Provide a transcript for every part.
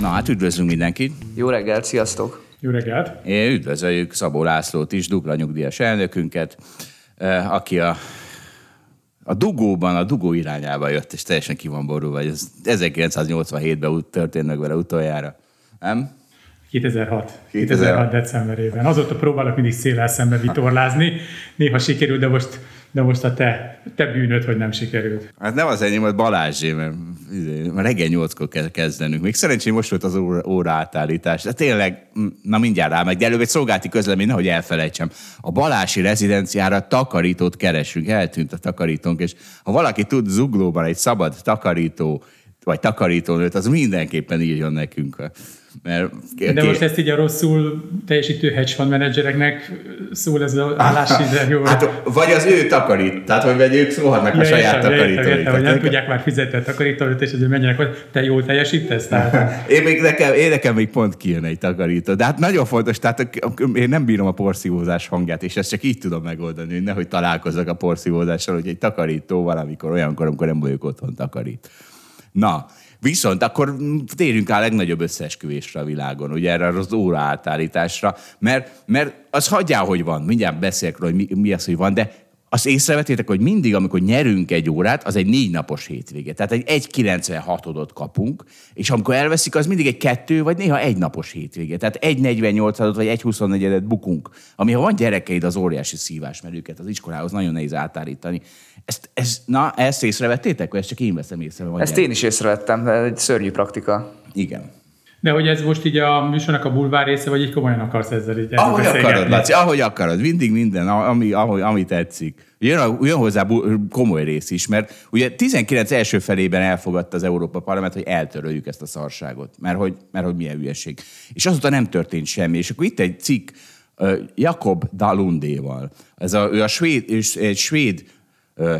Na hát üdvözlünk mindenkit! Jó reggelt, sziasztok! Jó reggelt! Én üdvözöljük Szabó Lászlót is, dupla nyugdíjas elnökünket, eh, aki a, a dugóban, a dugó irányába jött, és teljesen ki van borulva, hogy ez 1987-ben történt meg vele utoljára. Nem? 2006. 2006 decemberében. Azóta próbálok mindig széllel szembe vitorlázni. Néha sikerül, de most de most a te, te bűnöd, hogy nem sikerült. Hát nem az enyém, az Balázsé, mert, izé, reggel nyolckor kell kezdenünk. Még szerencsém most volt az óra, óra átállítás. De tényleg, na mindjárt rá de előbb egy szolgálti közlemény, nehogy elfelejtsem. A Balási rezidenciára takarítót keresünk, eltűnt a takarítónk, és ha valaki tud zuglóban egy szabad takarító, vagy takarítónőt, az mindenképpen írjon nekünk. Mert De ké... most ezt így a rosszul teljesítő hedge fund menedzsereknek szól ez az állásinterjú. Hát, vagy az ő takarít, tehát hogy ők szólhatnak ja, a saját takarítóit. hogy nem tudják már fizetni a takarítót, és azért menjenek, hogy te jól teljesítesz? Tehát... én, még nekem, én nekem még pont kijön egy takarító. De hát nagyon fontos, tehát én nem bírom a porszívózás hangját, és ezt csak így tudom megoldani, hogy nehogy találkozzak a porszívózással, hogy egy takarító valamikor olyankor, amikor nem vagyok otthon takarít. Na, Viszont akkor térjünk rá a legnagyobb összeesküvésre a világon, ugye erre az óra átállításra, mert, mert az hagyjál, hogy van, mindjárt beszélek róla, hogy mi, mi az, hogy van, de azt észrevetétek, hogy mindig, amikor nyerünk egy órát, az egy négy napos hétvége. Tehát egy 1,96-odot kapunk, és amikor elveszik, az mindig egy kettő, vagy néha egy napos hétvége. Tehát egy 48 vagy egy 24 bukunk. Ami ha van gyerekeid, az óriási szívás, mert őket az iskolához nagyon nehéz átállítani. Ezt, ezt, na, ezt észrevettétek, vagy ezt csak én veszem észre? Ezt gyerek? én is észrevettem, de egy szörnyű praktika. Igen. De hogy ez most így a műsornak a bulvár része, vagy így komolyan akarsz ezzel így Ahogy akarod, Laci, ahogy akarod. Mindig minden, ami, ahogy, ami tetszik. Jön, jön hozzá komoly rész is, mert ugye 19 első felében elfogadta az Európa Parlament, hogy eltöröljük ezt a szarságot, mert hogy, mert hogy milyen ügyesség. És azóta nem történt semmi. És akkor itt egy cikk Jakob Dalundéval. Ez a, ő a svéd, egy svéd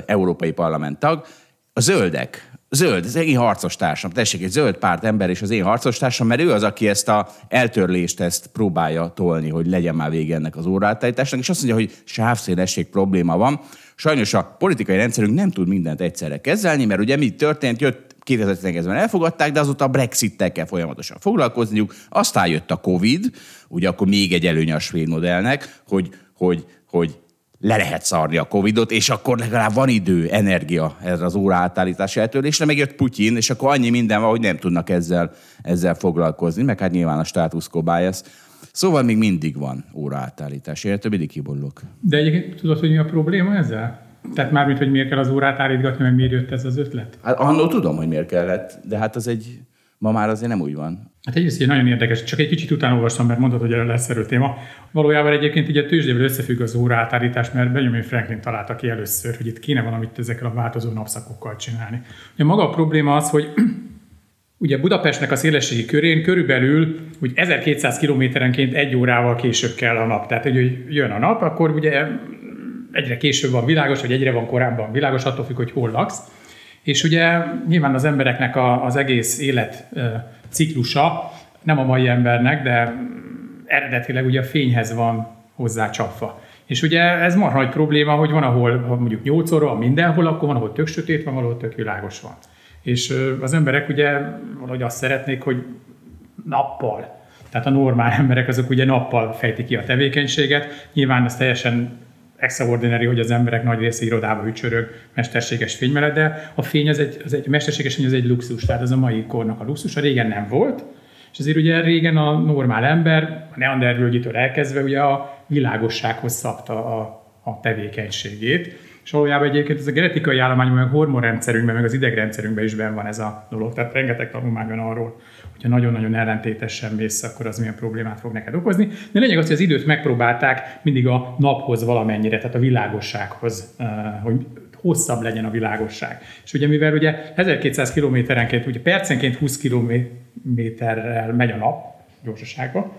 európai parlament tag, a zöldek zöld, ez egy harcos társam. Tessék, egy zöld párt ember és az én harcos társam, mert ő az, aki ezt a eltörlést ezt próbálja tolni, hogy legyen már vége ennek az óraátállításnak, és azt mondja, hogy sávszélesség probléma van. Sajnos a politikai rendszerünk nem tud mindent egyszerre kezelni, mert ugye mi történt, jött 2019-ben elfogadták, de azóta a Brexit-tel kell folyamatosan foglalkozniuk. Aztán jött a Covid, ugye akkor még egy előny a svéd modellnek, hogy, hogy, hogy le lehet szarni a Covidot, és akkor legalább van idő, energia erre az óra átállítási eltörlésre. Megjött Putyin, és akkor annyi minden van, hogy nem tudnak ezzel, ezzel foglalkozni, meg hát nyilván a status quo bias. Szóval még mindig van óra átállítás. Én mindig kibollok. De egyébként tudod, hogy mi a probléma ezzel? Tehát mármint, hogy miért kell az órát állítgatni, meg miért jött ez az ötlet? Hát annól tudom, hogy miért kellett, de hát az egy, ma már azért nem úgy van. Hát egyrészt egy nagyon érdekes, csak egy kicsit utána olvastam, mert mondtad, hogy erre lesz erő téma. Valójában egyébként így a tőzsdével összefügg az óra átállítás, mert Benjamin Franklin találta ki először, hogy itt kéne valamit ezekkel a változó napszakokkal csinálni. Ugye maga a probléma az, hogy ugye Budapestnek a szélességi körén körülbelül úgy 1200 kilométerenként egy órával később kell a nap. Tehát, hogy jön a nap, akkor ugye egyre később van világos, vagy egyre van korábban világos, attól függ, hogy hol laksz. És ugye nyilván az embereknek a, az egész élet ciklusa, nem a mai embernek, de eredetileg ugye a fényhez van hozzá csapva. És ugye ez marha nagy probléma, hogy van, ahol ha mondjuk 8 óra mindenhol, akkor van, ahol tök sötét van, ahol tök világos van. És az emberek ugye valahogy azt szeretnék, hogy nappal. Tehát a normál emberek azok ugye nappal fejtik ki a tevékenységet. Nyilván ez teljesen extraordinary, hogy az emberek nagy része irodába ücsörög mesterséges fény mellett, de a fény az egy, az egy mesterséges fény az egy luxus, tehát az a mai kornak a luxus, a régen nem volt, és azért ugye régen a normál ember, a neandervölgyitől elkezdve ugye a világossághoz szabta a, a tevékenységét, és valójában egyébként ez a genetikai állomány, meg a hormonrendszerünkben, meg az idegrendszerünkben is benne van ez a dolog. Tehát rengeteg tanulmány van arról, hogyha nagyon-nagyon ellentétesen mész, akkor az milyen problémát fog neked okozni. De lényeg az, hogy az időt megpróbálták mindig a naphoz valamennyire, tehát a világossághoz, hogy hosszabb legyen a világosság. És ugye mivel ugye 1200 kilométerenként, ugye percenként 20 kilométerrel megy a nap gyorsaságba,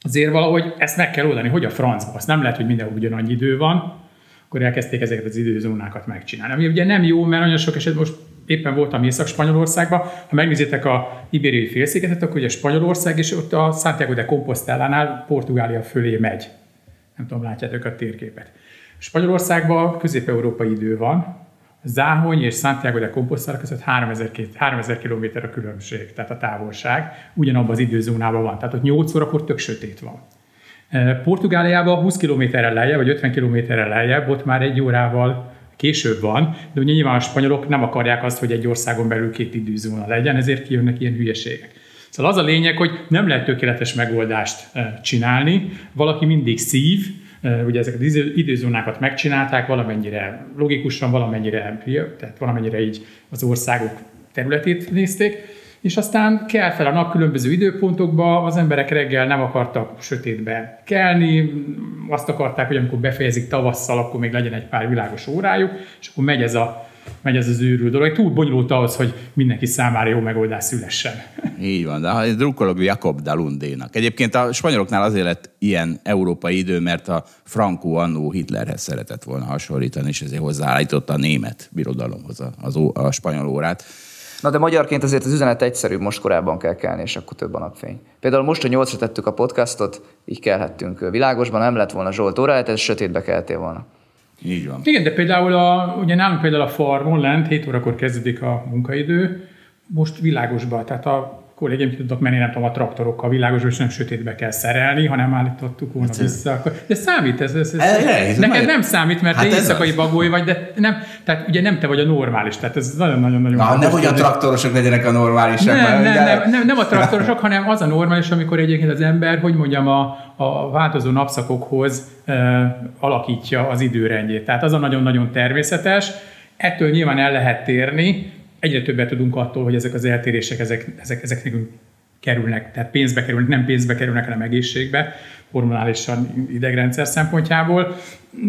azért valahogy ezt meg kell oldani, hogy a francba. Azt nem lehet, hogy mindenhol ugyanannyi idő van, akkor elkezdték ezeket az időzónákat megcsinálni. Ami ugye nem jó, mert nagyon sok esetben most éppen voltam Észak-Spanyolországban, ha megnézitek a ibériai félszigetet, akkor ugye Spanyolország, és ott a Santiago de Compostela-nál Portugália fölé megy. Nem tudom, látjátok a térképet. Spanyolországban közép-európai idő van, Záhony és Santiago de Compostela között 3000, 3000 km a különbség, tehát a távolság, ugyanabban az időzónában van. Tehát ott 8 órakor tök sötét van. Portugáliában 20 kilométerrel lejjebb, vagy 50 kilométerrel lejjebb, ott már egy órával később van, de ugye nyilván a spanyolok nem akarják azt, hogy egy országon belül két időzóna legyen, ezért kijönnek ilyen hülyeségek. Szóval az a lényeg, hogy nem lehet tökéletes megoldást e, csinálni, valaki mindig szív, ugye ezeket az időzónákat megcsinálták, valamennyire logikusan, valamennyire, tehát valamennyire így az országok területét nézték, és aztán kell fel a nap különböző időpontokba, az emberek reggel nem akartak sötétbe kelni, azt akarták, hogy amikor befejezik tavasszal, akkor még legyen egy pár világos órájuk, és akkor megy ez a megy ez az őrült dolog. Túl bonyolult ahhoz, hogy mindenki számára jó megoldás szülessen. Így van, de ha drukkolok Jakob Dalundénak. Egyébként a spanyoloknál azért lett ilyen európai idő, mert a Franco annó Hitlerhez szeretett volna hasonlítani, és ezért hozzáállította a német birodalomhoz a, a, a spanyol órát. Na de magyarként azért az üzenet egyszerűbb, most korábban kell kelni, és akkor több a napfény. Például most, hogy nyolcra tettük a podcastot, így kelhettünk világosban, nem lett volna Zsolt óráját, ez sötétbe keltél volna. Így van. Igen, de például a, ugye nálunk például a farmon lent 7 órakor kezdődik a munkaidő, most világosban, tehát a kollégém ki tudok menni, nem tudom, a traktorokkal világos, és nem sötétbe kell szerelni, hanem állítottuk volna hát vissza. Akkor, de számít ez, ez, ez, ez, ez neked nem számít, mert hát te éjszakai bagoly vagy, de nem, tehát ugye nem te vagy a normális, tehát ez nagyon-nagyon-nagyon... Na, nem, hogy a traktorosok legyenek a normálisak. Nem, nem, nem, nem, nem, a traktorosok, hanem az a normális, amikor egyébként az ember, hogy mondjam, a, a változó napszakokhoz e, alakítja az időrendjét. Tehát az a nagyon-nagyon természetes, ettől nyilván el lehet térni, egyre többet tudunk attól, hogy ezek az eltérések, ezek, ezek, ezek nekünk kerülnek, tehát pénzbe kerülnek, nem pénzbe kerülnek, hanem egészségbe, hormonálisan idegrendszer szempontjából,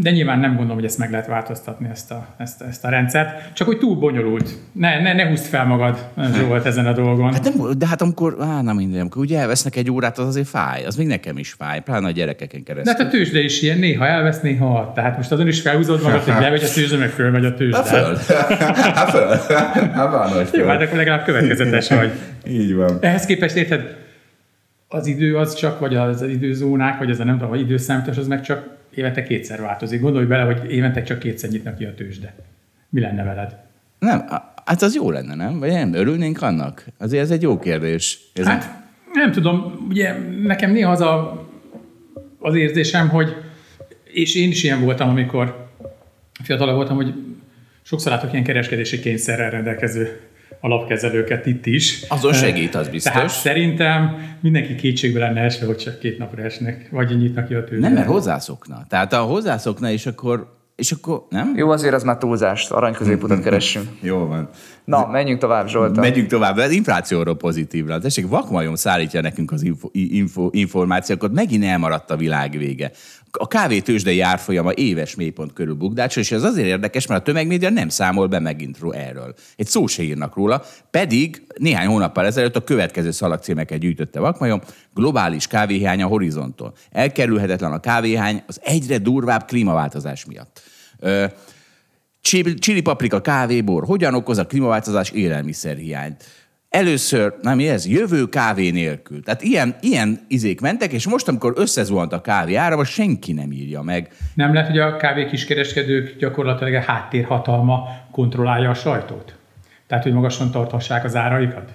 de nyilván nem gondolom, hogy ezt meg lehet változtatni, ezt a, ezt, ezt a rendszert. Csak hogy túl bonyolult. Ne, ne, ne húzd fel magad, Zsolt, ezen a dolgon. Hát nem, de hát amikor, á, nem minden, amikor ugye elvesznek egy órát, az azért fáj. Az még nekem is fáj, pláne a gyerekeken keresztül. De hát a tőzsde is ilyen, néha elvesz, néha ad. Tehát most azon is felhúzod magad, hogy levegy a tőzsde, meg fölmegy a tőzsde. Hát föl. Hát föl. Hát van, hogy föl. Jó, hát akkor legalább következetes vagy. Így van. Ehhez képest érted, az idő az csak, vagy az időzónák, vagy ez a nem tudom, vagy időszámítás, az meg csak évente kétszer változik. Gondolj bele, hogy évente csak kétszer nyitnak ki a tőzsde. Mi lenne veled? Nem, hát az jó lenne, nem? Vagy nem örülnénk annak? Azért ez egy jó kérdés. Ez hát nem, nem tudom, ugye nekem néha az a, az érzésem, hogy és én is ilyen voltam, amikor fiatal voltam, hogy sokszor látok ilyen kereskedési kényszerrel rendelkező alapkezelőket itt is. Azon segít, az biztos. Tehát szerintem mindenki kétségbe lenne esve, hogy csak két napra esnek, vagy nyitnak ki a tőzsdét. Nem, mert hozzászokna. Tehát a hozzászokna, és akkor és akkor nem? Jó, azért az már túlzást, arany középutat keressünk. Jó van. Na, menjünk tovább, Zsoltan. Menjünk tovább, az inflációról pozitívra. Tessék, vakmajom szállítja nekünk az info, info, információkat, megint elmaradt a világ vége. A kávé tőzsdei árfolyama éves mélypont körül bukdácsol, és ez azért érdekes, mert a tömegmédia nem számol be megint erről. Egy szó se írnak róla, pedig néhány hónappal ezelőtt a következő szalagcímeket gyűjtötte Vakmajom, globális kávéhiány a horizonton. Elkerülhetetlen a kávéhány az egyre durvább klímaváltozás miatt. Csili paprika, kávébor, hogyan okoz a klímaváltozás élelmiszerhiányt? Először, nem ez, jövő kávé nélkül. Tehát ilyen, ilyen izék mentek, és most, amikor összezuhant a kávé ára, senki nem írja meg. Nem lehet, hogy a kávé kiskereskedők gyakorlatilag a háttérhatalma kontrollálja a sajtót? Tehát, hogy magasan tarthassák az áraikat?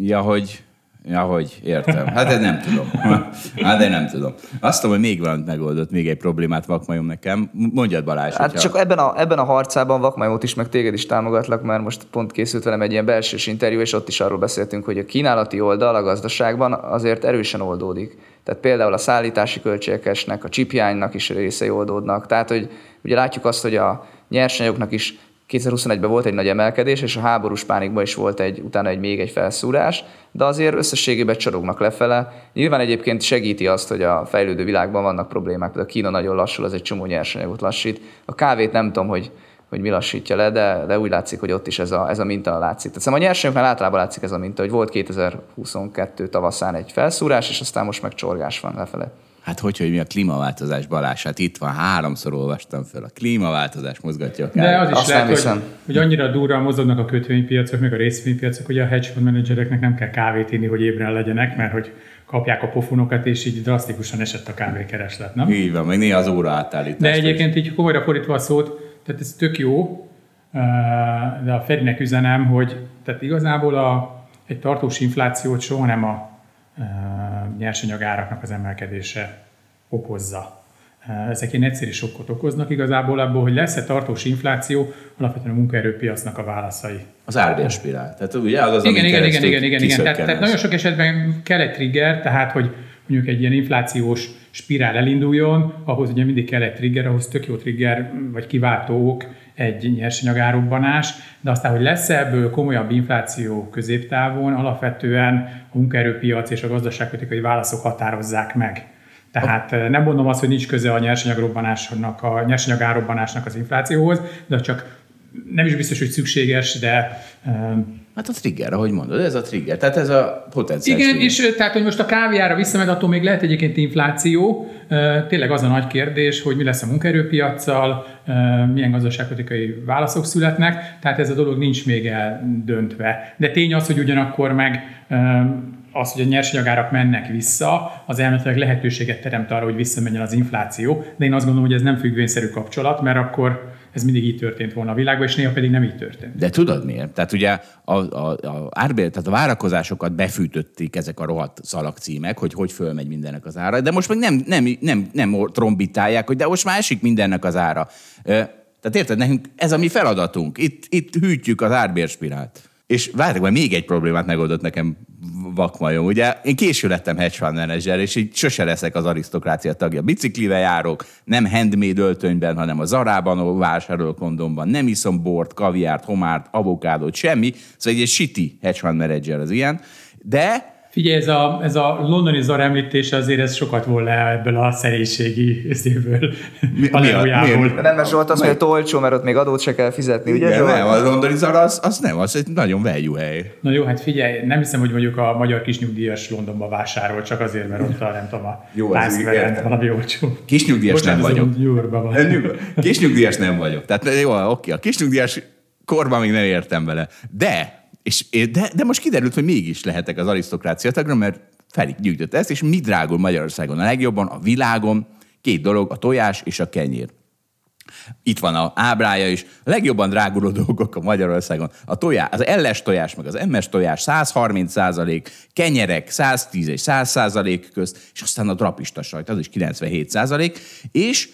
Ja, hogy Ja, hogy értem. Hát de nem tudom. Hát de nem tudom. Azt tudom, hogy még valamit megoldott, még egy problémát Vakmajom nekem. Mondjad Balázs. Hát hogyha... csak ebben a, ebben a harcában Vakmajomot is, meg téged is támogatlak, mert most pont készült velem egy ilyen belsős interjú, és ott is arról beszéltünk, hogy a kínálati oldal a gazdaságban azért erősen oldódik. Tehát például a szállítási költségek esnek, a csipjánynak is részei oldódnak. Tehát, hogy ugye látjuk azt, hogy a nyersanyagoknak is 2021-ben volt egy nagy emelkedés, és a háborús pánikban is volt egy, utána egy még egy felszúrás, de azért összességében csorognak lefele. Nyilván egyébként segíti azt, hogy a fejlődő világban vannak problémák, például Kína nagyon lassul, az egy csomó nyersanyagot lassít. A kávét nem tudom, hogy hogy mi lassítja le, de, de úgy látszik, hogy ott is ez a, ez a minta látszik. Tehát a nyersanyagoknál általában látszik ez a minta, hogy volt 2022 tavaszán egy felszúrás, és aztán most meg csorgás van lefele. Hát hogy, hogy mi a klímaváltozás, Balázs? Hát itt van, háromszor olvastam föl. A klímaváltozás mozgatja a De az is Azt lehet, hogy, hogy, annyira durva mozognak a kötvénypiacok, meg a részvénypiacok, hogy a hedge fund menedzsereknek nem kell kávét inni, hogy ébren legyenek, mert hogy kapják a pofonokat, és így drasztikusan esett a kávékereslet, nem? Így van, meg néha az óra átállítás. De egyébként így komolyra fordítva a szót, tehát ez tök jó, de a Ferinek üzenem, hogy tehát igazából a, egy tartós inflációt soha nem a nyersanyagáraknak az emelkedése okozza. Ezek ilyen egyszerű sokkot okoznak igazából abból, hogy lesz-e tartós infláció, alapvetően a munkaerőpiacnak a válaszai. Az árbérspirál. Tehát ugye az az, igen, igen, igen, igen, igen, igen. Tehát, tehát nagyon sok esetben kell egy trigger, tehát hogy mondjuk egy ilyen inflációs spirál elinduljon, ahhoz ugye mindig kell egy trigger, ahhoz tök jó trigger vagy kiváltók, egy nyersanyagárobbanás, de aztán, hogy lesz ebből komolyabb infláció középtávon, alapvetően a munkaerőpiac és a gazdaságpolitikai válaszok határozzák meg. Tehát eh, nem mondom azt, hogy nincs köze a nyersanyagrobbanásnak, a nyersanyagárobbanásnak az inflációhoz, de csak nem is biztos, hogy szükséges, de eh, Hát a trigger, ahogy mondod, ez a trigger, tehát ez a potenciális Igen, trigger. és tehát, hogy most a káviára visszamegy, attól még lehet egyébként infláció. Tényleg az a nagy kérdés, hogy mi lesz a munkaerőpiacsal, milyen gazdaságpolitikai válaszok születnek, tehát ez a dolog nincs még eldöntve. De tény az, hogy ugyanakkor meg az, hogy a nyersanyagárak mennek vissza, az elméletileg lehetőséget teremt arra, hogy visszamenjen az infláció, de én azt gondolom, hogy ez nem függvényszerű kapcsolat, mert akkor ez mindig így történt volna a világban, és néha pedig nem így történt. De tudod miért? Tehát ugye a, a, a, árbér, tehát a várakozásokat befűtötték ezek a rohadt szalagcímek, hogy hogy fölmegy mindennek az ára, de most meg nem, nem, nem, nem trombitálják, hogy de most már esik mindennek az ára. Tehát érted, nekünk ez a mi feladatunk. Itt, itt hűtjük az árbérspirált. És várjátok, mert még egy problémát megoldott nekem vakmajom. Ugye én késő lettem hedge fund manager, és így sose leszek az arisztokrácia tagja. Biciklivel járok, nem handmade öltönyben, hanem a Zarában vásárolok kondomban, nem iszom bort, kaviárt, homárt, avokádót, semmi. Szóval egy, egy shitty hedge fund manager az ilyen. De Figyelj, ez a, ez a londoni zar említése azért ez sokat volna ebből a szerénységi szívből. Mi, a mi a, mi a, nem, mert Zsolt azt mondja, hogy olcsó, mert ott még adót se kell fizetni, ugye? Igen, nem, a londoni zar az, az nem, az egy nagyon value hely. Na jó, hát figyelj, nem hiszem, hogy mondjuk a magyar kisnyugdíjas Londonba vásárol, csak azért, mert ott a, nem tudom, a jó, valami olcsó. Kisnyugdíjas nem vagyok. Kisnyugdíjas nem vagyok. Tehát jó, oké, a kisnyugdíjas korban még nem értem vele. De és, de, de most kiderült, hogy mégis lehetek az arisztokrácia tagra, mert Felik gyűjtött ezt, és mi drágul Magyarországon a legjobban, a világon, két dolog, a tojás és a kenyér. Itt van a ábrája is. A legjobban dráguló dolgok a Magyarországon. A tojás, az elles tojás, meg az MS tojás 130 százalék, kenyerek 110 és 100 százalék közt, és aztán a drapista sajt, az is 97 százalék, és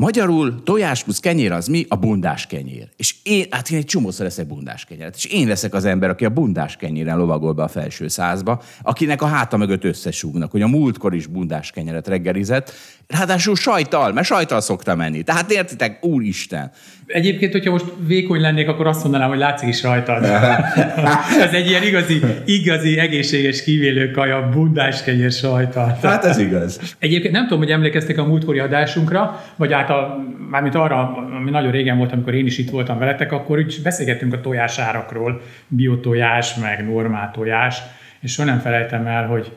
Magyarul tojás plusz kenyér az mi? A bundás kenyér. És én, hát én egy csomószor leszek bundás kenyeret. És én leszek az ember, aki a bundás kenyéren lovagol be a felső százba, akinek a háta mögött összesúgnak, hogy a múltkor is bundás kenyeret reggelizett, ráadásul sajtal, mert sajtal szokta menni. Tehát értitek, úristen. Egyébként, hogyha most vékony lennék, akkor azt mondanám, hogy látszik is rajtad. ez egy ilyen igazi, igazi egészséges kivélő kaja, bundás kenyér sajtal. Hát ez igaz. Egyébként nem tudom, hogy emlékeztek a múltkori adásunkra, vagy át a, mármint arra, ami nagyon régen volt, amikor én is itt voltam veletek, akkor úgy beszélgettünk a tojásárakról, biotojás, meg normál tojás, és soha nem felejtem el, hogy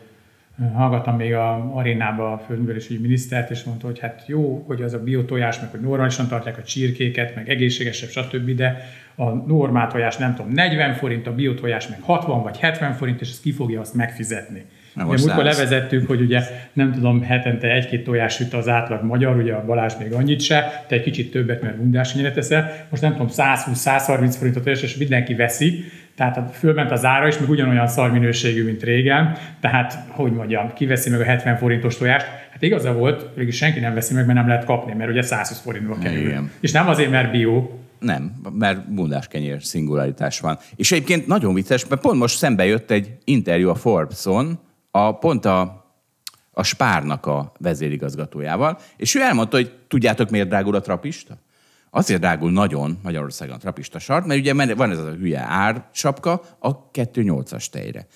hallgattam még a arénába a földművelési minisztert, és mondta, hogy hát jó, hogy az a biotojás, meg hogy normálisan tartják a csirkéket, meg egészségesebb, stb., de a normál tojás nem tudom, 40 forint, a biotojás meg 60 vagy 70 forint, és ezt ki fogja azt megfizetni. Nem ugye múltkor levezettük, hogy ugye nem tudom, hetente egy-két tojás süt az átlag magyar, ugye a Balázs még annyit se, te egy kicsit többet, mert bundás teszel. Most nem tudom, 120-130 forintot és mindenki veszi, tehát fölment az ára is, még ugyanolyan szar minőségű, mint régen, tehát hogy mondjam, kiveszi meg a 70 forintos tojást, hát igaza volt, végül senki nem veszi meg, mert nem lehet kapni, mert ugye 120 forintba kerül. Igen. És nem azért, mert bio, nem, mert bundáskenyér szingularitás van. És egyébként nagyon vicces, mert pont most szembe jött egy interjú a Forbes-on, a, pont a, a Spárnak a vezérigazgatójával, és ő elmondta, hogy tudjátok, miért drágul a trapista? Azért drágul nagyon Magyarországon a trapista sart, mert ugye van ez a hülye ársapka a 2,8-as tejre.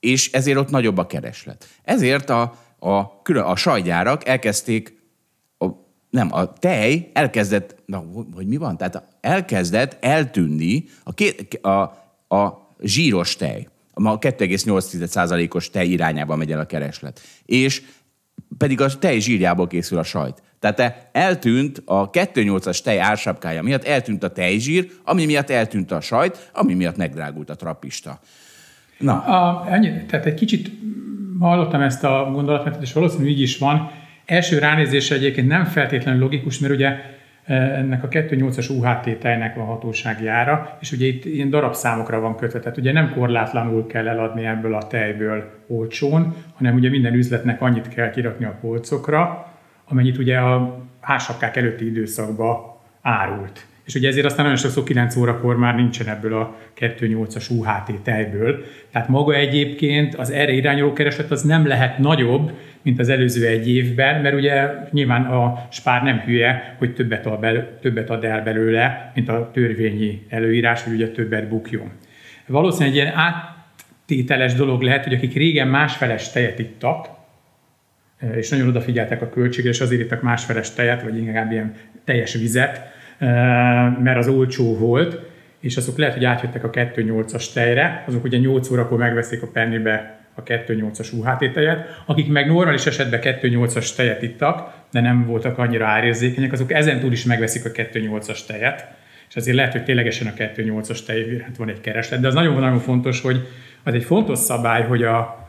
És ezért ott nagyobb a kereslet. Ezért a, a, külön, a sajgyárak elkezdték, a, nem, a tej elkezdett, na, hogy mi van? Tehát elkezdett eltűnni a, két, a, a zsíros tej. A 2,8%-os tej irányába megy el a kereslet. És pedig a tej zsírjából készül a sajt. Tehát eltűnt a 2,8-as tej ársapkája miatt, eltűnt a tejzsír, ami miatt eltűnt a sajt, ami miatt megdrágult a trapista. Na. A, ennyi, tehát egy kicsit hallottam ezt a gondolatot, és valószínűleg így is van. Első ránézésre egyébként nem feltétlenül logikus, mert ugye ennek a 2.8-as UHT tejnek van hatósági ára, és ugye itt ilyen darabszámokra van kötve, tehát ugye nem korlátlanul kell eladni ebből a tejből olcsón, hanem ugye minden üzletnek annyit kell kirakni a polcokra, amennyit ugye a házsapkák előtti időszakban árult. És ugye ezért aztán nagyon sokszor 9 órakor már nincsen ebből a 2.8-as UHT tejből. Tehát maga egyébként az erre irányuló kereslet az nem lehet nagyobb, mint az előző egy évben, mert ugye nyilván a spár nem hülye, hogy többet ad, bel, többet ad el belőle, mint a törvényi előírás, hogy ugye többet bukjon. Valószínűleg egy ilyen áttételes dolog lehet, hogy akik régen másfeles tejet ittak, és nagyon odafigyeltek a költségre, és azért ittak másfeles tejet, vagy inkább ilyen teljes vizet, mert az olcsó volt, és azok lehet, hogy átjöttek a 2.8-as tejre, azok ugye 8 órakor megveszik a pennibe a 2.8-as UHT tejet, akik meg normális esetben 2.8-as tejet ittak, de nem voltak annyira árérzékenyek, azok ezentúl is megveszik a 2.8-as tejet, és azért lehet, hogy ténylegesen a 2.8-as tej hát van egy kereslet, de az nagyon-nagyon fontos, hogy az egy fontos szabály, hogy a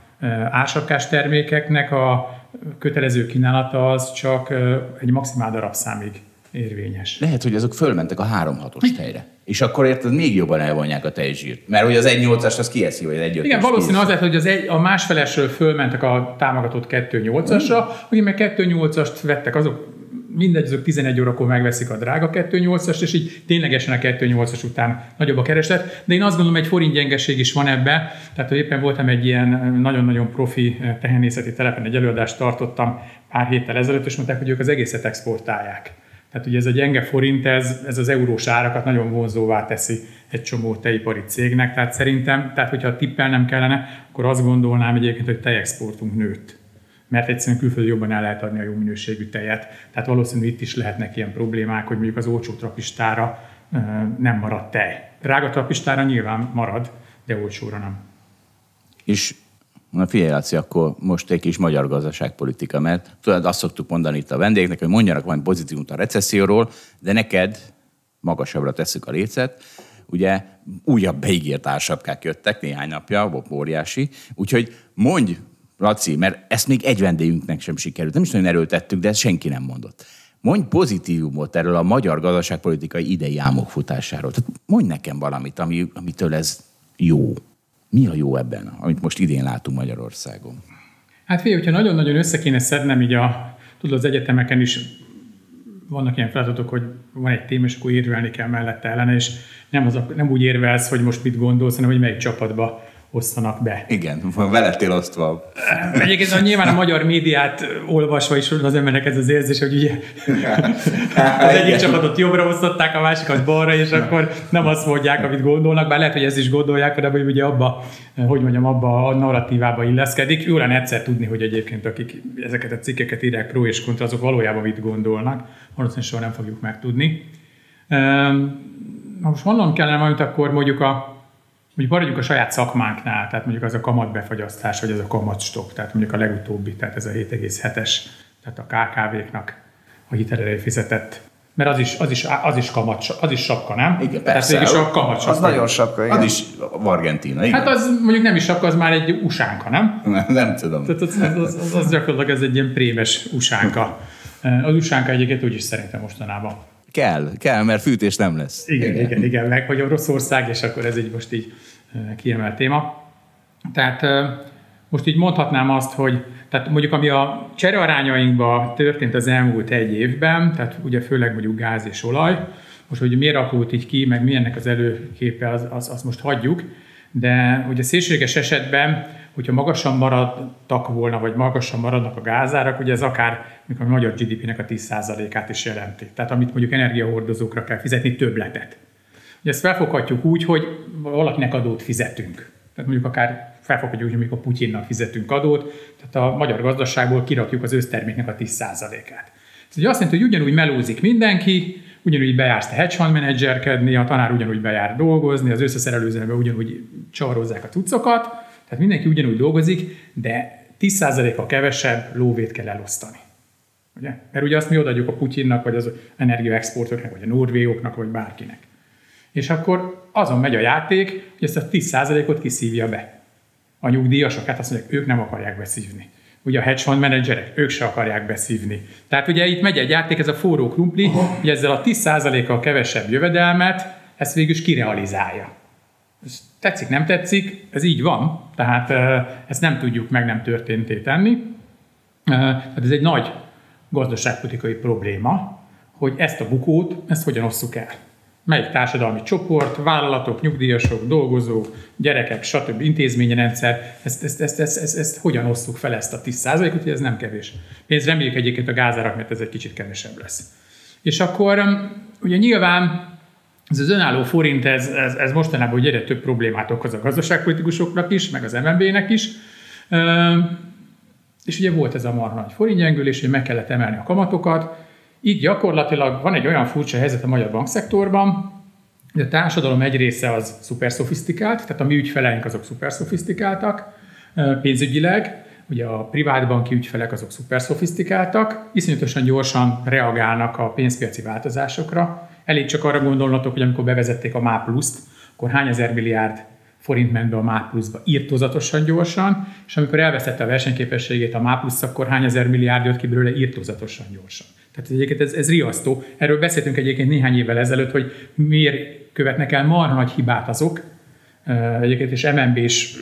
ásapkás termékeknek a kötelező kínálata az csak egy maximál darabszámig érvényes. Lehet, hogy azok fölmentek a 3-6-os tejre. És akkor érted, még jobban elvonják a tejzsírt. Mert hogy az 1.8-as az kieszi, vagy egy Igen, valószínű azért, hogy az egy, a másfelesről fölmentek a támogatott 2.8-asra, akik meg 2.8-ast vettek, azok mindegy, azok 11 órakor megveszik a drága 2.8-ast, és így ténylegesen a 2.8-as után nagyobb a kereslet. De én azt gondolom, egy forint gyengeség is van ebbe. Tehát, hogy éppen voltam egy ilyen nagyon-nagyon profi tehenészeti telepen, egy előadást tartottam pár héttel ezelőtt, és mondták, hogy ők az egészet exportálják. Tehát ugye ez a gyenge forint, ez, ez az eurós árakat nagyon vonzóvá teszi egy csomó tejipari cégnek. Tehát szerintem, tehát hogyha tippel nem kellene, akkor azt gondolnám egyébként, hogy tejexportunk nőtt. Mert egyszerűen külföldön jobban el lehet adni a jó minőségű tejet. Tehát valószínűleg itt is lehetnek ilyen problémák, hogy mondjuk az olcsó trapistára nem marad tej. Drága trapistára nyilván marad, de olcsóra nem. És Na figyelj, Laci, akkor most egy kis magyar gazdaságpolitika, mert tudod, azt szoktuk mondani itt a vendégnek, hogy mondjanak valami pozitívumot a recesszióról, de neked magasabbra tesszük a lécet. Ugye újabb beígért ársapkák jöttek néhány napja, óriási. Úgyhogy mondj, Laci, mert ezt még egy vendégünknek sem sikerült. Nem is nagyon erőltettük, de ezt senki nem mondott. Mondj pozitívumot erről a magyar gazdaságpolitikai idei álmokfutásáról. Tehát mondj nekem valamit, ami, amitől ez jó. Mi a jó ebben, amit most idén látunk Magyarországon? Hát figyelj, hogyha nagyon-nagyon össze kéne szednem, így a, tudod, az egyetemeken is vannak ilyen feladatok, hogy van egy téma, és akkor érvelni kell mellette ellene, és nem, az a, nem úgy érvelsz, hogy most mit gondolsz, hanem hogy melyik csapatba osztanak be. Igen, van velettél osztva. Egyébként a nyilván a magyar médiát olvasva is az embernek ez az érzés, hogy ugye az egyik csapatot jobbra osztották, a másikat balra, és akkor nem azt mondják, amit gondolnak, bár lehet, hogy ezt is gondolják, de hogy ugye abba, hogy mondjam, abba a narratívába illeszkedik. Jó lenne egyszer tudni, hogy egyébként akik ezeket a cikkeket írják pro és kontra, azok valójában mit gondolnak. Valószínűleg soha nem fogjuk megtudni. Ha most mondanom kellene valamit, akkor mondjuk a Mondjuk maradjunk a saját szakmánknál, tehát mondjuk az a kamatbefagyasztás, vagy az a kamatstop, tehát mondjuk a legutóbbi, tehát ez a 7,7-es, tehát a KKV-knak a hitelére fizetett mert az is, az is, az is kamat, az is sapka, nem? Igen, persze. Tehát a kamat sapka. Az nagyon sapka, igen. Az is Argentina, igen. Hát az mondjuk nem is sapka, az már egy usánka, nem? Nem, nem tudom. Tehát az, az, az, az, az gyakorlatilag ez egy ilyen prémes usánka. Az usánka egyébként úgyis szerintem mostanában. Kell, kell, mert fűtés nem lesz. Igen, igen, igen, igen meg hogy a rossz ország, és akkor ez egy most így kiemelt téma. Tehát most így mondhatnám azt, hogy tehát mondjuk ami a cserearányainkban történt az elmúlt egy évben, tehát ugye főleg mondjuk gáz és olaj, most hogy miért alakult így ki, meg milyennek az előképe, az, az, az most hagyjuk, De ugye szélsőséges esetben, hogyha magasan maradtak volna, vagy magasan maradnak a gázárak, ugye ez akár mikor a magyar GDP-nek a 10%-át is jelenti. Tehát amit mondjuk energiahordozókra kell fizetni, többletet. Ezt felfoghatjuk úgy, hogy valakinek adót fizetünk. Tehát mondjuk akár felfoghatjuk úgy, hogy a Putyinnak fizetünk adót, tehát a magyar gazdaságból kirakjuk az összterméknek a 10%-át. Ez azt jelenti, hogy ugyanúgy melózik mindenki, ugyanúgy bejársz te hedge fund menedzserkedni, a tanár ugyanúgy bejár dolgozni, az összeszerelőzőben ugyanúgy csavarozzák a cuccokat, tehát mindenki ugyanúgy dolgozik, de 10%-a kevesebb lóvét kell elosztani. Ugye? Mert ugye azt mi odaadjuk a Putyinnak, vagy az energiaexportoknak, vagy a norvégoknak, vagy bárkinek. És akkor azon megy a játék, hogy ezt a 10%-ot kiszívja be. A nyugdíjasok, hát azt mondják, ők nem akarják beszívni. Ugye a hedge fund menedzserek, ők se akarják beszívni. Tehát ugye itt megy egy játék, ez a forró krumpli, hogy ezzel a 10%-kal kevesebb jövedelmet, ezt végül is kirealizálja. Ez tetszik, nem tetszik, ez így van, tehát ezt nem tudjuk meg nem történté tenni. Tehát ez egy nagy gazdaságpolitikai probléma, hogy ezt a bukót, ezt hogyan osszuk el melyik társadalmi csoport, vállalatok, nyugdíjasok, dolgozók, gyerekek, stb. intézményrendszer, ezt, ezt, ezt, ezt, ezt, ezt hogyan osszuk fel ezt a 10%-ot, hogy ez nem kevés. Pénz reméljük egyébként a gázárak, mert ez egy kicsit kevesebb lesz. És akkor um, ugye nyilván ez az önálló forint, ez, ez, ez mostanában ugye egyre több problémát okoz a gazdaságpolitikusoknak is, meg az MNB-nek is. Um, és ugye volt ez a marha nagy forintgyengülés, hogy meg kellett emelni a kamatokat, így gyakorlatilag van egy olyan furcsa helyzet a magyar bankszektorban, hogy a társadalom egy része az szuper szofisztikált, tehát a mi ügyfeleink azok szuper szofisztikáltak pénzügyileg, ugye a privát banki ügyfelek azok szuper szofisztikáltak, iszonyatosan gyorsan reagálnak a pénzpiaci változásokra. Elég csak arra gondolnatok, hogy amikor bevezették a MÁ pluszt, akkor hány ezer milliárd forint ment be a MÁ pluszba írtózatosan gyorsan, és amikor elveszette a versenyképességét a MÁ plusz, akkor hány ezer milliárd jött ki belőle írtózatosan gyorsan. Tehát egyébként ez, ez riasztó. Erről beszéltünk egyébként néhány évvel ezelőtt, hogy miért követnek el marha nagy hibát azok, egyébként és MNB-s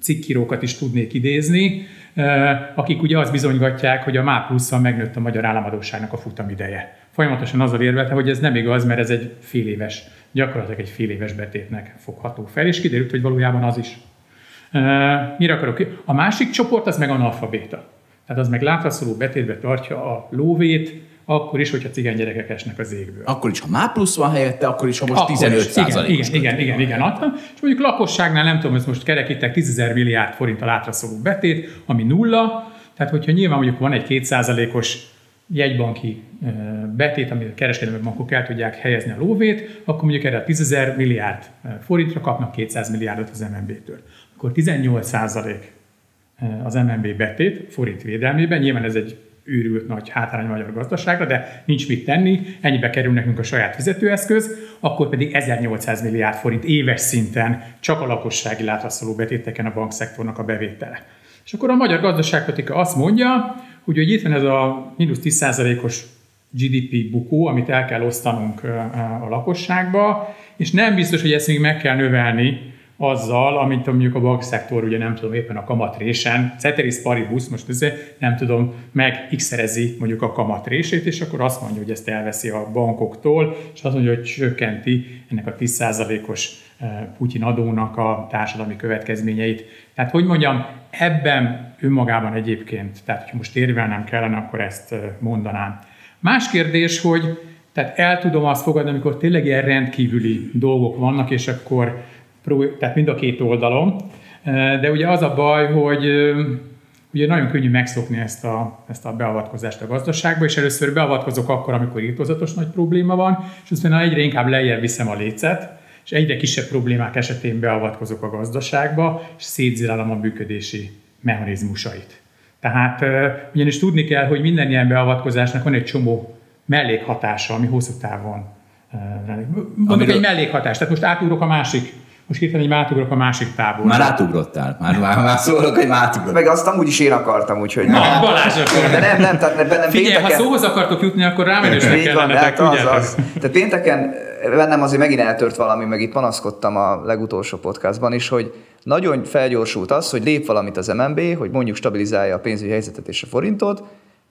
cikkírókat is tudnék idézni, akik ugye azt bizonygatják, hogy a MÁ plusszal megnőtt a magyar államadóságnak a futamideje. Folyamatosan azzal érvelte, hogy ez nem igaz, mert ez egy fél éves, gyakorlatilag egy fél éves betétnek fogható fel, és kiderült, hogy valójában az is. Mire akarok? A másik csoport az meg analfabéta. Tehát az meg látraszoló betétbe tartja a lóvét, akkor is, hogyha cigány gyerekek esnek az égből. Akkor is, ha már plusz van helyette, akkor is, ha most akkor 15 is. Igen, igen, igen, igen, igen, adtam. És mondjuk lakosságnál nem tudom, ez most kerekítek 10 ezer milliárd forint a látraszoló betét, ami nulla. Tehát, hogyha nyilván mondjuk van egy 2%-os jegybanki betét, amit a kereskedelmi bankok el tudják helyezni a lóvét, akkor mondjuk erre a 10 ezer milliárd forintra kapnak 200 milliárdot az MNB-től. Akkor 18 az MNB betét forint védelmében. Nyilván ez egy őrült nagy hátrány magyar gazdaságra, de nincs mit tenni, ennyibe kerül nekünk a saját fizetőeszköz, akkor pedig 1800 milliárd forint éves szinten csak a lakossági látraszoló betéteken a bankszektornak a bevétele. És akkor a magyar gazdaságpolitika azt mondja, hogy, hogy itt van ez a mínusz 10%-os GDP bukó, amit el kell osztanunk a lakosságba, és nem biztos, hogy ezt még meg kell növelni azzal, amit mondjuk a bankszektor, ugye nem tudom, éppen a kamatrésen, ceteris paribus, most ezért nem tudom, meg x mondjuk a kamatrését, és akkor azt mondja, hogy ezt elveszi a bankoktól, és azt mondja, hogy csökkenti ennek a 10%-os eh, Putyin adónak a társadalmi következményeit. Tehát, hogy mondjam, ebben önmagában egyébként, tehát hogy most érvelnem kellene, akkor ezt eh, mondanám. Más kérdés, hogy tehát el tudom azt fogadni, amikor tényleg ilyen rendkívüli dolgok vannak, és akkor tehát mind a két oldalon. De ugye az a baj, hogy ugye nagyon könnyű megszokni ezt a, ezt a beavatkozást a gazdaságba, és először beavatkozok akkor, amikor írtozatos nagy probléma van, és aztán egyre inkább lejjebb viszem a lécet, és egyre kisebb problémák esetén beavatkozok a gazdaságba, és szétzilálom a működési mechanizmusait. Tehát ugyanis tudni kell, hogy minden ilyen beavatkozásnak van egy csomó mellékhatása, ami hosszú távon Mondjuk Amiről... egy mellékhatás. Tehát most átugrok a másik most hirtelen egy átugrok a másik táborba. Már átugrottál, már, már, már szólok, hogy már átugrott. Meg azt amúgy is én akartam, úgyhogy... Na, Balázs De nem, nem, tehát bennem Figyelj, pénteken... ha szóhoz akartok jutni, akkor rámenősnek kellene, hát az, az. Tehát pénteken bennem azért megint eltört valami, meg itt panaszkodtam a legutolsó podcastban is, hogy nagyon felgyorsult az, hogy lép valamit az MNB, hogy mondjuk stabilizálja a pénzügyi helyzetet és a forintot,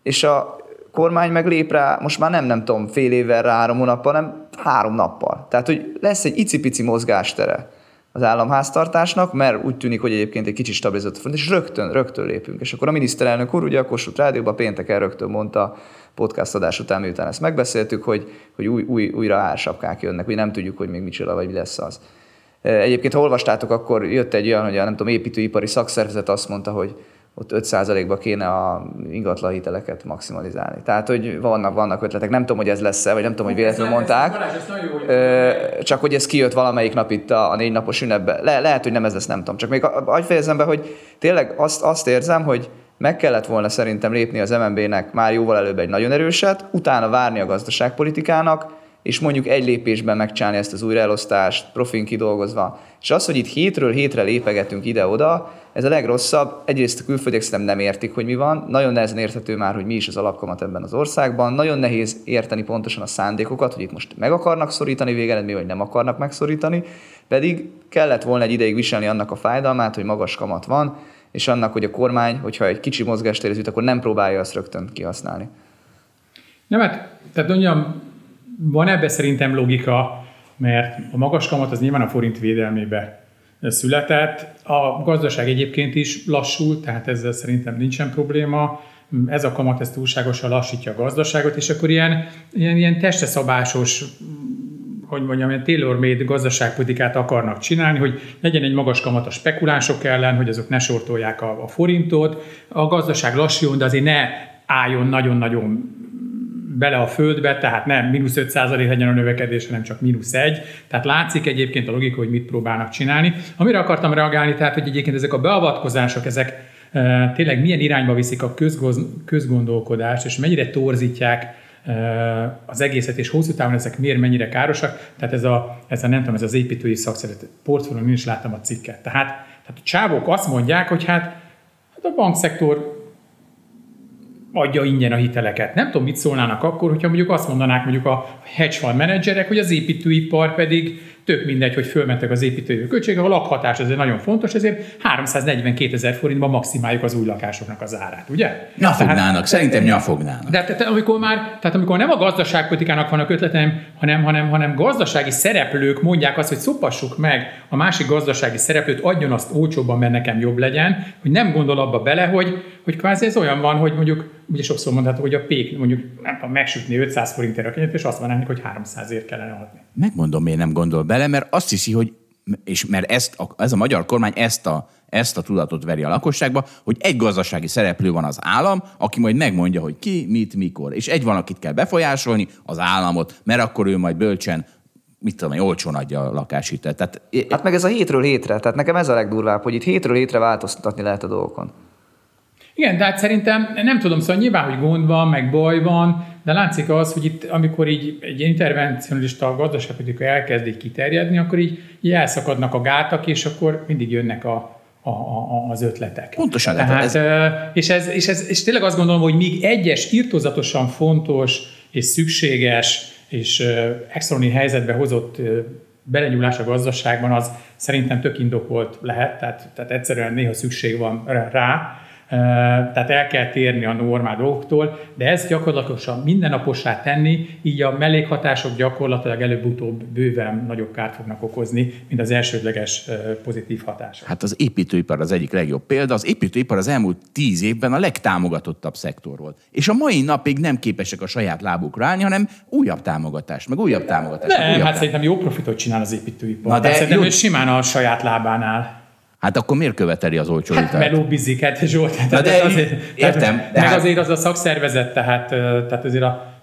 és a kormány meg lép rá, most már nem, nem tudom, fél évvel rá, három hónappal, hanem három nappal. Tehát, hogy lesz egy icipici mozgástere az államháztartásnak, mert úgy tűnik, hogy egyébként egy kicsit stabilizott a front, és rögtön, rögtön lépünk. És akkor a miniszterelnök úr ugye a Kossuth Rádióban pénteken rögtön mondta, podcast adás után, miután ezt megbeszéltük, hogy, hogy új, új, újra ársapkák jönnek, hogy nem tudjuk, hogy még micsoda, vagy mi lesz az. Egyébként, ha olvastátok, akkor jött egy olyan, hogy a nem tudom, építőipari szakszervezet azt mondta, hogy ott 5%-ba kéne a ingatlan hiteleket maximalizálni. Tehát, hogy vannak, vannak ötletek. Nem tudom, hogy ez lesz-e, vagy nem tudom, hogy véletlenül mondták. Csak hogy ez kijött valamelyik nap itt a, a négy napos ünnepben. Le, lehet, hogy nem ez lesz, nem tudom. Csak még agy fejezem be, hogy tényleg azt, azt érzem, hogy meg kellett volna szerintem lépni az MNB-nek már jóval előbb egy nagyon erőset, utána várni a gazdaságpolitikának, és mondjuk egy lépésben megcsinálni ezt az újraelosztást, profin kidolgozva. És az, hogy itt hétről hétre lépegetünk ide-oda, ez a legrosszabb. Egyrészt a külföldiek szerintem nem értik, hogy mi van. Nagyon nehezen érthető már, hogy mi is az alapkamat ebben az országban. Nagyon nehéz érteni pontosan a szándékokat, hogy itt most meg akarnak szorítani végeredmény, vagy nem akarnak megszorítani. Pedig kellett volna egy ideig viselni annak a fájdalmát, hogy magas kamat van, és annak, hogy a kormány, hogyha egy kicsi mozgástérhez jut, akkor nem próbálja azt rögtön kihasználni. Nem, hát, tehát mondjam, van ebbe szerintem logika, mert a magas kamat az nyilván a forint védelmébe született. A gazdaság egyébként is lassul, tehát ezzel szerintem nincsen probléma. Ez a kamat ez túlságosan lassítja a gazdaságot, és akkor ilyen, ilyen, ilyen testeszabásos hogy mondjam, ilyen tailor-made gazdaságpolitikát akarnak csinálni, hogy legyen egy magas kamat a spekulánsok ellen, hogy azok ne sortolják a, a forintot, a gazdaság lassuljon, de azért ne álljon nagyon-nagyon bele a földbe, tehát nem mínusz 5 legyen a növekedés, hanem csak mínusz 1. Tehát látszik egyébként a logika, hogy mit próbálnak csinálni. Amire akartam reagálni, tehát hogy egyébként ezek a beavatkozások, ezek e, tényleg milyen irányba viszik a közgoz, közgondolkodást, és mennyire torzítják e, az egészet, és hosszú távon ezek miért mennyire károsak. Tehát ez a, ez a nem tudom, ez az építői szakszervezet portfólión is láttam a cikket. Tehát, tehát a csávók azt mondják, hogy hát, hát a bankszektor adja ingyen a hiteleket. Nem tudom, mit szólnának akkor, hogyha mondjuk azt mondanák mondjuk a hedge fund menedzserek, hogy az építőipar pedig tök mindegy, hogy fölmentek az építői költségek, a lakhatás ez nagyon fontos, ezért 342 ezer forintban maximáljuk az új lakásoknak az árát, ugye? Nyafognának, tehát, szerintem nyafognának. De tehát, amikor már, tehát amikor nem a gazdaságpolitikának vannak ötletem, hanem, hanem, hanem gazdasági szereplők mondják azt, hogy szopassuk meg a másik gazdasági szereplőt, adjon azt olcsóbban, mert nekem jobb legyen, hogy nem gondol abba bele, hogy, hogy kvázi ez olyan van, hogy mondjuk, ugye sokszor mondható, hogy a pék mondjuk nem tudom, megsütni 500 forintért a kenyeret, és azt mondanak, hogy 300 ért kellene adni. Megmondom, miért nem gondol bele, mert azt hiszi, hogy és mert ezt, ez a magyar kormány ezt a, ezt a tudatot veri a lakosságba, hogy egy gazdasági szereplő van az állam, aki majd megmondja, hogy ki, mit, mikor. És egy van, akit kell befolyásolni, az államot, mert akkor ő majd bölcsen mit tudom én, olcsón adja a lakáshitelt. Tehát, hát meg ez a hétről hétre, tehát nekem ez a legdurvább, hogy itt hétről hétre változtatni lehet a dolgokon. Igen, de hát szerintem nem tudom, szóval nyilván, hogy gond van, meg baj van, de látszik az, hogy itt, amikor így egy intervencionalista gazdaságpolitika elkezd így kiterjedni, akkor így, így elszakadnak a gátak, és akkor mindig jönnek a, a, a, az ötletek. Pontosan. Tehát, ez... És, ez, és, ez, és tényleg azt gondolom, hogy még egyes irtozatosan fontos és szükséges és extrani helyzetbe hozott belenyúlás a gazdaságban, az szerintem tök indokolt lehet, tehát, tehát egyszerűen néha szükség van rá, tehát el kell térni a normál dolgoktól, de ezt gyakorlatilag mindennapossá tenni, így a mellékhatások gyakorlatilag előbb-utóbb bőven nagyobb kárt fognak okozni, mint az elsődleges pozitív hatások. Hát az építőipar az egyik legjobb példa. Az építőipar az elmúlt tíz évben a legtámogatottabb szektor volt. És a mai napig nem képesek a saját lábukra állni, hanem újabb támogatás, meg újabb támogatás. Nem, újabb hát szerintem jó profitot csinál az építőipar. Na de szerintem jó... simán a saját lábán áll. Hát akkor miért követeli az olcsó hát, hitelt? Hát mert lobbizik, hát Zsolt. Hát Na de azért, értem. Meg hát... azért az a szakszervezet, tehát, tehát azért a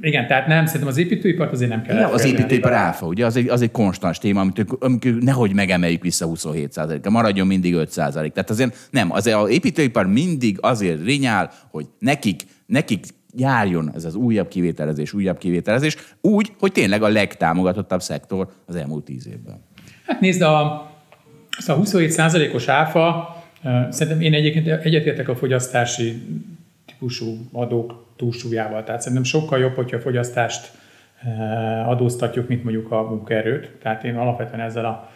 igen, tehát nem, szerintem az építőipart azért nem kell. Ja, az építőipar áfa, ugye, az egy, az egy konstans téma, amit, amit nehogy megemeljük vissza 27% ra maradjon mindig 5 Tehát azért nem, az építőipar mindig azért rinyál, hogy nekik, nekik járjon ez az újabb kivételezés, újabb kivételezés, úgy, hogy tényleg a legtámogatottabb szektor az elmúlt tíz évben. Hát nézd, a, Szóval a 27%-os áfa, szerintem én egyébként egyetértek a fogyasztási típusú adók túlsúlyával. Tehát szerintem sokkal jobb, hogyha a fogyasztást adóztatjuk, mint mondjuk a munkaerőt. Tehát én alapvetően ezzel a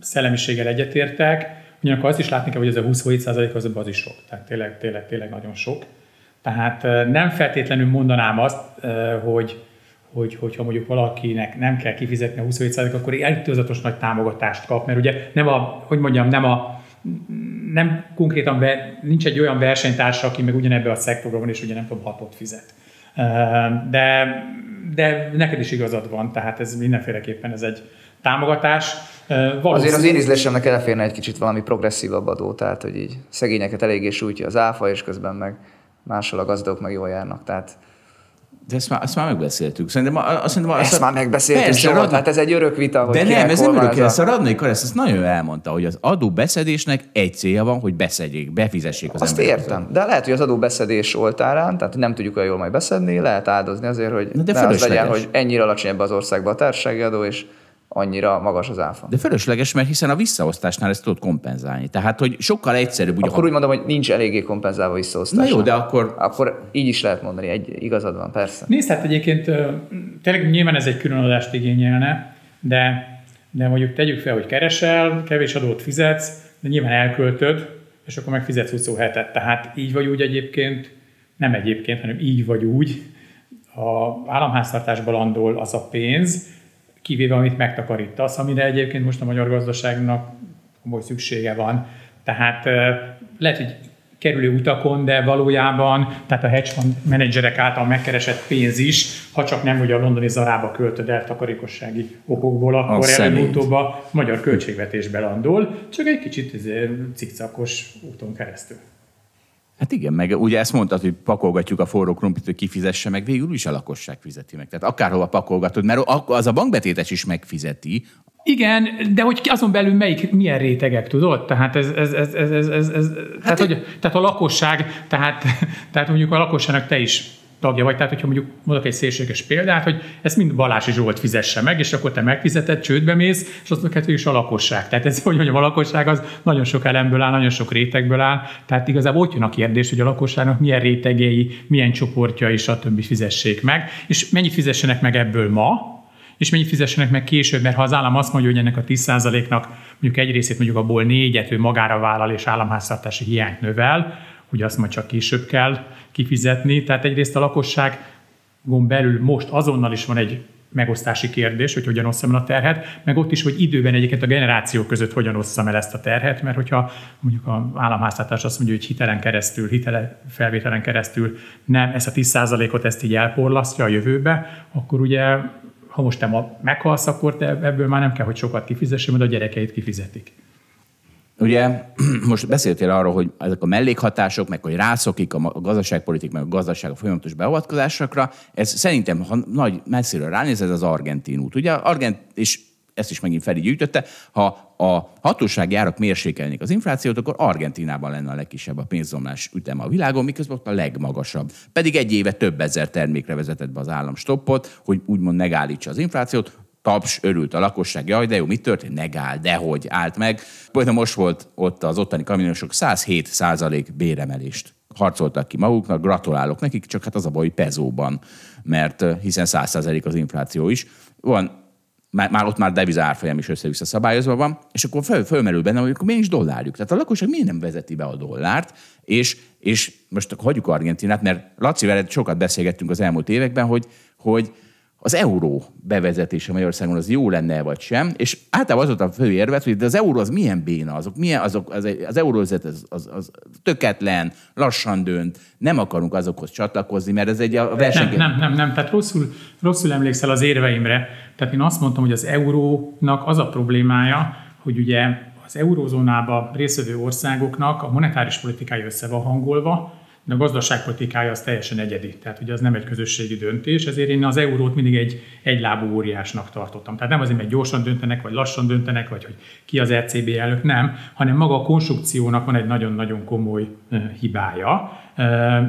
szellemiséggel egyetértek. Ugyanakkor azt is látni kell, hogy ez a 27% az, az is sok. Tehát tényleg, tényleg, tényleg nagyon sok. Tehát nem feltétlenül mondanám azt, hogy hogy, hogyha mondjuk valakinek nem kell kifizetni a 27 akkor eltőzatos nagy támogatást kap, mert ugye nem a, hogy mondjam, nem a nem konkrétan nincs egy olyan versenytársa, aki meg ugyanebbe a szektorban van, és ugye nem tudom, hatot fizet. De, de neked is igazad van, tehát ez mindenféleképpen ez egy támogatás. Valószínű... Azért az én ízlésemnek elférne egy kicsit valami progresszívabb adó, tehát hogy így szegényeket eléggé sújtja az áfa, és közben meg máshol a gazdagok meg jól járnak. Tehát de ezt már, ezt már megbeszéltük. Szerintem, azt szerintem, ezt már megbeszéltük, persze, Zsolt, hát ez egy örök vita, hogy De nem, ez nem örök, ezt a Radnai Karesz ezt nagyon elmondta, hogy az adóbeszedésnek egy célja van, hogy beszedjék, befizessék az Azt értem, de lehet, hogy az adóbeszedés oltárán, tehát nem tudjuk olyan jól majd beszedni, lehet áldozni azért, hogy de ne az legyen, hogy ennyire alacsony ebbe az országba a társasági adó, és annyira magas az áfa. De fölösleges, mert hiszen a visszaosztásnál ezt tudod kompenzálni. Tehát, hogy sokkal egyszerűbb. Ugye, akkor úgy mondom, hogy nincs eléggé kompenzálva visszaosztás. Na jó, de akkor... Akkor így is lehet mondani, egy igazad van, persze. Nézd, hát egyébként tényleg nyilván ez egy különadást igényelne, de, de mondjuk tegyük fel, hogy keresel, kevés adót fizetsz, de nyilván elköltöd, és akkor meg fizetsz 27-et. Tehát így vagy úgy egyébként, nem egyébként, hanem így vagy úgy, a államháztartásban landol az a pénz, kivéve amit megtakarítasz, amire egyébként most a magyar gazdaságnak komoly szüksége van. Tehát lehet, hogy kerülő utakon, de valójában, tehát a hedge fund menedzserek által megkeresett pénz is, ha csak nem, hogy a londoni zarába költöd el takarékossági okokból, akkor előbb-utóbb a magyar költségvetésbe landol, csak egy kicsit cikcakos úton keresztül. Hát igen, meg ugye ezt mondtad, hogy pakolgatjuk a forró krumplit, hogy kifizesse meg, végül is a lakosság fizeti meg. Tehát akárhova pakolgatod, mert az a bankbetétes is megfizeti. Igen, de hogy azon belül melyik, milyen rétegek, tudod? Tehát ez, ez, ez, ez, ez, ez, hát tehát, hogy, tehát a lakosság, tehát, tehát mondjuk a lakosságnak te is tagja vagy. Tehát, hogyha mondjuk mondok egy szélséges példát, hogy ezt mind Balási Zsolt fizesse meg, és akkor te megfizeted, csődbe mész, és azt mondod, is a lakosság. Tehát ez, hogy mondjam, a lakosság az nagyon sok elemből áll, nagyon sok rétegből áll. Tehát igazából ott jön a kérdés, hogy a lakosságnak milyen rétegei, milyen csoportja és a többi fizessék meg, és mennyit fizessenek meg ebből ma, és mennyit fizessenek meg később, mert ha az állam azt mondja, hogy ennek a 10%-nak mondjuk egy részét mondjuk abból négyet ő magára vállal és államháztartási hiányt növel, hogy azt majd csak később kell kifizetni. Tehát egyrészt a lakosságon belül most azonnal is van egy megosztási kérdés, hogy hogyan osszam el a terhet, meg ott is, hogy időben egyébként a generációk között hogyan osszam el ezt a terhet, mert hogyha mondjuk a államháztartás azt mondja, hogy hitelen keresztül, hitele felvételen keresztül nem ezt a 10%-ot ezt így elporlasztja a jövőbe, akkor ugye ha most te ma meghalsz, akkor te ebből már nem kell, hogy sokat kifizessél, mert a gyerekeit kifizetik. Ugye most beszéltél arról, hogy ezek a mellékhatások, meg hogy rászokik a gazdaságpolitik, meg a gazdaság a folyamatos beavatkozásokra, ez szerintem, ha nagy messziről ránéz, ez az argentin út. Ugye argent, és ezt is megint Feri gyűjtötte, ha a hatósági árak mérsékelnék az inflációt, akkor Argentinában lenne a legkisebb a pénzomlás üteme a világon, miközben ott a legmagasabb. Pedig egy éve több ezer termékre vezetett be az állam stoppot, hogy úgymond megállítsa az inflációt, taps, örült a lakosság, jaj, de jó, mit történt? Megáll, dehogy állt meg. Például most volt ott az ottani kamionosok 107 százalék béremelést harcoltak ki maguknak, gratulálok nekik, csak hát az a baj, hogy pezóban, mert hiszen 100 százalék az infláció is. Van már, már ott már deviza árfolyam is össze-vissza szabályozva van, és akkor föl, fölmerül bennem, hogy akkor miért is dollárjuk. Tehát a lakosság miért nem vezeti be a dollárt, és, és most akkor hagyjuk Argentinát, mert Laci veled sokat beszélgettünk az elmúlt években, hogy, hogy az euró bevezetése Magyarországon az jó lenne, vagy sem, és általában az volt a fő érvet, hogy de az euró az milyen béna, azok milyen, azok, az, az eurózet az, az, az, töketlen, lassan dönt, nem akarunk azokhoz csatlakozni, mert ez egy a verseny... Nem, nem, nem, nem, tehát rosszul, rosszul emlékszel az érveimre. Tehát én azt mondtam, hogy az eurónak az a problémája, hogy ugye az eurózónába részvevő országoknak a monetáris politikája össze van hangolva, a gazdaságpolitikája az teljesen egyedi, tehát ugye az nem egy közösségi döntés, ezért én az eurót mindig egy egylábú óriásnak tartottam. Tehát nem azért, mert gyorsan döntenek, vagy lassan döntenek, vagy hogy ki az ECB elnök, nem, hanem maga a konstrukciónak van egy nagyon-nagyon komoly hibája,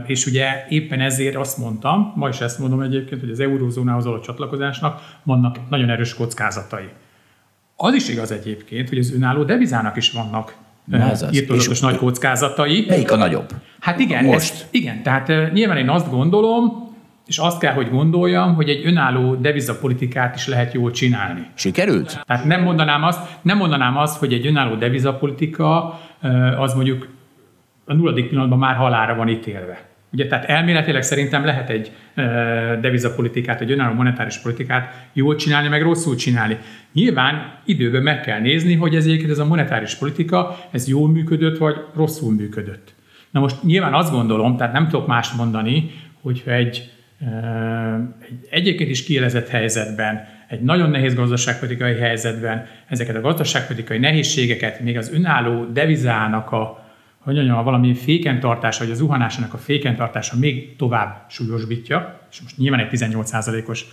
és ugye éppen ezért azt mondtam, ma is ezt mondom egyébként, hogy az eurózónához való csatlakozásnak vannak nagyon erős kockázatai. Az is igaz egyébként, hogy az önálló devizának is vannak írtózatos nagy kockázatai. Melyik a nagyobb? Hát igen, Most. Ez, igen, tehát uh, nyilván én azt gondolom, és azt kell, hogy gondoljam, hogy egy önálló devizapolitikát is lehet jól csinálni. Sikerült? Tehát nem mondanám azt, nem mondanám azt hogy egy önálló devizapolitika uh, az mondjuk a nulladik pillanatban már halára van ítélve. Ugye, tehát elméletileg szerintem lehet egy devizapolitikát, egy önálló monetáris politikát jól csinálni, meg rosszul csinálni. Nyilván időben meg kell nézni, hogy ez ez a monetáris politika, ez jól működött, vagy rosszul működött. Na most nyilván azt gondolom, tehát nem tudok mást mondani, hogyha egy, egy egyébként is kielezett helyzetben, egy nagyon nehéz gazdaságpolitikai helyzetben ezeket a gazdaságpolitikai nehézségeket, még az önálló devizának a hogy mondjam, valami fékentartása, vagy az zuhanásának a fékentartása még tovább súlyosbítja, és most nyilván egy 18%-os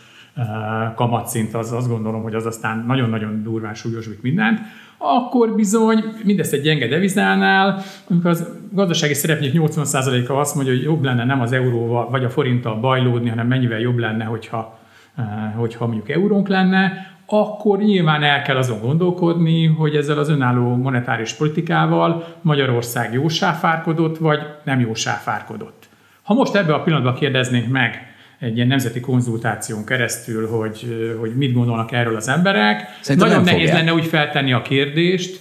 kamatszint, az azt gondolom, hogy az aztán nagyon-nagyon durván súlyosbít mindent, akkor bizony mindezt egy gyenge devizánál, amikor az gazdasági szereplők 80%-a azt mondja, hogy jobb lenne nem az euróval vagy a forinttal bajlódni, hanem mennyivel jobb lenne, hogyha, hogyha mondjuk eurónk lenne, akkor nyilván el kell azon gondolkodni, hogy ezzel az önálló monetáris politikával Magyarország jó sáfárkodott, vagy nem jó sáfárkodott. Ha most ebbe a pillanatban kérdeznénk meg egy ilyen nemzeti konzultáción keresztül, hogy, hogy mit gondolnak erről az emberek, Szerintem nagyon nehéz fogják. lenne úgy feltenni a kérdést,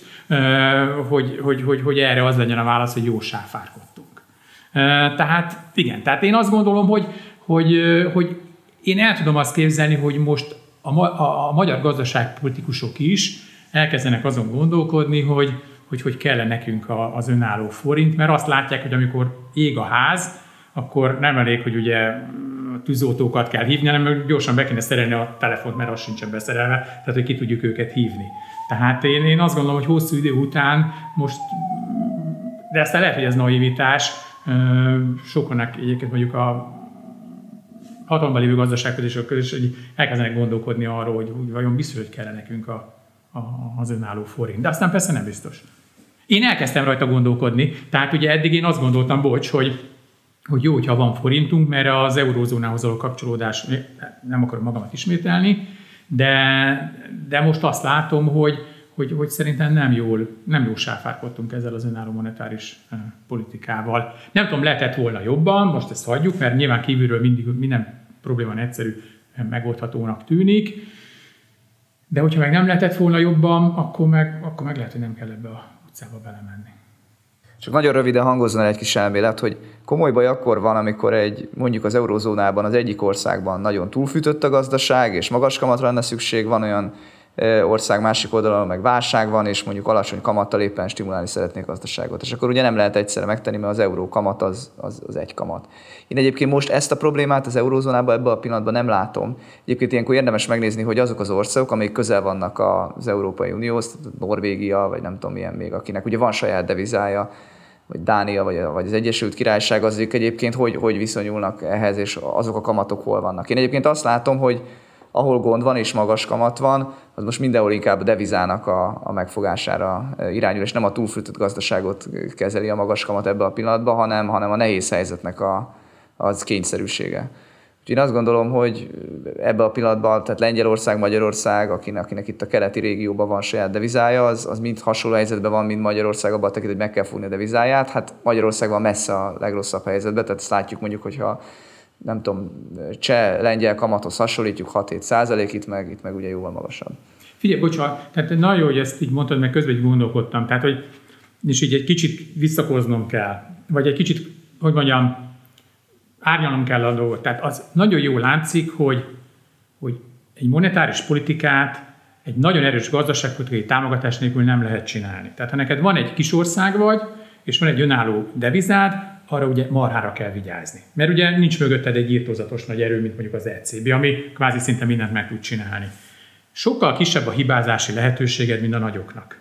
hogy, hogy, hogy, hogy erre az legyen a válasz, hogy jó sáfárkodtunk. Tehát igen, tehát én azt gondolom, hogy, hogy, hogy én el tudom azt képzelni, hogy most a, a, a magyar gazdaságpolitikusok is elkezdenek azon gondolkodni, hogy hogy, hogy kell nekünk a, az önálló forint, mert azt látják, hogy amikor ég a ház, akkor nem elég, hogy ugye tűzoltókat kell hívni, hanem gyorsan be kéne szerelni a telefont, mert az sincsen beszerelve, tehát hogy ki tudjuk őket hívni. Tehát én, én azt gondolom, hogy hosszú idő után most, de ezt lehet, hogy ez naivitás, sokanak egyébként mondjuk a hatalomban lévő gazdaságkodások között is hogy elkezdenek gondolkodni arról, hogy, hogy vajon biztos, hogy kell nekünk a, a, az önálló forint. De aztán persze nem biztos. Én elkezdtem rajta gondolkodni, tehát ugye eddig én azt gondoltam, bocs, hogy, hogy jó, hogyha van forintunk, mert az eurózónához való kapcsolódás, nem akarom magamat ismételni, de, de most azt látom, hogy, hogy, hogy szerintem nem jól, nem jól sáfárkodtunk ezzel az önálló monetáris politikával. Nem tudom, lehetett volna jobban, most ezt hagyjuk, mert nyilván kívülről mindig minden probléma egyszerű megoldhatónak tűnik, de hogyha meg nem lehetett volna jobban, akkor meg, akkor meg lehet, hogy nem kell ebbe a utcába belemenni. Csak nagyon röviden hangozzon egy kis elmélet, hogy komoly baj akkor van, amikor egy, mondjuk az eurozónában, az egyik országban nagyon túlfűtött a gazdaság, és magas kamatra lenne szükség, van olyan ország másik oldalon meg válság van, és mondjuk alacsony kamattal éppen stimulálni szeretnék a gazdaságot. És akkor ugye nem lehet egyszerre megtenni, mert az euró kamat az, az, az egy kamat. Én egyébként most ezt a problémát az eurózónában ebben a pillanatban nem látom. Egyébként ilyenkor érdemes megnézni, hogy azok az országok, amelyek közel vannak az Európai Unióhoz, Norvégia, vagy nem tudom milyen még, akinek ugye van saját devizája, vagy Dánia, vagy, vagy az Egyesült Királyság, azok egyébként hogy, hogy viszonyulnak ehhez, és azok a kamatok hol vannak. Én egyébként azt látom, hogy ahol gond van és magas kamat van, az most mindenhol inkább a devizának a, a megfogására irányul, és nem a túlfűtött gazdaságot kezeli a magas kamat ebbe a pillanatban, hanem, hanem a nehéz helyzetnek a, az kényszerűsége. Úgyhogy én azt gondolom, hogy ebbe a pillanatban, tehát Lengyelország, Magyarország, akinek, akinek itt a keleti régióban van saját devizája, az, az mind hasonló helyzetben van, mint Magyarország, abban a hogy meg kell fogni a devizáját. Hát Magyarország van messze a legrosszabb helyzetben, tehát ezt látjuk mondjuk, hogyha nem tudom, cseh, lengyel kamathoz hasonlítjuk 6-7 százalék, itt meg, itt meg ugye jóval magasabb. Figyelj, bocsánat, tehát nagyon jó, hogy ezt így mondtad, mert közben így gondolkodtam. Tehát, hogy és így egy kicsit visszakoznom kell, vagy egy kicsit, hogy mondjam, árnyalnom kell a dolgot. Tehát az nagyon jó látszik, hogy, hogy egy monetáris politikát egy nagyon erős gazdaságpolitikai támogatás nélkül nem lehet csinálni. Tehát ha neked van egy kis ország vagy, és van egy önálló devizád, arra ugye marhára kell vigyázni. Mert ugye nincs mögötted egy írtózatos nagy erő, mint mondjuk az ECB, ami kvázi szinte mindent meg tud csinálni. Sokkal kisebb a hibázási lehetőséged, mint a nagyoknak.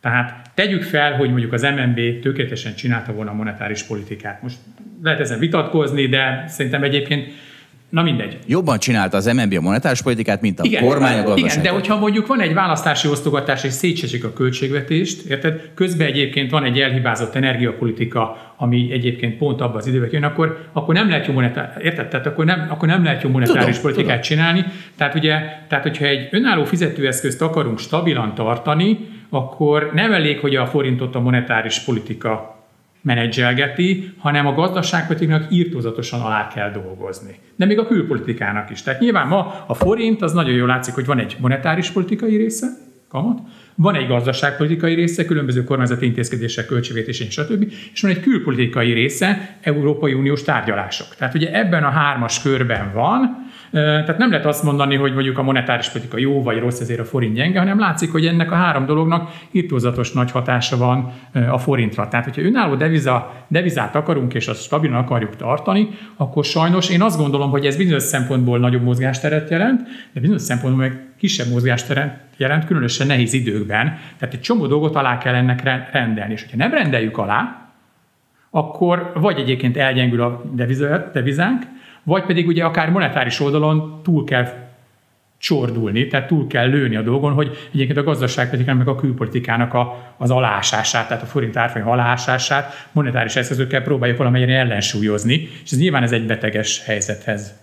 Tehát tegyük fel, hogy mondjuk az MNB tökéletesen csinálta volna a monetáris politikát. Most lehet ezen vitatkozni, de szerintem egyébként Na mindegy. Jobban csinálta az MNB a monetáris politikát, mint a igen, kormány a Igen, de hogyha mondjuk van egy választási osztogatás, és szétsesik a költségvetést, érted? Közben egyébként van egy elhibázott energiapolitika, ami egyébként pont abban az időben jön, akkor, akkor nem lehet jó monetár, érted? Tehát akkor nem, akkor nem lehet jó monetáris tudom, politikát tudom. csinálni. Tehát ugye, tehát hogyha egy önálló fizetőeszközt akarunk stabilan tartani, akkor nem elég, hogy a forintot a monetáris politika menedzselgeti, hanem a gazdaságpolitikának írtózatosan alá kell dolgozni. De még a külpolitikának is. Tehát nyilván ma a forint az nagyon jól látszik, hogy van egy monetáris politikai része, kamat, van egy gazdaságpolitikai része, különböző kormányzati intézkedések, költségvetés, stb. És van egy külpolitikai része, Európai Uniós tárgyalások. Tehát ugye ebben a hármas körben van, tehát nem lehet azt mondani, hogy mondjuk a monetáris politika jó vagy rossz, ezért a forint gyenge, hanem látszik, hogy ennek a három dolognak irtózatos nagy hatása van a forintra. Tehát, hogyha önálló deviza, devizát akarunk, és azt stabilan akarjuk tartani, akkor sajnos én azt gondolom, hogy ez bizonyos szempontból nagyobb mozgásteret jelent, de bizonyos szempontból meg kisebb mozgásteret jelent, különösen nehéz időkben. Tehát egy csomó dolgot alá kell ennek rendelni. És hogyha nem rendeljük alá, akkor vagy egyébként elgyengül a devizánk, vagy pedig ugye akár monetáris oldalon túl kell csordulni, tehát túl kell lőni a dolgon, hogy egyébként a gazdaságpolitikának meg a külpolitikának a, az alásását, tehát a forint árfolyam alásását monetáris eszközökkel próbáljuk valamilyen ellensúlyozni, és ez nyilván ez egy beteges helyzethez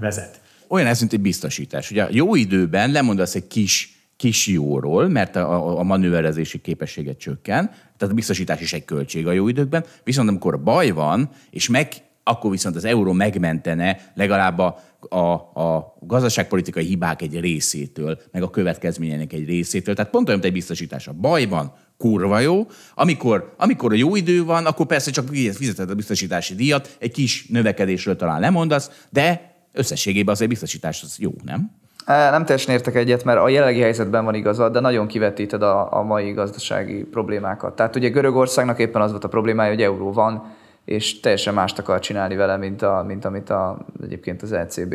vezet. Olyan ez, mint egy biztosítás. Ugye jó időben lemondasz egy kis kis jóról, mert a, a manőverezési képességet csökken, tehát a biztosítás is egy költség a jó időkben, viszont amikor baj van, és meg akkor viszont az euró megmentene legalább a, a, a gazdaságpolitikai hibák egy részétől, meg a következményeinek egy részétől. Tehát pont olyan, mint egy biztosítás. A bajban kurva jó, amikor, amikor a jó idő van, akkor persze csak fizeted a biztosítási díjat, egy kis növekedésről talán lemondasz, de összességében az egy biztosítás az jó, nem? Nem teljesen értek egyet, mert a jelenlegi helyzetben van igazad, de nagyon kivetíted a, a mai gazdasági problémákat. Tehát ugye Görögországnak éppen az volt a problémája, hogy euró van, és teljesen mást akar csinálni vele, mint, a, mint amit a, egyébként az ECB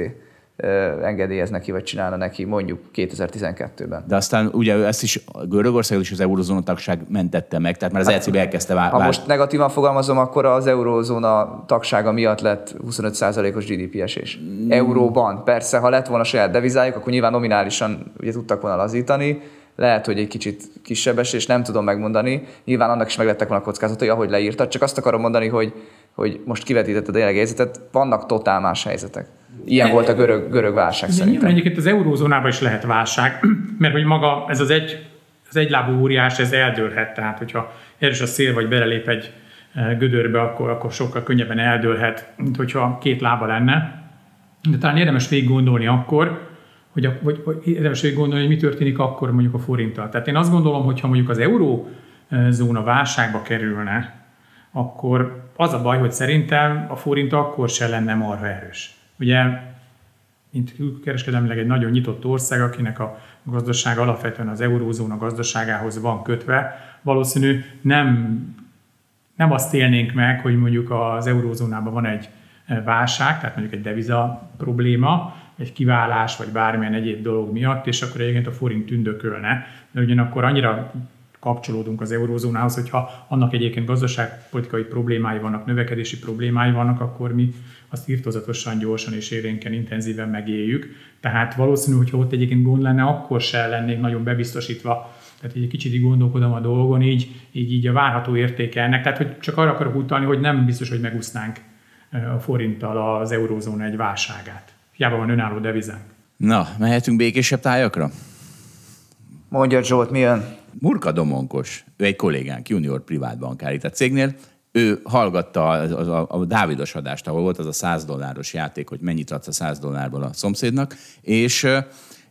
engedélyez neki, vagy csinálna neki mondjuk 2012-ben. De aztán ugye ezt is Görögország és az eurozóna tagság mentette meg, tehát már az ECB elkezdte vár. Ha most negatívan fogalmazom, akkor az eurozóna tagsága miatt lett 25%-os GDP esés. Mm. Euróban. Persze, ha lett volna saját devizájuk, akkor nyilván nominálisan ugye tudtak volna lazítani, lehet, hogy egy kicsit kisebb esés, nem tudom megmondani. Nyilván annak is meglettek volna kockázatai, ahogy leírtad, csak azt akarom mondani, hogy, hogy most kivetítetted a jelenlegi helyzetet, vannak totál más helyzetek. Ilyen volt a görög, görög válság Igen, szerintem. Egyébként az eurózónában is lehet válság, mert hogy maga ez az egy, az egylábú óriás, ez eldőlhet. Tehát, hogyha erős a szél, vagy belelép egy e, gödörbe, akkor, akkor sokkal könnyebben eldőlhet, mint hogyha két lába lenne. De talán érdemes végig gondolni akkor, hogy, a, hogy, hogy érdemes végig gondolni, hogy mi történik akkor mondjuk a forinttal. Tehát én azt gondolom, hogy ha mondjuk az eurózóna válságba kerülne, akkor az a baj, hogy szerintem a forint akkor se lenne marha erős. Ugye, mint kereskedelmileg egy nagyon nyitott ország, akinek a gazdaság alapvetően az eurózóna gazdaságához van kötve, valószínű nem, nem azt élnénk meg, hogy mondjuk az eurózónában van egy válság, tehát mondjuk egy deviza probléma, egy kiválás, vagy bármilyen egyéb dolog miatt, és akkor egyébként a forint tündökölne. De ugyanakkor annyira kapcsolódunk az eurózónához, hogyha annak egyébként gazdaságpolitikai problémái vannak, növekedési problémái vannak, akkor mi azt írtozatosan, gyorsan és érénken, intenzíven megéljük. Tehát valószínű, hogyha ott egyébként gond lenne, akkor se lennék nagyon bebiztosítva. Tehát egy kicsit így gondolkodom a dolgon, így, így, így a várható értéke ennek. Tehát hogy csak arra akarok utalni, hogy nem biztos, hogy megúsznánk a forinttal az eurózóna egy válságát. Hiába van önálló devizánk. Na, mehetünk békésebb tájakra? Mondja Zsolt, milyen? Murka Domonkos, ő egy kollégánk, junior privát bankár itt a cégnél, ő hallgatta a, a, a Dávidos adást, ahol volt az a 100 dolláros játék, hogy mennyit adsz a 100 dollárból a szomszédnak, és,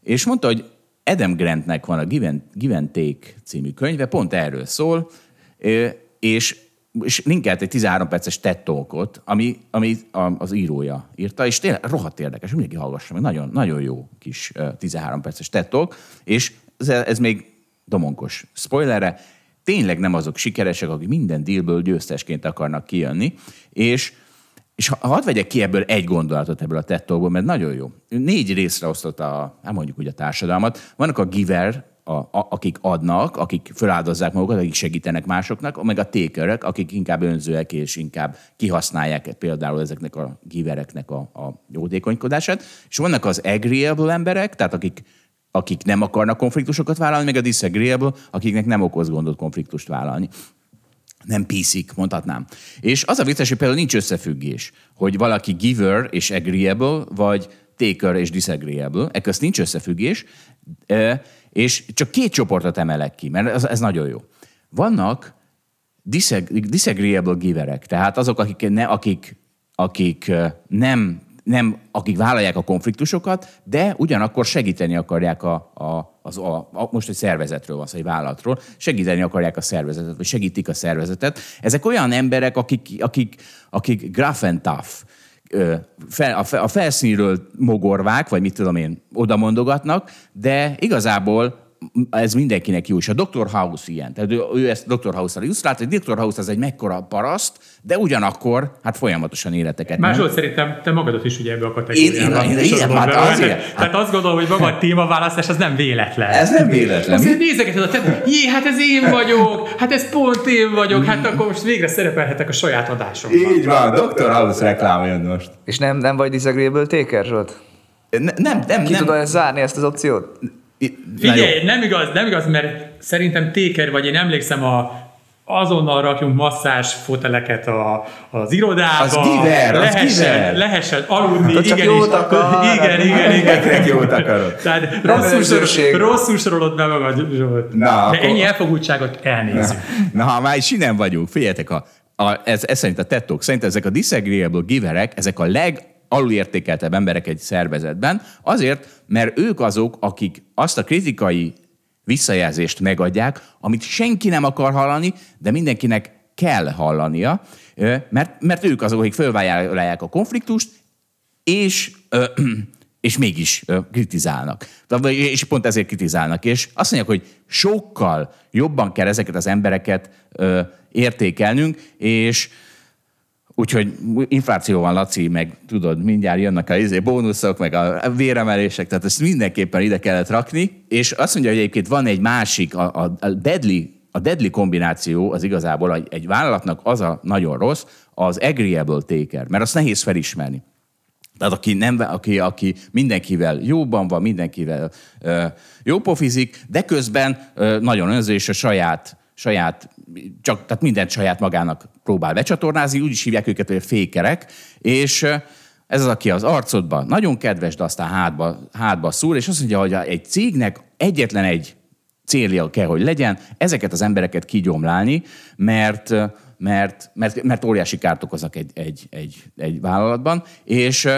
és mondta, hogy Adam Grantnek van a Give and, Give and Take című könyve, pont erről szól, és és linkelt egy 13 perces TED Talkot, ami, ami az írója írta, és tényleg rohadt érdekes, mindenki hallgassa meg, nagyon, nagyon jó kis 13 perces TED Talk, és ez, ez még domonkos spoilerre, tényleg nem azok sikeresek, akik minden dealből győztesként akarnak kijönni, és és ha, hadd vegyek ki ebből egy gondolatot ebből a tettolból, mert nagyon jó. Négy részre osztotta, hát mondjuk úgy a társadalmat. Vannak a giver, a, a, akik adnak, akik feláldozzák magukat, akik segítenek másoknak, meg a takerek, akik inkább önzőek és inkább kihasználják például ezeknek a givereknek a, a jótékonykodását. És vannak az agreeable emberek, tehát akik akik nem akarnak konfliktusokat vállalni, meg a disagreeable, akiknek nem okoz gondot konfliktust vállalni. Nem piszik, mondhatnám. És az a vicces, hogy például nincs összefüggés, hogy valaki giver és agreeable, vagy taker és disagreeable, ekkor nincs összefüggés, és csak két csoportot emelek ki, mert ez, ez nagyon jó. Vannak disagreeable giverek, tehát azok, akik, ne, akik, akik nem nem, akik vállalják a konfliktusokat, de ugyanakkor segíteni akarják a, a, az, a, a most egy szervezetről van szó, egy vállalatról, segíteni akarják a szervezetet, vagy segítik a szervezetet. Ezek olyan emberek, akik, akik, akik gruff and tough, a felszínről mogorvák, vagy mit tudom én, oda mondogatnak, de igazából ez mindenkinek jó, és a Dr. House ilyen. Tehát ő, ő ezt Dr. House-ra illusztrált, hogy Dr. House az egy mekkora paraszt, de ugyanakkor hát folyamatosan életeket. Más volt szerintem te magadat is ugye ebbe a kategóriába. Én, én, én, én, hát azért, hát, Tehát azt gondolom, hogy maga a témaválasztás az nem véletlen. Ez nem véletlen. Azért nézegeted a te, jé, hát ez én vagyok, hát ez pont én vagyok, hát akkor most végre szerepelhetek a saját adásomban. Így van, Dr. House reklám jön most. És nem, nem vagy disagreeable taker, Zsolt? Ne, nem, nem, Ki nem. tudod zárni ezt az opciót? Figyelj, nem igaz, nem igaz, mert szerintem téker vagy, én emlékszem a azonnal rakjunk masszás foteleket a, az irodába. Az giver, az lehessen, giver. lehessen aludni. Hát igen, jót akar. igen, igen, igen. Nektek jót akarod. Tehát rosszul, sorol, rosszul sorolod be magad, Zsolt. Na, De akkor- ennyi elfogultságot elnézzük. Na, ha már is innen vagyunk, figyeljetek, a, a, ez, ez szerint a tettok, szerint ezek a disagreeable giverek, ezek a leg alulértékeltebb emberek egy szervezetben, azért, mert ők azok, akik azt a kritikai visszajelzést megadják, amit senki nem akar hallani, de mindenkinek kell hallania, mert, mert ők azok, akik fölvállalják a konfliktust, és, és mégis ö, kritizálnak. És pont ezért kritizálnak. És azt mondják, hogy sokkal jobban kell ezeket az embereket értékelnünk, és Úgyhogy infláció van, Laci, meg tudod, mindjárt jönnek a izé, bónuszok, meg a véremelések, tehát ezt mindenképpen ide kellett rakni. És azt mondja, hogy egyébként van egy másik, a, a, a deadly, a deadly kombináció az igazából egy, egy vállalatnak az a nagyon rossz, az agreeable taker, mert azt nehéz felismerni. Tehát aki, nem, aki, aki mindenkivel jóban van, mindenkivel ö, jópofizik, de közben ö, nagyon önző és a saját, saját csak, tehát mindent saját magának próbál becsatornázni, úgy is hívják őket, hogy fékerek, és ez az, aki az arcodban nagyon kedves, de aztán hátba, hátba szúr, és azt mondja, hogy egy cégnek egyetlen egy célja kell, hogy legyen, ezeket az embereket kigyomlálni, mert, mert, mert, mert óriási kárt okoznak egy, egy, egy, egy vállalatban, és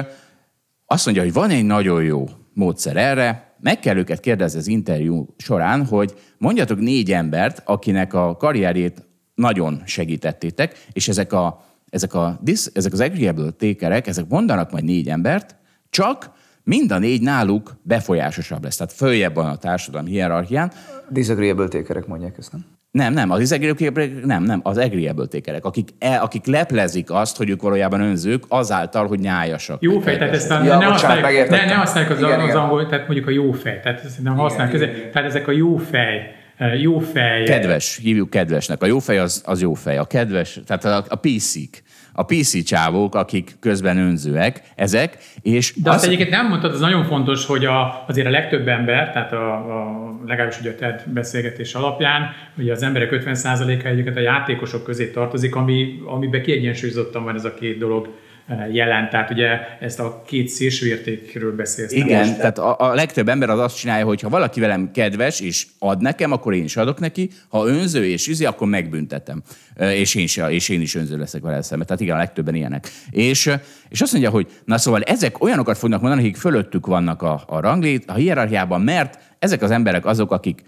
azt mondja, hogy van egy nagyon jó módszer erre, meg kell őket kérdezni az interjú során, hogy mondjatok négy embert, akinek a karrierjét nagyon segítettétek, és ezek, a, ezek, a, ezek az agreeable tékerek, ezek mondanak majd négy embert, csak mind a négy náluk befolyásosabb lesz. Tehát följebb van a társadalmi hierarchián, Disagreeable takerek mondják ezt, nem? nem, nem, az agreeable, nem, nem, az agreeable tékerek, akik, e, akik leplezik azt, hogy ők valójában önzők, azáltal, hogy nyájasak. Jó fej, tehát ezt a, Ja, ne, bocsánat, használjuk, ne, ne használjuk az, Igen, az igen. angol, tehát mondjuk a jó fej, tehát nem használjuk közé. Tehát ezek a jó fej, eh, jó fej. Kedves, hívjuk kedvesnek. A jó fej az, az jó fej. A kedves, tehát a, a PC-k. A PC csávók, akik közben önzőek, ezek, és De azt egyébként nem mondtad, az nagyon fontos, hogy a, azért a legtöbb ember, tehát a, a legalábbis ugye a TED beszélgetés alapján, ugye az emberek 50%-a egyébként a játékosok közé tartozik, ami, amiben kiegyensúlyozottan van ez a két dolog eh, jelen. Tehát ugye ezt a két szélső értékről beszélsz. Igen, most. tehát a, a legtöbb ember az azt csinálja, hogy ha valaki velem kedves, és ad nekem, akkor én is adok neki, ha önző és üzi, akkor megbüntetem. És én, is, és én is önző leszek vele szemben. Tehát igen, a legtöbben ilyenek. És, és azt mondja, hogy na szóval ezek olyanokat fognak mondani, akik fölöttük vannak a, a ranglét, a hierarchiában, mert ezek az emberek azok, akik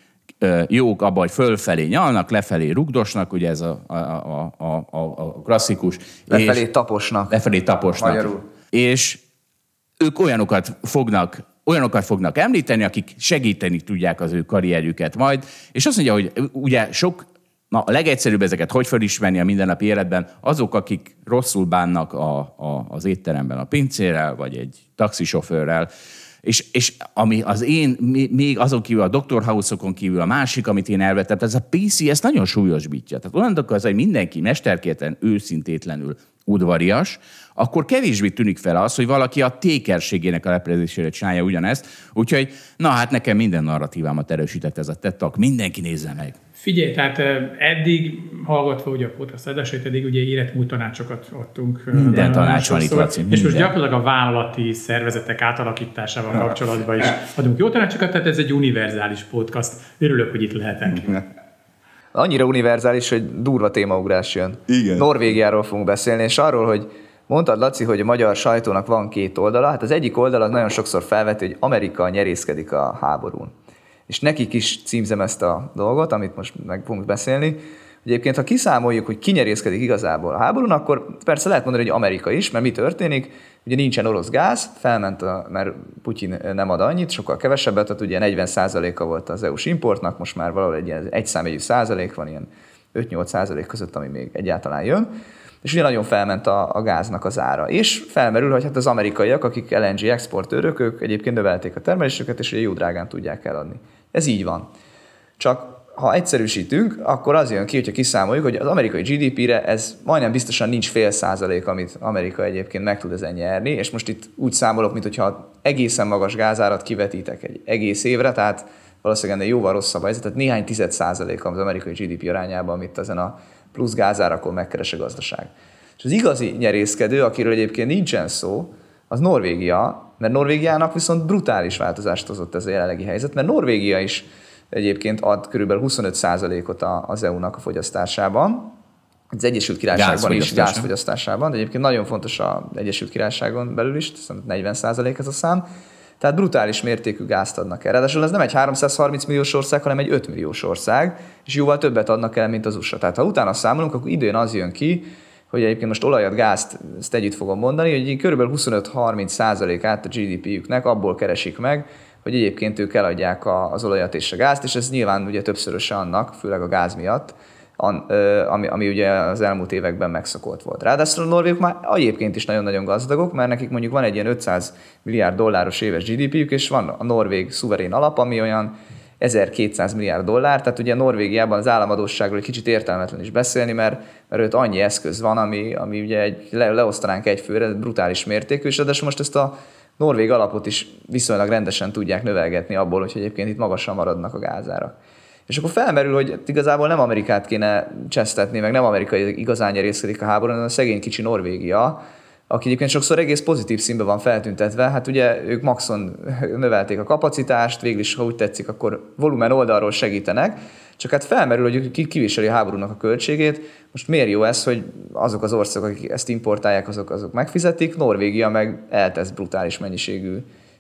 jók abban, hogy fölfelé nyalnak, lefelé rugdosnak, ugye ez a, a, a, a, a, klasszikus. Lefelé és, taposnak. lefelé taposnak. Magyarul. És ők olyanokat fognak olyanokat fognak említeni, akik segíteni tudják az ő karrierjüket majd, és azt mondja, hogy ugye sok, na a legegyszerűbb ezeket hogy felismerni a mindennapi életben, azok, akik rosszul bánnak a, a, az étteremben a pincérrel, vagy egy taxisofőrrel, és, és ami az én, még azon kívül, a Dr. House-okon kívül a másik, amit én elvettem, ez a PC, ez nagyon súlyosbítja. Tehát onnantól az, hogy mindenki mesterkéten, őszintétlenül udvarias, akkor kevésbé tűnik fel az, hogy valaki a tékerségének a leplezésére csinálja ugyanezt. Úgyhogy, na hát nekem minden narratívámat erősített ez a tettak, mindenki nézze meg. Figyelj, tehát eh, eddig hallgatva ugye a podcast adásait, eddig ugye életmúlt tanácsokat adtunk. Minden tanács van itt. Laci, És most gyakorlatilag a vállalati szervezetek átalakításával kapcsolatban is adunk jó tanácsokat, tehát ez egy univerzális podcast. Örülök, hogy itt lehetek. Annyira univerzális, hogy durva témaugrás jön. Igen. Norvégiáról fogunk beszélni, és arról, hogy Mondtad, Laci, hogy a magyar sajtónak van két oldala. Hát az egyik oldal az nagyon sokszor felveti, hogy Amerika nyerészkedik a háborún. És nekik is címzem ezt a dolgot, amit most meg fogunk beszélni. Egyébként, ha kiszámoljuk, hogy ki nyerészkedik igazából a háborún, akkor persze lehet mondani, hogy Amerika is, mert mi történik? Ugye nincsen orosz gáz, felment, a, mert Putyin nem ad annyit, sokkal kevesebbet, tehát ugye 40%-a volt az EU-s importnak, most már valahol egy ilyen egy számjegyű százalék van, ilyen 5-8 százalék között, ami még egyáltalán jön és ugye nagyon felment a, a gáznak az ára. És felmerül, hogy hát az amerikaiak, akik LNG exportőrök, ők egyébként növelték a termelésüket, és ugye jó drágán tudják eladni. Ez így van. Csak ha egyszerűsítünk, akkor az jön ki, hogyha kiszámoljuk, hogy az amerikai GDP-re ez majdnem biztosan nincs fél százalék, amit Amerika egyébként meg tud ezen nyerni, és most itt úgy számolok, mint hogyha egészen magas gázárat kivetítek egy egész évre, tehát valószínűleg ennél jóval rosszabb helyzet, tehát néhány tized százalék az amerikai GDP arányában, amit ezen a plusz gázárakon megkeres a gazdaság. És az igazi nyerészkedő, akiről egyébként nincsen szó, az Norvégia, mert Norvégiának viszont brutális változást hozott ez a jelenlegi helyzet, mert Norvégia is egyébként ad körülbelül 25%-ot az EU-nak a fogyasztásában, az Egyesült Királyságban is gázfogyasztásában, de egyébként nagyon fontos az Egyesült Királyságon belül is, 40% ez a szám. Tehát brutális mértékű gázt adnak el. Ráadásul ez nem egy 330 milliós ország, hanem egy 5 milliós ország, és jóval többet adnak el, mint az USA. Tehát ha utána számolunk, akkor időn az jön ki, hogy egyébként most olajat, gázt, ezt együtt fogom mondani, hogy kb. 25-30 százalékát a GDP-jüknek abból keresik meg, hogy egyébként ők eladják az olajat és a gázt, és ez nyilván ugye többszöröse annak, főleg a gáz miatt, ami, ami ugye az elmúlt években megszokott volt. Ráadásul a norvégok már egyébként is nagyon-nagyon gazdagok, mert nekik mondjuk van egy ilyen 500 milliárd dolláros éves GDP-jük, és van a norvég szuverén alap, ami olyan 1200 milliárd dollár, tehát ugye Norvégiában az államadóságról egy kicsit értelmetlen is beszélni, mert, mert őt annyi eszköz van, ami, ami ugye egy, le, leosztanánk egy főre, brutális mértékű, és de most ezt a norvég alapot is viszonylag rendesen tudják növelgetni abból, hogy egyébként itt magasan maradnak a gázárak. És akkor felmerül, hogy igazából nem Amerikát kéne csesztetni, meg nem Amerika igazán nyerészkedik a háború, hanem a szegény kicsi Norvégia, aki egyébként sokszor egész pozitív színben van feltüntetve. Hát ugye ők maxon növelték a kapacitást, végül is, ha úgy tetszik, akkor volumen oldalról segítenek, csak hát felmerül, hogy ki kiviseli a háborúnak a költségét. Most miért jó ez, hogy azok az országok, akik ezt importálják, azok, azok megfizetik, Norvégia meg eltesz brutális mennyiségű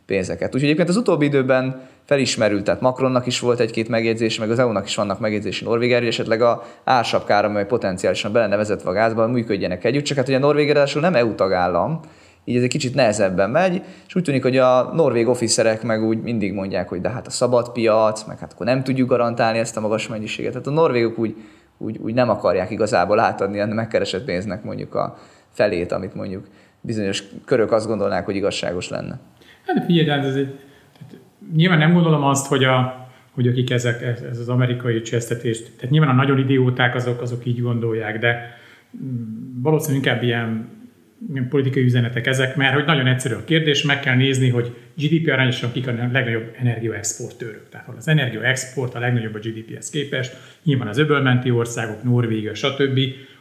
pénzeket. Úgyhogy egyébként az utóbbi időben felismerült, tehát Macronnak is volt egy-két megjegyzés, meg az EU-nak is vannak megjegyzési Norvégiára, hogy esetleg a ársapkára, amely potenciálisan bele vezetve a gázban, működjenek együtt, csak hát ugye Norvégia nem EU tagállam, így ez egy kicsit nehezebben megy, és úgy tűnik, hogy a norvég officerek meg úgy mindig mondják, hogy de hát a szabad piac, meg hát akkor nem tudjuk garantálni ezt a magas mennyiséget. Tehát a norvégok úgy, úgy, úgy nem akarják igazából átadni a megkeresett pénznek mondjuk a felét, amit mondjuk bizonyos körök azt gondolnák, hogy igazságos lenne. Hát figyelj, ez egy nyilván nem gondolom azt, hogy, a, hogy akik ezek, ez az amerikai csesztetést, tehát nyilván a nagyon idióták azok, azok így gondolják, de valószínűleg inkább ilyen, ilyen politikai üzenetek ezek, mert hogy nagyon egyszerű a kérdés, meg kell nézni, hogy GDP arányosan kik a legnagyobb energiaexportőrök. Tehát az energiaexport a legnagyobb a GDP-hez képest, nyilván az öbölmenti országok, Norvégia, stb.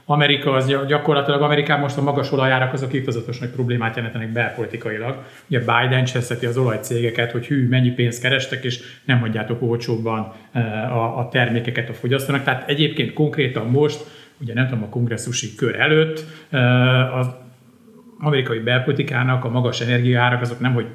Amerika az gyakorlatilag Amerikában most a magas olajárak azok írtozatos nagy problémát jelentenek belpolitikailag. Ugye Biden cseszeti az olajcégeket, hogy hű, mennyi pénzt kerestek, és nem hagyjátok olcsóbban eh, a, a termékeket a fogyasztónak. Tehát egyébként konkrétan most, ugye nem tudom, a kongresszusi kör előtt eh, az amerikai belpolitikának a magas energiaárak azok nem, hogy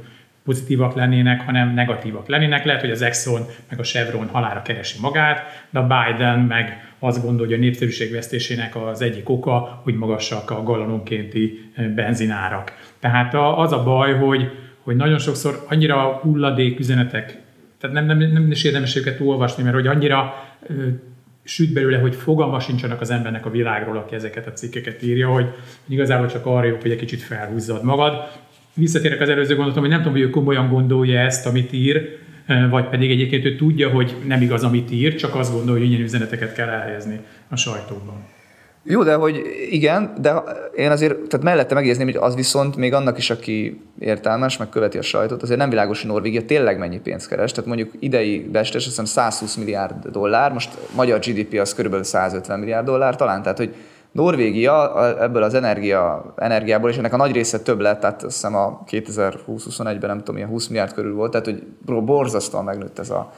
pozitívak lennének, hanem negatívak lennének. Lehet, hogy az Exxon meg a Chevron halára keresi magát, de a Biden meg azt gondolja, hogy a népszerűségvesztésének az egyik oka, hogy magasak a galononkénti eh, benzinárak. Tehát az a baj, hogy, hogy nagyon sokszor annyira hulladék üzenetek, tehát nem, nem, nem is érdemes őket olvasni, mert hogy annyira ö, süt belőle, hogy fogalma sincsenek az embernek a világról, aki ezeket a cikkeket írja, hogy igazából csak arra jó, hogy egy kicsit felhúzzad magad. Visszatérek az előző gondolatom, hogy nem tudom, hogy ő komolyan gondolja ezt, amit ír, vagy pedig egyébként ő tudja, hogy nem igaz, amit ír, csak azt gondolja, hogy ilyen üzeneteket kell elhelyezni a sajtóban. Jó, de hogy igen, de én azért, tehát mellette megjegyezném, hogy az viszont még annak is, aki értelmes, meg követi a sajtót, azért nem világos, hogy Norvégia tényleg mennyi pénzt keres. Tehát mondjuk idei bestes, azt hiszem 120 milliárd dollár, most magyar GDP az körülbelül 150 milliárd dollár talán, tehát hogy Norvégia ebből az energia, energiából, és ennek a nagy része több lett, tehát azt hiszem a 2020-21-ben nem tudom, ilyen 20 milliárd körül volt, tehát hogy borzasztóan megnőtt ez a,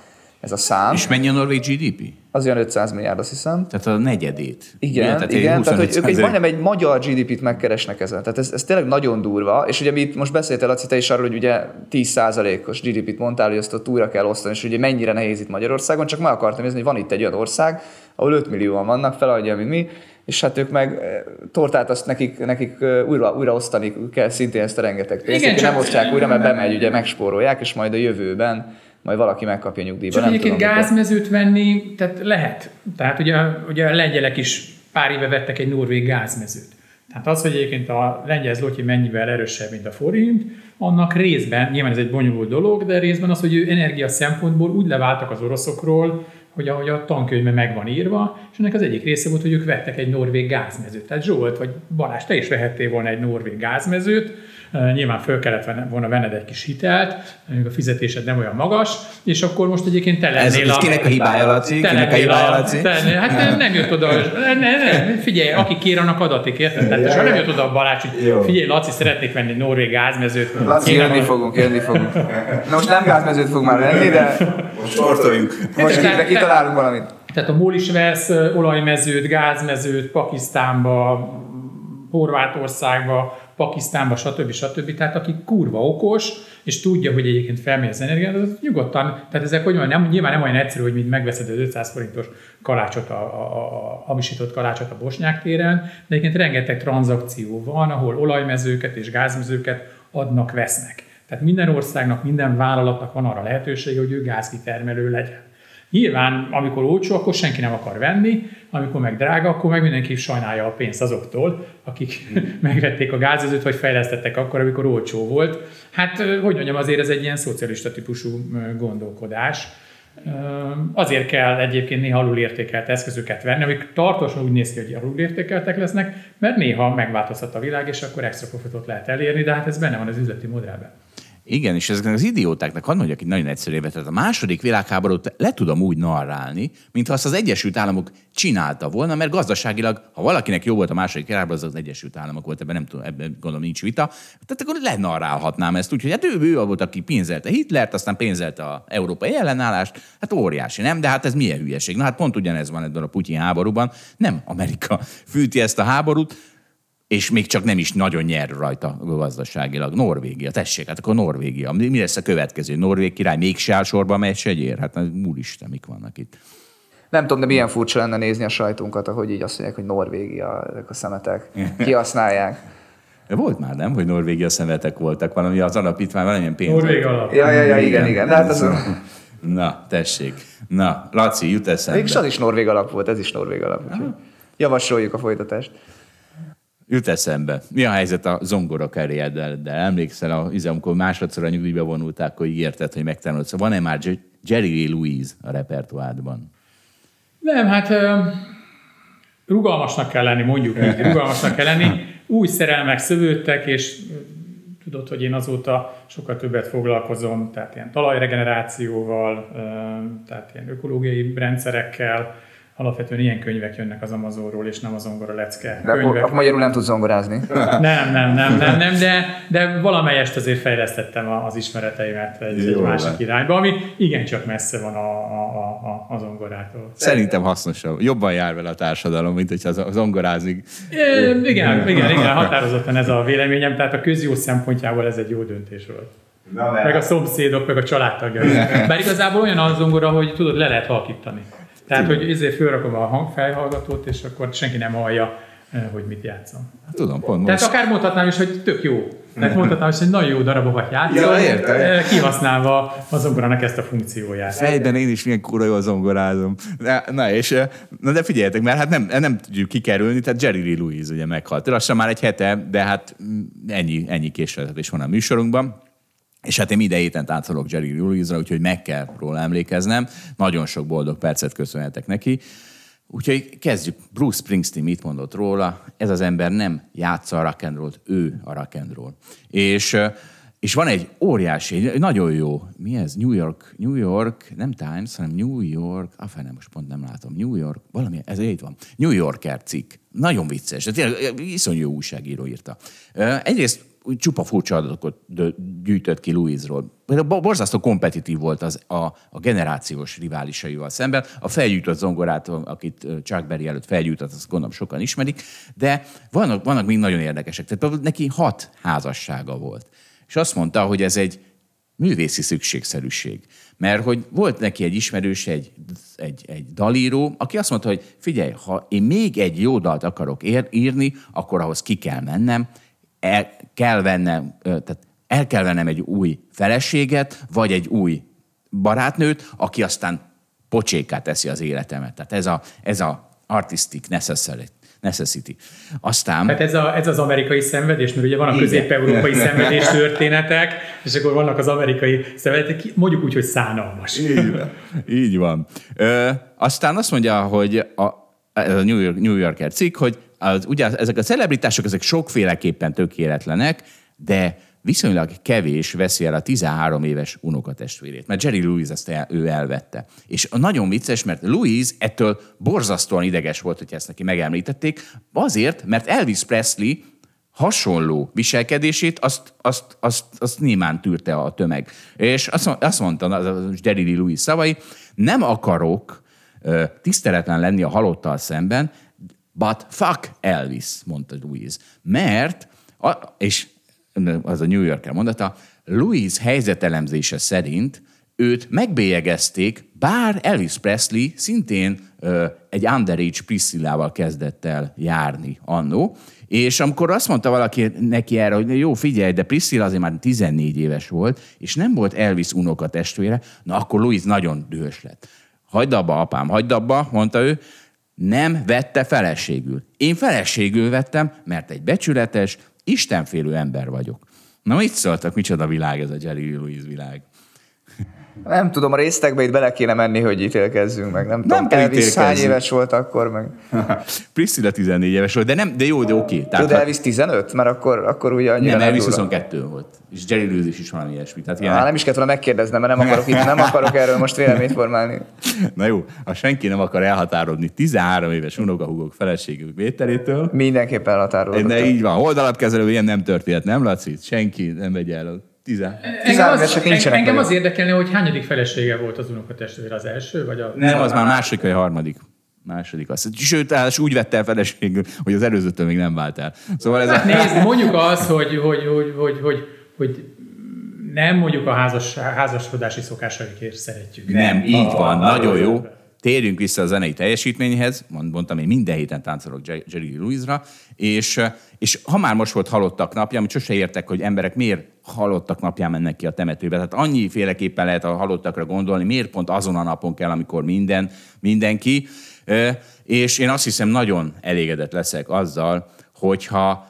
ez a szám. És mennyi a norvég GDP? Az olyan 500 milliárd, azt hiszem. Tehát a negyedét. Igen, Ugye? Tehát igen, tehát hogy 25 ők egy, majdnem egy magyar GDP-t megkeresnek ezen. Tehát ez, ez tényleg nagyon durva. És ugye mi itt most beszéltél, Laci, te is arról, hogy ugye 10%-os GDP-t mondtál, hogy azt ott újra kell osztani, és ugye mennyire nehéz itt Magyarországon, csak meg akartam nézni, hogy van itt egy olyan ország, ahol 5 millióan vannak, feladja, mint mi, és hát ők meg eh, tortát azt nekik, nekik eh, újra, újra osztani kell szintén ezt a rengeteg pénzt. Igen, nem osztják újra, mert bemegy, ugye megspórolják, és majd a jövőben majd valaki megkapja nyugdíjba. Csak egyébként gázmezőt venni, tehát lehet. Tehát ugye, ugye a lengyelek is pár éve vettek egy norvég gázmezőt. Tehát az, hogy egyébként a lengyel zloty mennyivel erősebb, mint a forint, annak részben, nyilván ez egy bonyolult dolog, de részben az, hogy ő energia szempontból úgy leváltak az oroszokról, hogy ahogy a tankönyvben meg van írva, és ennek az egyik része volt, hogy ők vettek egy norvég gázmezőt. Tehát Zsolt vagy Balázs, te is vehettél volna egy norvég gázmezőt, nyilván föl kellett volna venned egy kis hitelt, még a fizetésed nem olyan magas, és akkor most egyébként te Ez, lennél ez kinek a hibája, Laci? te Kinek a lennél hibája, a- Laci? te- Hát nem, nem jött oda, ne, ne, figyelj, aki kér, annak adatik, érted? Tehát, és ha nem jött oda a Balázs, hogy figyelj, Laci, szeretnék venni norvég gázmezőt. Laci, jönni fogunk, jönni fogunk. Na most nem gázmezőt fog már venni, de most Tehát- ki- kitalálunk valamit. Tehát a MOL is vesz olajmezőt, gázmezőt Pakisztánba, Horvátországba, Pakisztánba, stb. stb. Tehát aki kurva okos, és tudja, hogy egyébként felmegy az energiát, az nyugodtan, tehát ezek hogy nem, nyilván nem olyan egyszerű, hogy mint megveszed az 500 forintos kalácsot, a, a, a hamisított kalácsot a Bosnyák téren, de egyébként rengeteg tranzakció van, ahol olajmezőket és gázmezőket adnak, vesznek. Tehát minden országnak, minden vállalatnak van arra lehetősége, hogy ő gázkitermelő legyen. Nyilván, amikor olcsó, akkor senki nem akar venni, amikor meg drága, akkor meg mindenki sajnálja a pénzt azoktól, akik megvették a gázezőt, vagy fejlesztettek akkor, amikor olcsó volt. Hát, hogy mondjam, azért ez egy ilyen szocialista típusú gondolkodás. Azért kell egyébként néha alulértékelt eszközöket venni, amik tartósan úgy néz ki, hogy alulértékeltek lesznek, mert néha megváltozhat a világ, és akkor extra profitot lehet elérni, de hát ez benne van az üzleti modellben. Igen, és ezeknek az idiótáknak, hadd mondjak itt nagyon egyszerűen, tehát a második világháborút le tudom úgy narrálni, mintha azt az Egyesült Államok csinálta volna, mert gazdaságilag, ha valakinek jó volt a második világháború, az az Egyesült Államok volt, ebben nem tudom, ebben gondolom nincs vita, tehát akkor lenarrálhatnám ezt, úgyhogy hát ő, ő volt, aki pénzelte Hitlert, aztán pénzelte a európai ellenállást, hát óriási, nem? De hát ez milyen hülyeség? Na hát pont ugyanez van ebben a Putyin háborúban, nem Amerika fűti ezt a háborút, és még csak nem is nagyon nyer rajta gazdaságilag. Norvégia, tessék, hát akkor Norvégia. Mi lesz a következő? Norvég király mégse áll sorba, mely segyér? Hát az úristen, mik vannak itt. Nem tudom, de milyen furcsa lenne nézni a sajtunkat, ahogy így azt mondják, hogy Norvégia, ezek a szemetek. Kihasználják. Volt már, nem, hogy Norvégia szemetek voltak, valami az alapítvány, valamilyen pénz. Norvég alap. Ja, ja, ja, igen, igen. De hát az, Na, tessék. Na, Laci, jut eszembe. mégis az is Norvég alap volt, ez is Norvég alap. Úgyhogy javasoljuk a folytatást. Jut eszembe. Mi a helyzet a zongora karrieddel? De emlékszel, a, izé, amikor másodszor a nyugdíjba vonulták, akkor ígérted, hogy megtanulod. Szóval van-e már Jerry Louise a repertoádban? Nem, hát rugalmasnak kell lenni, mondjuk így, rugalmasnak kell lenni. Új szerelmek szövődtek, és tudod, hogy én azóta sokkal többet foglalkozom, tehát ilyen talajregenerációval, tehát ilyen ökológiai rendszerekkel, alapvetően ilyen könyvek jönnek az Amazonról, és nem az Zongora Lecke De akkor, könyvek. akkor magyarul nem tudsz zongorázni. Nem, nem, nem, nem, nem, de, de valamelyest azért fejlesztettem a- az ismereteimet egy, egy másik van. irányba, ami igencsak messze van a, a, a, a, a zongorától. Szerintem hasznosabb. Jobban jár vele a társadalom, mint hogyha az- zongorázik. É, igen, igen, igen, határozottan ez a véleményem, tehát a közjó szempontjából ez egy jó döntés volt. Na, Meg a szomszédok, meg a családtagjai. Bár igazából olyan a zongora, hogy tudod, le lehet halkítani. Tehát, hogy ezért fölrakom a hangfelhallgatót, és akkor senki nem hallja, eh, hogy mit játszom. Tudom, pont Tehát most. akár mondhatnám is, hogy tök jó. Tehát mondhatnám is, hogy nagyon jó darabokat játszom, Ja, értem. eh, kihasználva a zongorának ezt a funkcióját. Fejben én is milyen kurva jól zongorázom. Na, na, és, eh, na de figyeljetek, mert hát nem, nem tudjuk kikerülni, tehát Jerry Lee Louise ugye meghalt. Lassan már egy hete, de hát mm, ennyi, ennyi késletetés van a műsorunkban. És hát én minden héten táncolok Jerry Lee Louise-ra, úgyhogy meg kell róla emlékeznem. Nagyon sok boldog percet köszönhetek neki. Úgyhogy kezdjük. Bruce Springsteen mit mondott róla? Ez az ember nem játsza a rock and roll ő a rock and roll. És, és van egy óriási, egy nagyon jó, mi ez? New York, New York, nem Times, hanem New York, ah, fel nem, most pont nem látom, New York, valami, ez így van, New Yorker cikk. Nagyon vicces, de tényleg iszonyú újságíró írta. Egyrészt úgy csupa furcsa adatokat gyűjtött ki Louise-ról. borzasztó kompetitív volt az a, a generációs riválisaival szemben. A felgyújtott zongorát, akit Chuck Berry előtt felgyújtott, azt gondolom sokan ismerik, de vannak, vannak még nagyon érdekesek. Tehát neki hat házassága volt. És azt mondta, hogy ez egy művészi szükségszerűség. Mert hogy volt neki egy ismerős, egy, egy, egy dalíró, aki azt mondta, hogy figyelj, ha én még egy jó dalt akarok ér, írni, akkor ahhoz ki kell mennem, el kell vennem, tehát el kell vennem egy új feleséget, vagy egy új barátnőt, aki aztán pocsékát teszi az életemet. Tehát ez a, ez a artistic necessity. necessity. Aztán... Hát ez, a, ez az amerikai szenvedés, mert ugye van a közép-európai szenvedés történetek, és akkor vannak az amerikai szenvedések, mondjuk úgy, hogy szánalmas. Így van. Így van. Ö, aztán azt mondja, hogy a, ez a New, York, New Yorker cikk, hogy az, ugye ezek a celebritások, ezek sokféleképpen tökéletlenek, de viszonylag kevés veszi el a 13 éves unokatestvérét, mert Jerry Louise ezt el, ő elvette. És nagyon vicces, mert Louise ettől borzasztóan ideges volt, hogy ezt neki megemlítették, azért, mert Elvis Presley hasonló viselkedését, azt, azt, azt, azt némán tűrte a tömeg. És azt, azt mondta az Jerry Louise szavai, nem akarok tiszteletlen lenni a halottal szemben, but fuck Elvis, mondta Louise. Mert, a, és az a New Yorker mondata, Louis helyzetelemzése szerint őt megbélyegezték, bár Elvis Presley szintén ö, egy underage Priscillával kezdett el járni annó, és amikor azt mondta valaki neki erre, hogy jó, figyelj, de Priscilla azért már 14 éves volt, és nem volt Elvis unoka testvére, na akkor Louis nagyon dühös lett. Hagyd abba, apám, hagyd abba, mondta ő, nem vette feleségül. Én feleségül vettem, mert egy becsületes, istenfélő ember vagyok. Na, mit szóltak, micsoda világ ez a Jerry Louise világ? Nem tudom, a résztekbe itt bele kéne menni, hogy ítélkezzünk meg. Nem, nem tudom, Elvis hány éves volt akkor meg. Priscilla 14 éves volt, de, nem, de jó, de oké. Okay. Tudod, Elvis 15? Mert akkor, akkor ugye annyira Nem, Elvis 22 volt. És Jerry Lewis is, valami ilyesmi. Tehát ilyen... Á, nem is kellett volna megkérdeznem, mert nem akarok, itt, nem akarok erről most véleményt formálni. Na jó, ha senki nem akar elhatárolni 13 éves unokahúgok feleségük vételétől. Mindenképpen elhatárolódott. De így van. Oldalapkezelő ilyen nem történt, nem Laci? Senki nem megy el Tizen. Engem az, engem az érdekelne, hogy hányadik felesége volt az unokatestvér, az első? Vagy a... Nem, az már második vagy harmadik. Második az. Sőt, és úgy vette el feleségül, hogy az előzőtől még nem vált el. Szóval ez hát a... Nézd, mondjuk az, hogy, hogy, hogy, hogy, hogy, hogy nem mondjuk a házas, házaskodási szokásaikért szeretjük. Nem, így van, a, nagyon jó. Térjünk vissza a zenei teljesítményhez, mondtam, én minden héten táncolok Jerry Louise-ra, és, és ha már most volt halottak napja, amit sose értek, hogy emberek miért halottak napján mennek ki a temetőbe. Tehát annyi féleképpen lehet a halottakra gondolni, miért pont azon a napon kell, amikor minden, mindenki. És én azt hiszem, nagyon elégedett leszek azzal, hogyha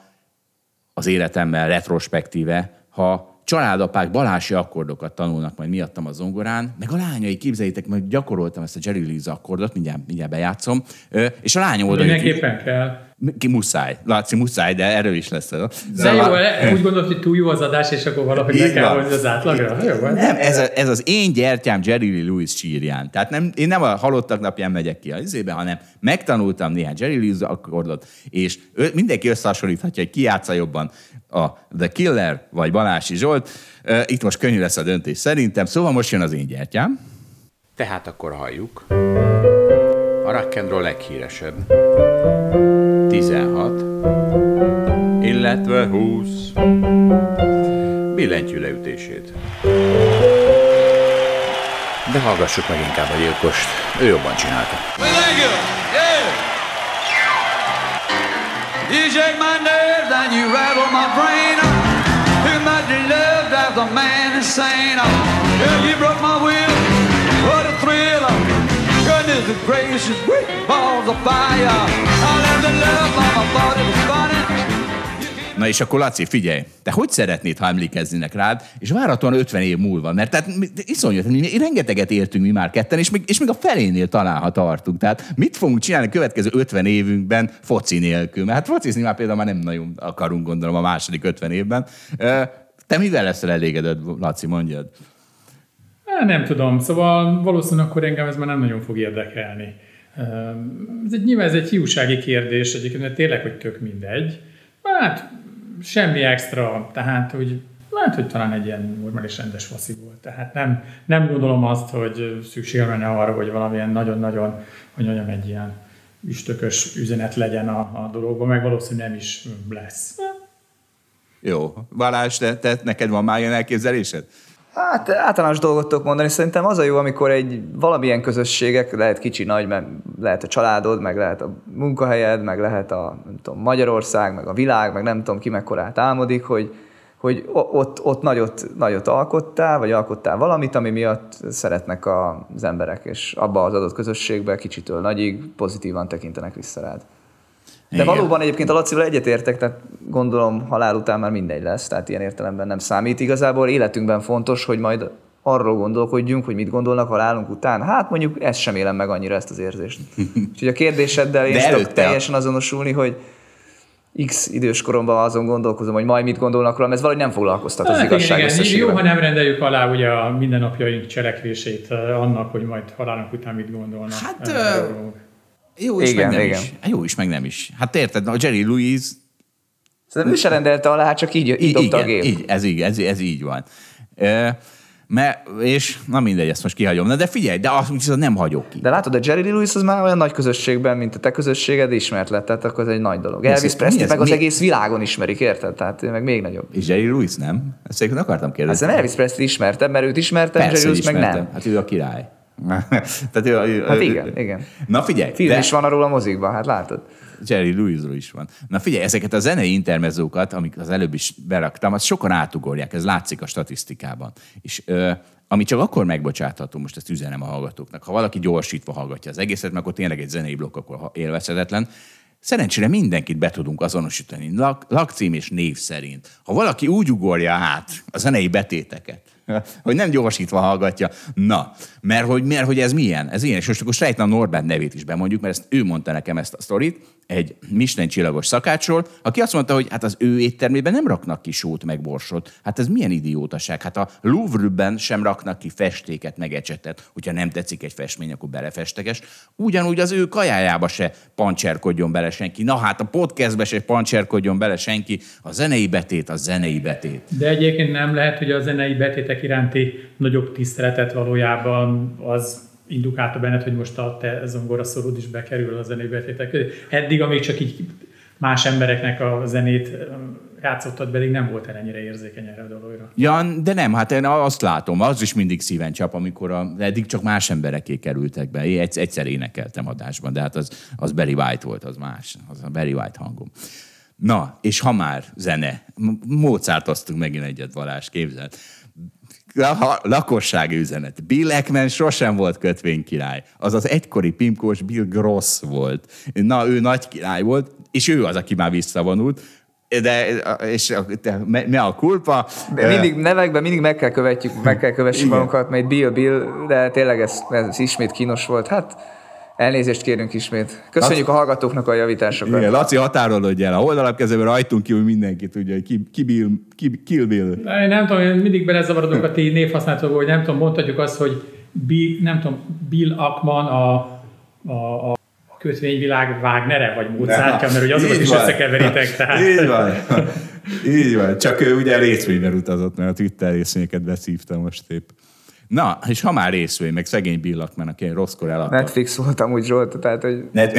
az életemmel retrospektíve, ha családapák balási akkordokat tanulnak majd miattam a zongorán, meg a lányai, képzeljétek, majd gyakoroltam ezt a Jerry Lewis akkordot, mindjárt, mindjárt bejátszom, és a lányom oda... Mindenképpen kell. Ki muszáj. Látszik, muszáj, de erről is lesz. De, de jó, lá... úgy gondolod, hogy túl jó az adás, és akkor valahogy meg kell hozni az átlagra? Jó, nem, ez, a, ez az én gyertyám Jerry Lee Lewis sírján. Tehát nem, én nem a halottak napján megyek ki a izébe, hanem megtanultam néhány Jerry Lewis akkordot, és ő, mindenki összehasonlíthatja, hogy ki játsza jobban a The Killer vagy Balási Zsolt. Itt most könnyű lesz a döntés szerintem, szóval most jön az én gyertyám. Tehát akkor halljuk. A rock and roll leghíresebb. 16, illetve 20 billentyű leütését. De hallgassuk meg inkább a gyilkost, ő jobban csinálta. You broke my will. Goodness gracious, great balls of fire. I love the love of my body was funny. Na és akkor Laci, figyelj, te hogy szeretnéd, ha emlékeznének rád, és várhatóan 50 év múlva, mert tehát iszonyat, mi rengeteget értünk mi már ketten, és még, és még a felénél talán, ha tartunk. Tehát mit fogunk csinálni a következő 50 évünkben foci nélkül? Mert hát focizni már például már nem nagyon akarunk, gondolom, a második 50 évben. Te mivel leszel elégedett, Laci, mondjad? Nem tudom, szóval valószínűleg akkor engem ez már nem nagyon fog érdekelni. Ez egy, nyilván ez egy hiúsági kérdés egyébként, mert tényleg, hogy tök mindegy. Hát semmi extra, tehát hogy Lehet, hogy talán egy ilyen normális rendes faszi volt. Tehát nem, nem gondolom azt, hogy szükség lenne arra, hogy valamilyen nagyon-nagyon, hogy mondjam, egy ilyen üstökös üzenet legyen a, a dologban, meg valószínűleg nem is lesz. Jó. Balázs, te, te, neked van már ilyen elképzelésed? Hát általános dolgot tudok mondani. Szerintem az a jó, amikor egy valamilyen közösségek, lehet kicsi, nagy, mert lehet a családod, meg lehet a munkahelyed, meg lehet a nem tudom, Magyarország, meg a világ, meg nem tudom ki mekkorát álmodik, hogy, hogy ott, ott nagyot, nagyot alkottál, vagy alkottál valamit, ami miatt szeretnek az emberek, és abba az adott közösségbe kicsitől nagyig pozitívan tekintenek vissza rád. De Igen. valóban egyébként a Lacival egyetértek, tehát gondolom halál után már mindegy lesz, tehát ilyen értelemben nem számít. Igazából életünkben fontos, hogy majd arról gondolkodjunk, hogy mit gondolnak halálunk után. Hát mondjuk ezt sem élem meg annyira ezt az érzést. Úgyhogy a kérdéseddel én tudok teljesen azonosulni, hogy x idős koromban azon gondolkozom, hogy majd mit gondolnak rólam, ez valahogy nem foglalkoztat az Hát igen, igazság igen, jó, ha nem rendeljük alá ugye a mindennapjaink cselekvését eh, annak, hogy majd halálunk után mit gondolnak. Hát, eh. Jó is, Igen, meg nem igen. is. Hát Jó is, meg nem is. Hát érted, a Jerry Lewis Szerintem ő se rendelte alá, hát csak így, így dobta a igen, gép. így, ez, így, ez, ez így van. E, mert, és na mindegy, ezt most kihagyom. Na de figyelj, de azt viszont nem hagyok ki. De látod, a Jerry Lewis az már olyan nagy közösségben, mint a te közösséged ismert lett, tehát akkor ez egy nagy dolog. Elvis Presley meg az Mi- egész világon ismerik, érted? Tehát meg még nagyobb. És Jerry Lewis nem? Ezt egyébként akartam Hát kérdezni. szerintem Elvis Presley ismertem, mert őt ismertem, Jerry Persze, hogy Lewis meg nem. Hát ő a király. Tehát ő, ő, Hát ő- igen, igen. Na figyelj, Film de is van arról a mozikban, hát látod. Jerry Lewisról is van. Na figyelj, ezeket a zenei intermezókat, amik az előbb is beraktam, azt sokan átugorják, ez látszik a statisztikában. És ö, ami csak akkor megbocsátható, most ezt üzenem a hallgatóknak, ha valaki gyorsítva hallgatja az egészet, mert akkor tényleg egy zenei blokk, akkor élvezhetetlen. Szerencsére mindenkit be tudunk azonosítani, lak, lakcím és név szerint. Ha valaki úgy ugorja át a zenei betéteket, hogy nem gyorsítva hallgatja. Na, mert hogy, mert hogy ez milyen? Ez ilyen. És most akkor sejtem a Norbert nevét is bemondjuk, mert ezt ő mondta nekem ezt a sztorit, egy Michelin csillagos szakácsról, aki azt mondta, hogy hát az ő éttermében nem raknak ki sót meg borsot. Hát ez milyen idiótaság? Hát a Louvre-ben sem raknak ki festéket meg ecsetet, hogyha nem tetszik egy festmény, akkor belefesteges. Ugyanúgy az ő kajájába se pancserkodjon bele senki. Na hát a podcastbe se pancserkodjon bele senki. A zenei betét, a zenei betét. De egyébként nem lehet, hogy a zenei betétek iránti nagyobb tiszteletet valójában az indukálta benned, hogy most a te zongoraszorod is bekerül a zenei betétek közé. Eddig, amíg csak így más embereknek a zenét öm, játszottad, pedig nem volt ennyire érzékeny erre a dologra. Ja, de nem, hát én azt látom, az is mindig szíven csap, amikor a, eddig csak más embereké kerültek be. Én egyszer, énekeltem adásban, de hát az, az Barry White volt, az más, az a Barry White hangom. Na, és ha már zene, M- Mozartoztunk megint egyet, Balázs, képzeld. La- lakossági üzenet. Bill Ekman sosem volt kötvénykirály. Az az egykori pimkós Bill Gross volt. Na, ő nagy király volt, és ő az, aki már visszavonult. De, és de, me, me a kulpa? De mindig nevekben mindig meg kell követjük, meg kell kövessük magunkat, mert Bill, Bill, de tényleg ez, ez ismét kínos volt. Hát elnézést kérünk ismét. Köszönjük a hallgatóknak a javításokat. Igen, Laci határolódj el. A holdalapkezőben rajtunk kívül mindenki tudja, hogy ki, ki, Bill, ki Kill Bill. De Én nem tudom, én mindig belezavarodok a ti névhasználatokba, hogy nem tudom, mondhatjuk azt, hogy Bill, nem tudom, Bill Ackman a, a, a kötvényvilág Wagnere, vagy Mozartja, mert hogy azokat is van. összekeveritek. Tehát. Így van. Így van. Csak ő ugye részvényben utazott, mert a Twitter részvényeket beszívta most épp. Na, és ha már részvény, meg szegény Bill Ackman, aki rosszkor eladta. Netflix voltam úgy Zsolt, tehát hogy Net...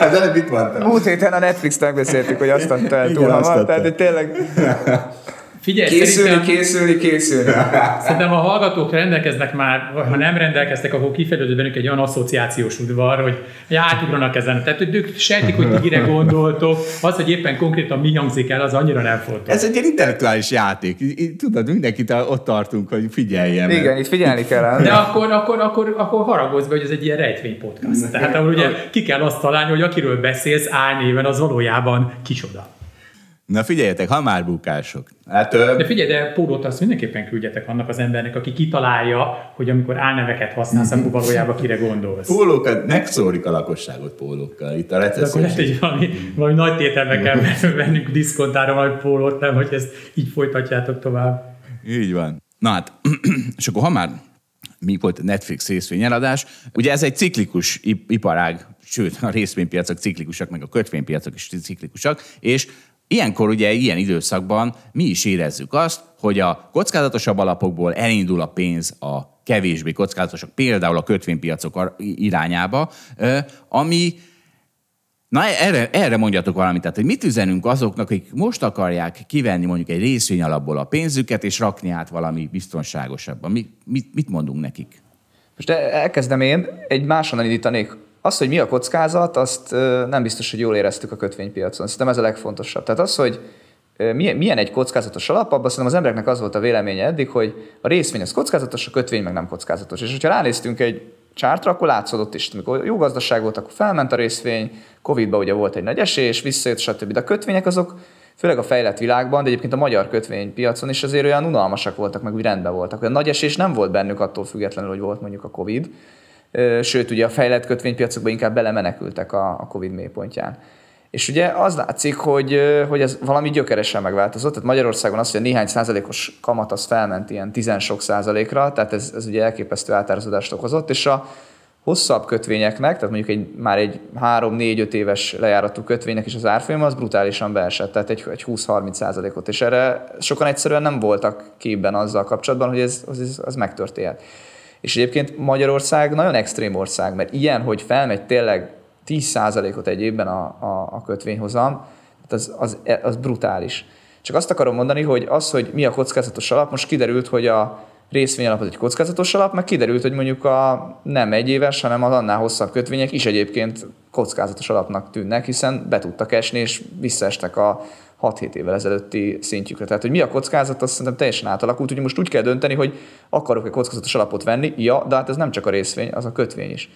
Az előbb mit mondtam? múlt héten a Netflix megbeszéltük, hogy azt adta el túl hamar, tehát hogy tényleg Figyelj, készülni, szerintem, készülni, készülni. szerintem a hallgatók rendelkeznek már, vagy ha nem rendelkeztek, akkor kifejlődött bennük egy olyan asszociációs udvar, hogy átugranak ezen. Tehát, hogy ők sejtik, hogy mire gondoltok, az, hogy éppen konkrétan mi hangzik el, az annyira nem fontos. Ez egy ilyen intellektuális játék. Tudod, mindenkit ott tartunk, hogy figyeljen. Igen, itt figyelni kell. De akkor, akkor, akkor, akkor haragozz be, hogy ez egy ilyen rejtvény podcast. Tehát ahol ugye ki kell azt találni, hogy akiről beszélsz álnéven, az valójában kicsoda. Na figyeljetek, ha már bukások. Hát, ö, De figyelj, de pólót azt mindenképpen küldjetek annak az embernek, aki kitalálja, hogy amikor álneveket használsz, akkor valójában kire gondolsz. pólókat, megszórik a lakosságot pólókkal. Itt a De akkor recessziós. lehet, hogy valami, valami nagy tételbe kell vennünk diszkontára valami pólót, nem, hogy ezt így folytatjátok tovább. Így van. Na hát, és akkor ha már mi volt Netflix részvényeladás, ugye ez egy ciklikus ip- iparág, sőt, a részvénypiacok ciklikusak, meg a kötvénypiacok is ciklikusak, és Ilyenkor ugye ilyen időszakban mi is érezzük azt, hogy a kockázatosabb alapokból elindul a pénz a kevésbé kockázatosak, például a kötvénypiacok irányába, ami Na erre, erre mondjatok valamit, tehát hogy mit üzenünk azoknak, akik most akarják kivenni mondjuk egy részvény alapból a pénzüket, és rakni át valami biztonságosabban. Mi, mit, mit mondunk nekik? Most elkezdem én, egy máson indítanék. Az, hogy mi a kockázat, azt nem biztos, hogy jól éreztük a kötvénypiacon. Szerintem ez a legfontosabb. Tehát az, hogy milyen egy kockázatos alap, abban szerintem az embereknek az volt a véleménye eddig, hogy a részvény az kockázatos, a kötvény meg nem kockázatos. És hogyha ránéztünk egy csártra, akkor látszódott is. Amikor jó gazdaság volt, akkor felment a részvény, Covid-ban ugye volt egy nagy esés, visszajött, stb. De a kötvények azok, főleg a fejlett világban, de egyébként a magyar kötvénypiacon is azért olyan unalmasak voltak, meg úgy rendben voltak. A nagy esés nem volt bennük attól függetlenül, hogy volt mondjuk a Covid. Sőt, ugye a fejlett kötvénypiacokban inkább belemenekültek a, a Covid mélypontján. És ugye az látszik, hogy, hogy ez valami gyökeresen megváltozott. Tehát Magyarországon az, hogy a néhány százalékos kamat az felment ilyen tizen sok százalékra, tehát ez, ez ugye elképesztő átárazodást okozott, és a hosszabb kötvényeknek, tehát mondjuk egy, már egy 3-4-5 éves lejáratú kötvénynek is az árfolyama az brutálisan beesett, tehát egy, egy 20-30 százalékot, és erre sokan egyszerűen nem voltak képben azzal kapcsolatban, hogy ez, az, az megtörténhet. És egyébként Magyarország nagyon extrém ország, mert ilyen, hogy felmegy tényleg 10%-ot egy évben a, a, a kötvényhozam, az, az, az brutális. Csak azt akarom mondani, hogy az, hogy mi a kockázatos alap, most kiderült, hogy a részvényalap az egy kockázatos alap, meg kiderült, hogy mondjuk a nem egy éves, hanem az annál hosszabb kötvények is egyébként kockázatos alapnak tűnnek, hiszen be tudtak esni, és visszaestek a 6-7 évvel ezelőtti szintjükre. Tehát, hogy mi a kockázat, azt szerintem teljesen átalakult, úgyhogy most úgy kell dönteni, hogy akarok egy kockázatos alapot venni, ja, de hát ez nem csak a részvény, az a kötvény is.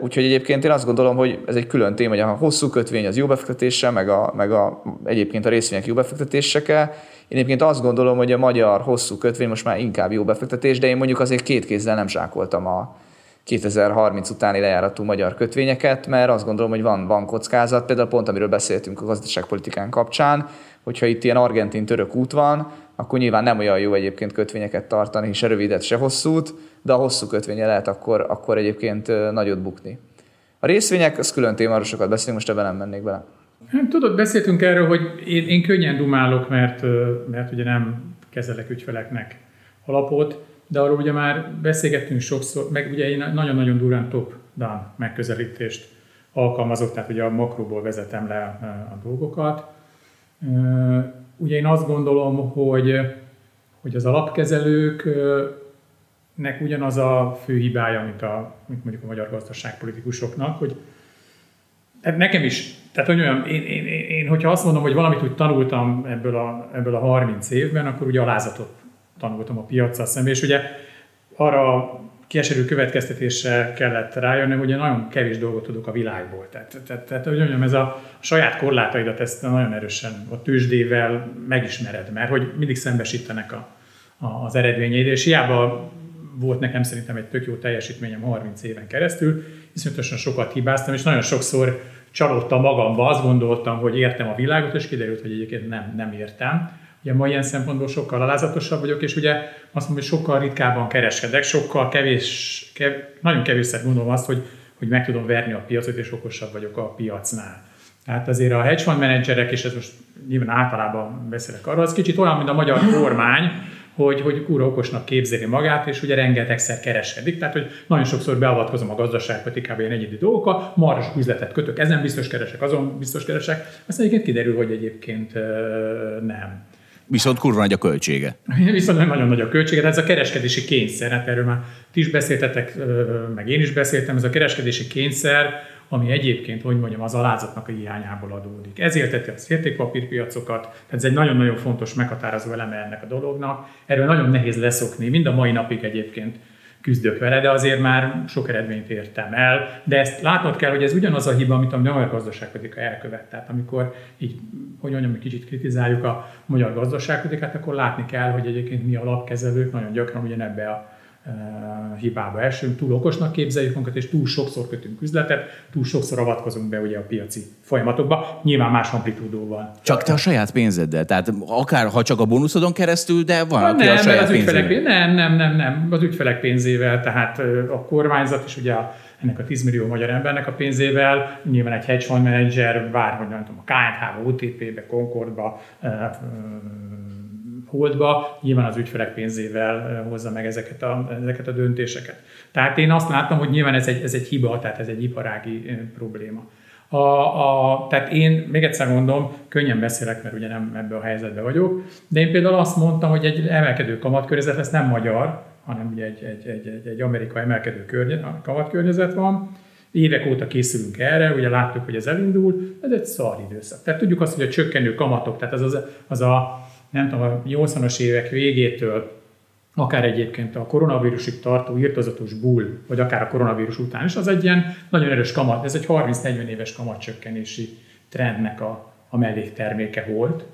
Úgyhogy egyébként én azt gondolom, hogy ez egy külön téma, hogy a hosszú kötvény az jó befektetése, meg, a, meg a, egyébként a részvények jó befektetésekkel. Én egyébként azt gondolom, hogy a magyar hosszú kötvény most már inkább jó befektetés, de én mondjuk azért két kézzel nem zsákoltam a 2030 utáni lejáratú magyar kötvényeket, mert azt gondolom, hogy van, van kockázat, például pont amiről beszéltünk a gazdaságpolitikán kapcsán, hogyha itt ilyen argentin-török út van, akkor nyilván nem olyan jó egyébként kötvényeket tartani, se rövidet, se hosszút, de a hosszú kötvénye lehet akkor, akkor egyébként nagyot bukni. A részvények, az külön téma, arról sokat beszélünk, most ebben nem mennék bele. Hát, tudod, beszéltünk erről, hogy én, én könnyen dumálok, mert, mert ugye nem kezelek ügyfeleknek alapot, de arról ugye már beszélgettünk sokszor, meg ugye én nagyon-nagyon durán top-down megközelítést alkalmazok, tehát ugye a makróból vezetem le a dolgokat. Ugye én azt gondolom, hogy, hogy az alapkezelőknek ugyanaz a fő hibája, mint, a, mint mondjuk a magyar gazdaságpolitikusoknak, hogy hát nekem is, tehát hogy olyan, én, én, én, én, hogyha azt mondom, hogy valamit úgy tanultam ebből a, ebből a 30 évben, akkor ugye alázatot tanultam a piacsal szemben, és ugye arra kieserő következtetésre kellett rájönni, hogy nagyon kevés dolgot tudok a világból. Tehát, tehát, tehát hogy mondjam, ez a, a saját korlátaidat ezt nagyon erősen a tőzsdével megismered, mert hogy mindig szembesítenek a, a, az eredményeid, és hiába volt nekem szerintem egy tök jó teljesítményem 30 éven keresztül, iszonyatosan sokat hibáztam, és nagyon sokszor csalódtam magamba, azt gondoltam, hogy értem a világot, és kiderült, hogy egyébként nem, nem értem. Ugye ma ilyen szempontból sokkal alázatosabb vagyok, és ugye azt mondom, hogy sokkal ritkábban kereskedek, sokkal kevés, kev, nagyon kevésszer gondolom azt, hogy, hogy meg tudom verni a piacot, és okosabb vagyok a piacnál. Tehát azért a hedge fund menedzserek, és ez most nyilván általában beszélek arról, az kicsit olyan, mint a magyar kormány, hogy, hogy kúra okosnak képzeli magát, és ugye rengetegszer kereskedik. Tehát, hogy nagyon sokszor beavatkozom a gazdaságpolitikába ilyen egyedi dolgokkal, maras üzletet kötök, ezen biztos keresek, azon biztos keresek, aztán egyébként kiderül, hogy egyébként nem. Viszont kurva nagy a költsége. Viszont nagyon nagy a költsége, de ez a kereskedési kényszer, hát erről már ti is beszéltetek, meg én is beszéltem, ez a kereskedési kényszer, ami egyébként, hogy mondjam, az alázatnak a hiányából adódik. Ezért tette az értékpapírpiacokat, tehát ez egy nagyon-nagyon fontos meghatározó eleme ennek a dolognak. Erről nagyon nehéz leszokni, mind a mai napig egyébként küzdök vele, de azért már sok eredményt értem el. De ezt látnod kell, hogy ez ugyanaz a hiba, amit a magyar gazdaságpolitika elkövet. Tehát amikor így, hogy mondjam, hogy kicsit kritizáljuk a magyar gazdaságpolitikát, akkor látni kell, hogy egyébként mi alapkezelők nagyon gyakran ugyanebbe a hibába esünk, túl okosnak képzeljük magunkat, és túl sokszor kötünk üzletet, túl sokszor avatkozunk be ugye a piaci folyamatokba, nyilván más amplitúdóval. Csak te a saját pénzeddel, tehát akár ha csak a bónuszodon keresztül, de van, aki nem, a saját az ügyfelek, pénzével. nem, nem, nem, nem, az ügyfelek pénzével, tehát a kormányzat is ugye a ennek a 10 millió magyar embernek a pénzével, nyilván egy hedge fund manager vár, hogy nem tudom, a KNH-ba, OTP-be, Concordba, Holdba, nyilván az ügyfelek pénzével hozza meg ezeket a, ezeket a döntéseket. Tehát én azt láttam, hogy nyilván ez egy, ez egy hiba, tehát ez egy iparági probléma. A, a, tehát én még egyszer mondom, könnyen beszélek, mert ugye nem ebbe a helyzetbe vagyok, de én például azt mondtam, hogy egy emelkedő kamatkörnyezet lesz nem magyar, hanem ugye egy, egy, egy, egy, egy amerikai emelkedő környezet, kamatkörnyezet van, Évek óta készülünk erre, ugye láttuk, hogy ez elindul, ez egy szar időszak. Tehát tudjuk azt, hogy a csökkenő kamatok, tehát az, az, az a nem tudom, a 80-as évek végétől akár egyébként a koronavírusig tartó írtozatos bull, vagy akár a koronavírus után is, az egy ilyen nagyon erős kamat, ez egy 30-40 éves kamatcsökkenési trendnek a, a mellékterméke volt.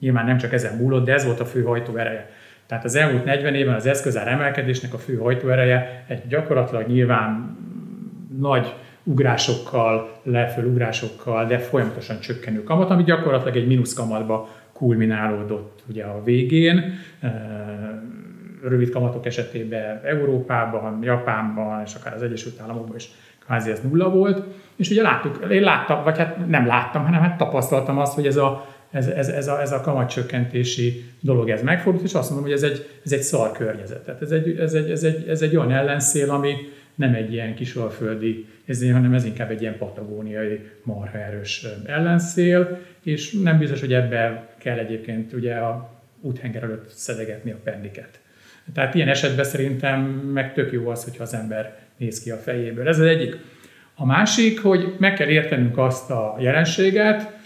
Nyilván nem csak ezen múlott, de ez volt a fő hajtóereje. Tehát az elmúlt 40 évben az eszközár emelkedésnek a fő hajtóereje egy gyakorlatilag nyilván nagy ugrásokkal, leföl ugrásokkal, de folyamatosan csökkenő kamat, ami gyakorlatilag egy mínusz kamatba kulminálódott ugye a végén, rövid kamatok esetében Európában, Japánban és akár az Egyesült Államokban is kvázi ez nulla volt, és ugye láttuk, én láttam, vagy hát nem láttam, hanem hát tapasztaltam azt, hogy ez a, ez, ez, ez a, ez a kamatcsökkentési dolog ez megfordult, és azt mondom, hogy ez egy, ez egy szar környezet. Tehát ez egy, ez, egy, ez, egy, ez egy olyan ellenszél, ami nem egy ilyen kisalföldi, ez, hanem ez inkább egy ilyen patagóniai marha erős ellenszél, és nem biztos, hogy ebbe kell egyébként ugye a úthenger előtt szedegetni a pendiket. Tehát ilyen esetben szerintem meg tök jó az, hogyha az ember néz ki a fejéből. Ez az egyik. A másik, hogy meg kell értenünk azt a jelenséget,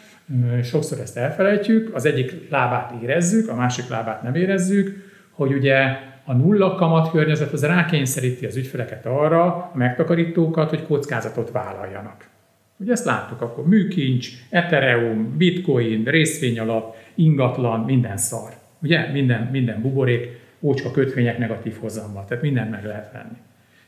sokszor ezt elfelejtjük, az egyik lábát érezzük, a másik lábát nem érezzük, hogy ugye a nulla kamat környezet az rákényszeríti az ügyfeleket arra, a megtakarítókat, hogy kockázatot vállaljanak. Ugye ezt láttuk akkor, műkincs, Ethereum, Bitcoin, részvényalap, ingatlan, minden szar. Ugye? Minden, minden buborék, ócska kötvények negatív hozammal, tehát mindent meg lehet venni.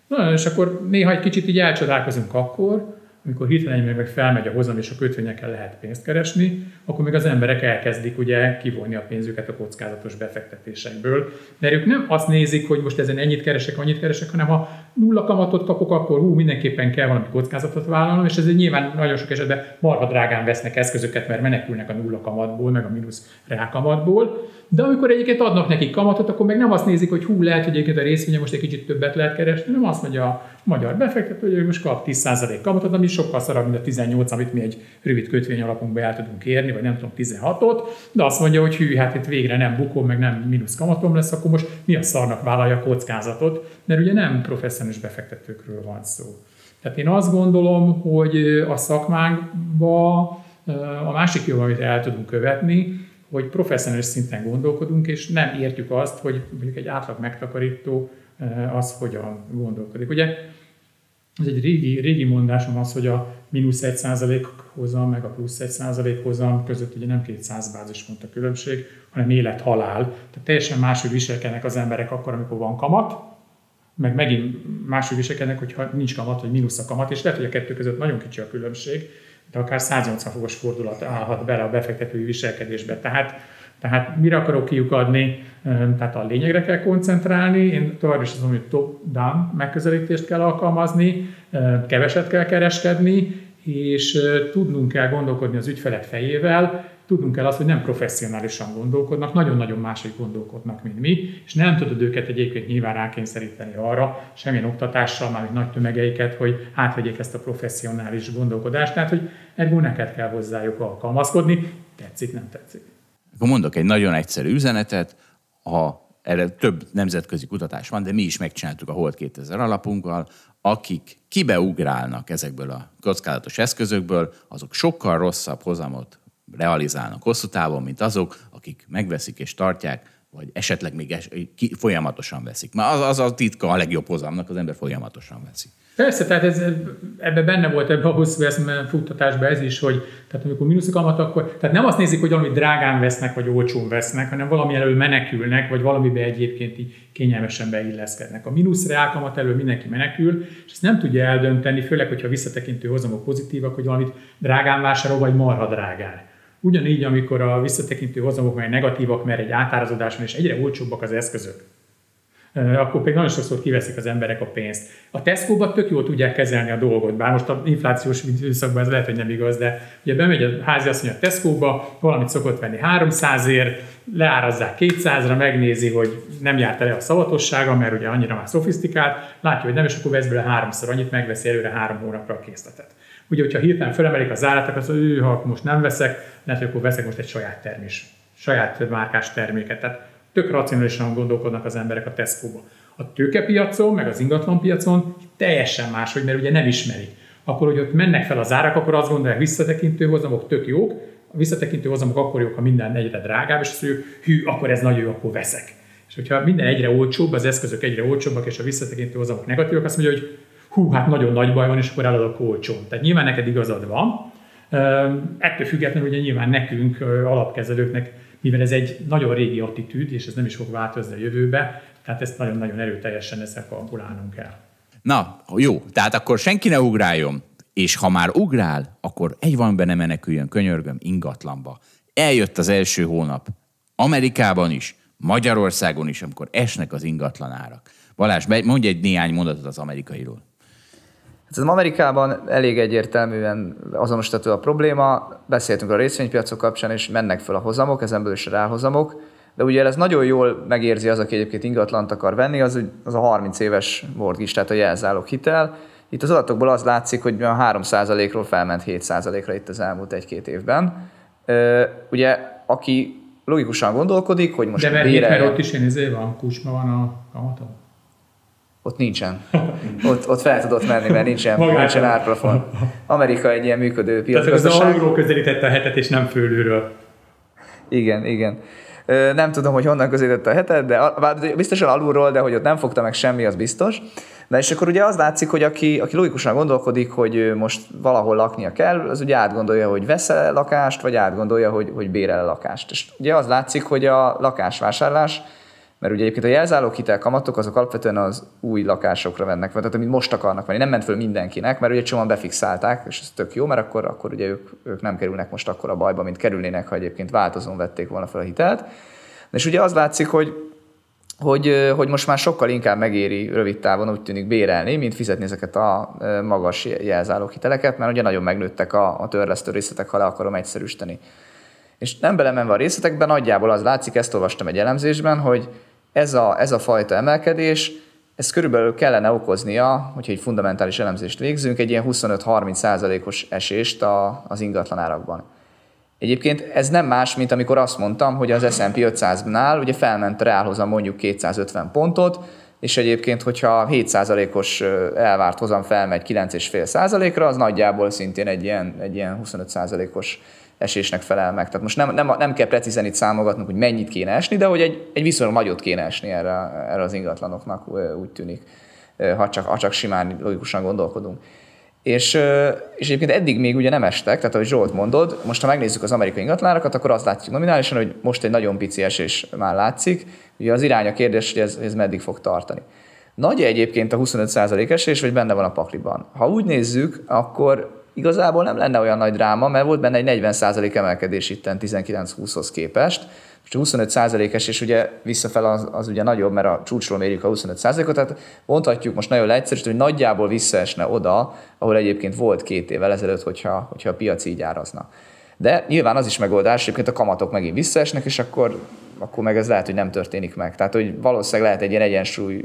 Na, és akkor néha egy kicsit így elcsodálkozunk akkor, amikor hirtelen meg felmegy a hozam és a kötvényekkel lehet pénzt keresni, akkor még az emberek elkezdik ugye kivonni a pénzüket a kockázatos befektetésekből. De ők nem azt nézik, hogy most ezen ennyit keresek, annyit keresek, hanem ha nulla kamatot kapok, akkor hú, mindenképpen kell valami kockázatot vállalnom, és ez nyilván nagyon sok esetben marha drágán vesznek eszközöket, mert menekülnek a nulla kamatból, meg a mínusz reálkamatból. De amikor egyébként adnak nekik kamatot, akkor meg nem azt nézik, hogy hú, lehet, hogy egyébként a részvénye most egy kicsit többet lehet keresni, hanem azt mondja a magyar befektető, hogy most kap 10% kamatot, ami sokkal szarabb, mint a 18, amit mi egy rövid kötvény alapunkba el tudunk érni, vagy nem tudom, 16-ot, de azt mondja, hogy hű, hát itt végre nem bukom, meg nem mínusz kamatom lesz, akkor most mi a szarnak vállalja a kockázatot, mert ugye nem professzionális befektetőkről van szó. Tehát én azt gondolom, hogy a szakmánkba a másik jó, amit el tudunk követni, hogy professzionális szinten gondolkodunk, és nem értjük azt, hogy mondjuk egy átlag megtakarító az hogyan gondolkodik. Ugye ez egy régi, régi mondásom az, hogy a mínusz 1 százalék hozam, meg a plusz 1 százalék hozam között ugye nem 200 bázispont a különbség, hanem élet-halál. Tehát teljesen máshogy viselkednek az emberek akkor, amikor van kamat, meg megint máshogy viselkednek, hogyha nincs kamat, vagy mínusz a kamat, és lehet, hogy a kettő között nagyon kicsi a különbség, de akár 180 fokos fordulat állhat bele a befektetői viselkedésbe. Tehát, tehát mire akarok kiukadni? Tehát a lényegre kell koncentrálni. Én tovább is azon, hogy top-down megközelítést kell alkalmazni, keveset kell kereskedni, és tudnunk kell gondolkodni az ügyfelek fejével, tudnunk kell azt, hogy nem professzionálisan gondolkodnak, nagyon-nagyon máshogy gondolkodnak, mint mi, és nem tudod őket egyébként nyilván rákényszeríteni arra, semmilyen oktatással, már nagy tömegeiket, hogy átvegyék ezt a professzionális gondolkodást, tehát hogy ergo neked kell hozzájuk alkalmazkodni, tetszik, nem tetszik. Akkor mondok egy nagyon egyszerű üzenetet, ha erre több nemzetközi kutatás van, de mi is megcsináltuk a Hold 2000 alapunkkal, akik kibeugrálnak ezekből a kockázatos eszközökből, azok sokkal rosszabb hozamot realizálnak hosszú távon, mint azok, akik megveszik és tartják, vagy esetleg még es, ki, folyamatosan veszik. Már az, az a titka a legjobb hozamnak, az ember folyamatosan veszi. Persze, tehát ez, ebbe benne volt ebbe a hosszú futtatásban ez is, hogy tehát amikor mínusz kamat, akkor tehát nem azt nézik, hogy valami drágán vesznek, vagy olcsón vesznek, hanem valami elől menekülnek, vagy valamibe egyébként így kényelmesen beilleszkednek. A mínusz kamat elől mindenki menekül, és ezt nem tudja eldönteni, főleg, hogyha visszatekintő hozamok pozitívak, hogy valamit drágán vásárol, vagy marha drágán. Ugyanígy, amikor a visszatekintő hozamok meg negatívak, mert egy átárazódás és egyre olcsóbbak az eszközök, akkor pedig nagyon sokszor kiveszik az emberek a pénzt. A Tesco-ban tök jól tudják kezelni a dolgot, bár most a inflációs időszakban ez lehet, hogy nem igaz, de ugye bemegy a háziasszony a Tesco-ba, valamit szokott venni 300-ért, leárazzák 200-ra, megnézi, hogy nem járt el a szavatossága, mert ugye annyira már szofisztikált, látja, hogy nem, és akkor vesz belőle háromszor annyit, megveszi előre három hónapra a készletet. Ugye, hogyha hirtelen felemelik az árat, akkor ő, ha most nem veszek, lehet, hogy akkor veszek most egy saját termés, saját márkás terméket. Tehát tök racionálisan gondolkodnak az emberek a Tesco-ba. A tőkepiacon, meg az ingatlanpiacon teljesen máshogy, mert ugye nem ismerik. Akkor, hogy ott mennek fel az árak, akkor azt gondolják, visszatekintő hozamok tök jók, a visszatekintő hozamok akkor jók, ha minden egyre drágább, és azt mondja, hű, akkor ez nagyon jó, akkor veszek. És hogyha minden egyre olcsóbb, az eszközök egyre olcsóbbak, és a visszatekintő hozamok negatívak, azt mondja, hogy hú, hát nagyon nagy baj van, és akkor eladok olcsón. Tehát nyilván neked igazad van, Ettől függetlenül ugye nyilván nekünk, alapkezelőknek, mivel ez egy nagyon régi attitűd, és ez nem is fog változni a jövőbe, tehát ezt nagyon-nagyon erőteljesen ezzel kalkulálnunk kell. Na, jó, tehát akkor senki ne ugráljon, és ha már ugrál, akkor egy van benne meneküljön, könyörgöm, ingatlanba. Eljött az első hónap. Amerikában is, Magyarországon is, amikor esnek az ingatlanárak. Balázs, mondj egy néhány mondatot az amerikairól. Hát az Amerikában elég egyértelműen azonosítható a probléma, beszéltünk a részvénypiacok kapcsán, és mennek fel a hozamok, ezen belül is ráhozamok, de ugye ez nagyon jól megérzi az, aki egyébként ingatlant akar venni, az, az a 30 éves mortgage, tehát a jelzálók hitel. Itt az adatokból az látszik, hogy a 3%-ról felment 7%-ra itt az elmúlt egy-két évben. Ugye, aki logikusan gondolkodik, hogy most De mert, bére... mert ott is én izé van, kusma van a kamaton? Ott nincsen. Ott, ott fel tudott menni, mert nincsen, nincsen árplafon. Amerika egy ilyen működő piacgazdaság. Tehát az alulról közelítette a hetet, és nem fölülről. Igen, igen. Nem tudom, hogy honnan közelítette a hetet, de biztosan alulról, de hogy ott nem fogta meg semmi, az biztos. Na és akkor ugye az látszik, hogy aki, aki logikusan gondolkodik, hogy most valahol laknia kell, az ugye átgondolja, hogy vesz lakást, vagy átgondolja, hogy, hogy bérel lakást. És ugye az látszik, hogy a lakásvásárlás mert ugye egyébként a jelzálók hitel kamatok azok alapvetően az új lakásokra vennek, tehát amit most akarnak venni. Nem ment föl mindenkinek, mert ugye csomóan befixálták, és ez tök jó, mert akkor, akkor ugye ők, ők nem kerülnek most akkor a bajba, mint kerülnének, ha egyébként változón vették volna fel a hitelt. És ugye az látszik, hogy hogy, hogy most már sokkal inkább megéri rövid távon úgy tűnik bérelni, mint fizetni ezeket a magas jelzálók hiteleket, mert ugye nagyon megnőttek a, a törlesztő részletek, ha le akarom egyszerűsíteni. És nem belemenve a részletekben, nagyjából az látszik, ezt olvastam egy elemzésben, hogy ez a, ez a fajta emelkedés, ez körülbelül kellene okoznia, hogyha egy fundamentális elemzést végzünk, egy ilyen 25-30 százalékos esést a, az ingatlanárakban. Egyébként ez nem más, mint amikor azt mondtam, hogy az S&P 500-nál ugye felment reálhozam mondjuk 250 pontot, és egyébként, hogyha 7%-os elvárt hozam felmegy 9,5%-ra, az nagyjából szintén egy ilyen, egy ilyen 25%-os esésnek felel meg. Tehát most nem, nem, nem kell precízen itt számogatnunk, hogy mennyit kéne esni, de hogy egy, egy viszonylag nagyot kéne esni erre, erre az ingatlanoknak, úgy tűnik, ha csak, ha csak simán logikusan gondolkodunk. És, és egyébként eddig még ugye nem estek, tehát ahogy Zsolt mondod, most ha megnézzük az amerikai ingatlánokat, akkor azt látjuk nominálisan, hogy most egy nagyon pici esés már látszik. Ugye az irány a kérdés, hogy ez, ez meddig fog tartani. Nagy egyébként a 25% esés, vagy benne van a pakliban. Ha úgy nézzük, akkor igazából nem lenne olyan nagy dráma, mert volt benne egy 40% emelkedés itten 19-20-hoz képest, most a 25%-es, és ugye visszafel az, az ugye nagyobb, mert a csúcsról mérjük a 25%-ot, tehát mondhatjuk most nagyon leegyszerűsíteni, hogy nagyjából visszaesne oda, ahol egyébként volt két évvel ezelőtt, hogyha, hogyha a piac így árazna. De nyilván az is megoldás, egyébként a kamatok megint visszaesnek, és akkor, akkor meg ez lehet, hogy nem történik meg. Tehát, hogy valószínűleg lehet egy ilyen egyensúly,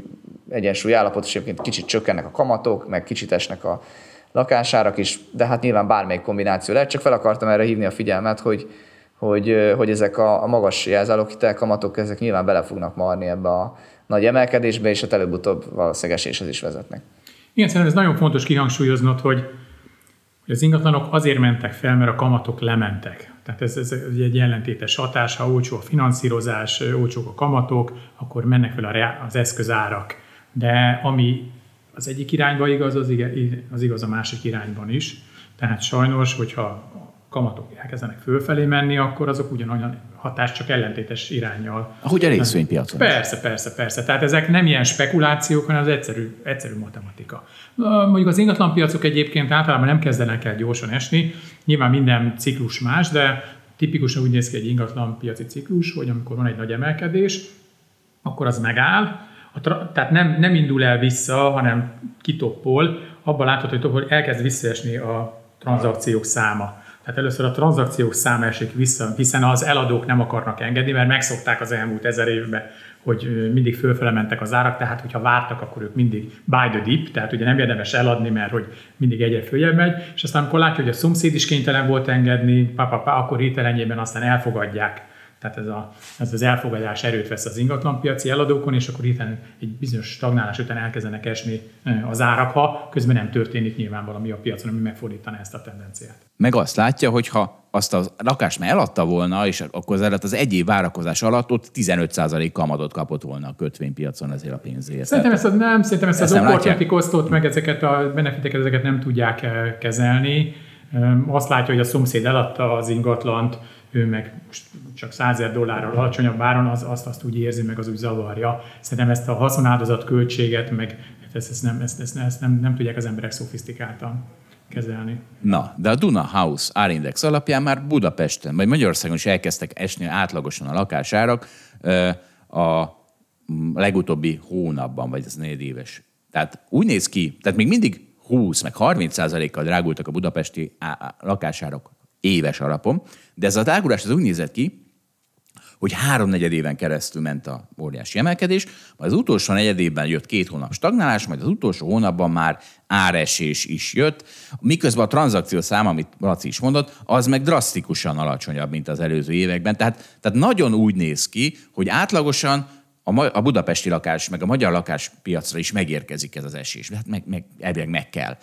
egyensúly állapot, és egyébként kicsit csökkennek a kamatok, meg kicsit esnek a, lakásárak is, de hát nyilván bármelyik kombináció lehet, csak fel akartam erre hívni a figyelmet, hogy, hogy, hogy ezek a, magas jelzálók kamatok, ezek nyilván bele fognak marni ebbe a nagy emelkedésbe, és hát előbb-utóbb valószínűleg eséshez is vezetnek. Igen, szerintem ez nagyon fontos kihangsúlyoznod, hogy az ingatlanok azért mentek fel, mert a kamatok lementek. Tehát ez, ez egy ellentétes hatás, ha olcsó a finanszírozás, olcsók a kamatok, akkor mennek fel az eszközárak. De ami az egyik irányba igaz, az igaz, az igaz a másik irányban is. Tehát sajnos, hogyha a kamatok elkezdenek fölfelé menni, akkor azok ugyanolyan hatás, csak ellentétes irányjal. Ahogy a részvénypiacon. Persze, persze, persze. Tehát ezek nem ilyen spekulációk, hanem az egyszerű, egyszerű matematika. Mondjuk az ingatlanpiacok egyébként általában nem kezdenek el gyorsan esni. Nyilván minden ciklus más, de tipikusan úgy néz ki egy ingatlanpiaci ciklus, hogy amikor van egy nagy emelkedés, akkor az megáll, a tra- tehát nem, nem indul el vissza, hanem kitoppol, abban látható, hogy elkezd visszaesni a tranzakciók száma. Tehát először a tranzakciók száma esik vissza, hiszen az eladók nem akarnak engedni, mert megszokták az elmúlt ezer évben, hogy mindig fölfele mentek az árak, tehát hogyha vártak, akkor ők mindig buy the dip, tehát ugye nem érdemes eladni, mert hogy mindig egyre följebb megy, és aztán amikor látja, hogy a szomszéd is kénytelen volt engedni, pa, pa, pa, akkor hirtelenjében aztán elfogadják tehát ez, a, ez az elfogadás erőt vesz az ingatlanpiaci eladókon, és akkor itt egy bizonyos stagnálás után elkezdenek esni az árak, ha közben nem történik nyilván valami a piacon, ami megfordítaná ezt a tendenciát. Meg azt látja, hogy ha azt a lakást már eladta volna, és akkor az, az egy év várakozás alatt ott 15% kamatot kapott volna a kötvénypiacon ezért a pénzért. Szerintem ezt, nem, szerintem ezt, ezt az opportunity costot, meg ezeket a benefiteket, ezeket nem tudják kezelni. Azt látja, hogy a szomszéd eladta az ingatlant, ő meg most csak 100 dollárral alacsonyabb áron, az, azt, azt úgy érzi, meg az úgy zavarja. Szerintem ezt a haszonáldozat költséget, meg ezt, ezt, nem, ezt, ezt, ezt nem, nem tudják az emberek szofisztikáltan kezelni. Na, de a Duna House árindex alapján már Budapesten, vagy Magyarországon is elkezdtek esni átlagosan a lakásárak a legutóbbi hónapban, vagy ez négy éves. Tehát úgy néz ki, tehát még mindig 20 meg 30 százalékkal drágultak a budapesti lakásárak éves alapon, de ez a drágulás az úgy nézett ki, hogy háromnegyed éven keresztül ment a óriási emelkedés, majd az utolsó negyedében jött két hónap stagnálás, majd az utolsó hónapban már áresés is jött, miközben a tranzakció szám, amit Laci is mondott, az meg drasztikusan alacsonyabb, mint az előző években. Tehát, tehát nagyon úgy néz ki, hogy átlagosan a, budapesti lakás, meg a magyar lakáspiacra is megérkezik ez az esés. Hát meg, meg, meg kell.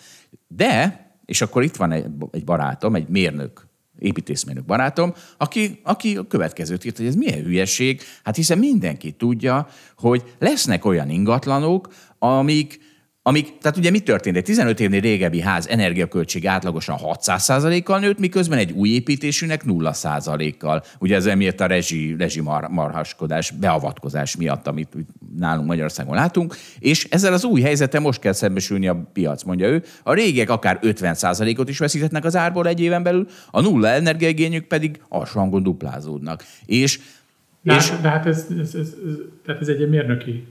De, és akkor itt van egy, egy barátom, egy mérnök építészmérnök barátom, aki, aki a következőt írt, hogy ez milyen hülyeség, hát hiszen mindenki tudja, hogy lesznek olyan ingatlanok, amik, amik, tehát ugye mi történt? Egy 15 évnél régebbi ház energiaköltség átlagosan 600%-kal nőtt, miközben egy új építésűnek 0%-kal. Ugye ez emiatt a rezsi, rezsi mar, marhaskodás, beavatkozás miatt, amit nálunk Magyarországon látunk, és ezzel az új helyzete most kell szembesülni a piac, mondja ő. A régiek akár 50%-ot is veszíthetnek az árból egy éven belül, a nulla energiaigényük pedig alsóhangon duplázódnak. És, de, és, de hát ez, ez, ez, ez, tehát ez egy mérnöki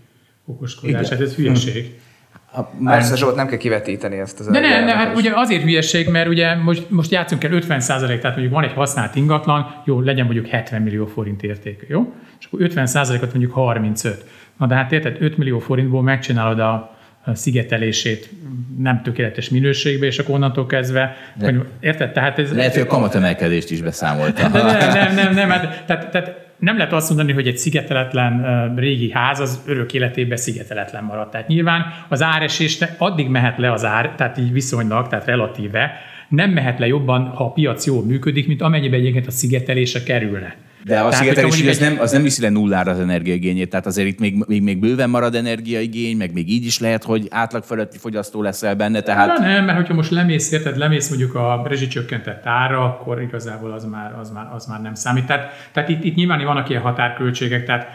okoskodás, hát ez hülyeség. Hmm. Ha. Persze, Zsolt, nem kell kivetíteni ezt az De nem, ne, hát ugye azért hülyeség, mert ugye most, most játszunk el 50 tehát mondjuk van egy használt ingatlan, jó, legyen mondjuk 70 millió forint értékű, jó? És akkor 50 ot mondjuk 35. Na de hát érted, 5 millió forintból megcsinálod a, szigetelését nem tökéletes minőségbe, és akkor onnantól kezdve, de, hogy, érted? Tehát ez, lehet, hogy a kamatemelkedést is beszámolta. Nem, nem, nem, nem, hát, tehát, tehát nem lehet azt mondani, hogy egy szigeteletlen régi ház az örök életében szigeteletlen maradt. Tehát nyilván az áresés addig mehet le az ár, tehát így viszonylag, tehát relatíve, nem mehet le jobban, ha a piac jól működik, mint amennyiben egyébként a szigetelése kerülne. De a szigetelés az, nem, az nem viszi le nullára az energiaigényét, tehát azért itt még, még, még bőven marad energiaigény, meg még így is lehet, hogy átlag feletti fogyasztó leszel benne. Tehát... Na nem, mert hogyha most lemész, érted, lemész mondjuk a rezsicsökkentett ára, akkor igazából az már, az már, az már nem számít. Tehát, tehát itt, itt nyilván vannak ilyen határköltségek, tehát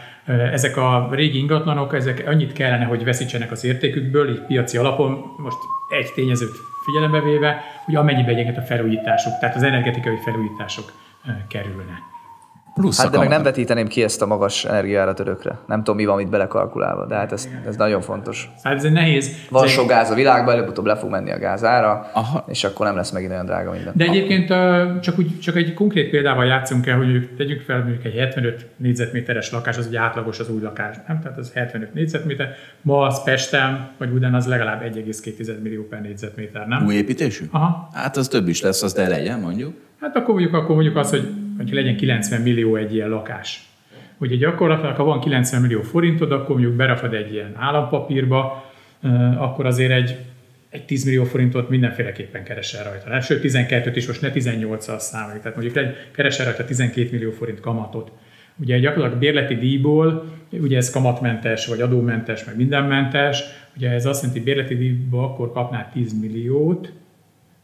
ezek a régi ingatlanok, ezek annyit kellene, hogy veszítsenek az értékükből, így piaci alapon, most egy tényezőt figyelembe véve, hogy amennyibe egyébként a felújítások, tehát az energetikai felújítások kerülnek. Plusz hát de meg nem vetíteném ki ezt a magas energiárat örökre. Nem tudom, mi van itt belekalkulálva, de hát ez, ez nagyon fontos. Hát ez egy nehéz. Van sok gáz a világban, előbb-utóbb le fog menni a gázára, Aha. és akkor nem lesz megint olyan drága minden. De egyébként csak, úgy, csak egy konkrét példával játszunk el, hogy tegyük fel mondjuk egy 75 négyzetméteres lakás, az ugye átlagos az új lakás, nem? Tehát az 75 négyzetméter. Ma az Pestem, vagy Budán az legalább 1,2 millió per négyzetméter, nem? Új építésű? Aha. Hát az több is lesz, az de legyen, mondjuk. Hát akkor mondjuk, akkor mondjuk az, hogy, hogy legyen 90 millió egy ilyen lakás. Ugye gyakorlatilag, ha van 90 millió forintod, akkor mondjuk berakod egy ilyen állampapírba, akkor azért egy egy 10 millió forintot mindenféleképpen keresel rajta. Sőt, 12-t is most ne 18-al számoljuk. Tehát mondjuk keresel rajta 12 millió forint kamatot. Ugye gyakorlatilag bérleti díjból, ugye ez kamatmentes, vagy adómentes, meg mindenmentes, ugye ez azt jelenti, hogy bérleti díjból akkor kapnál 10 milliót,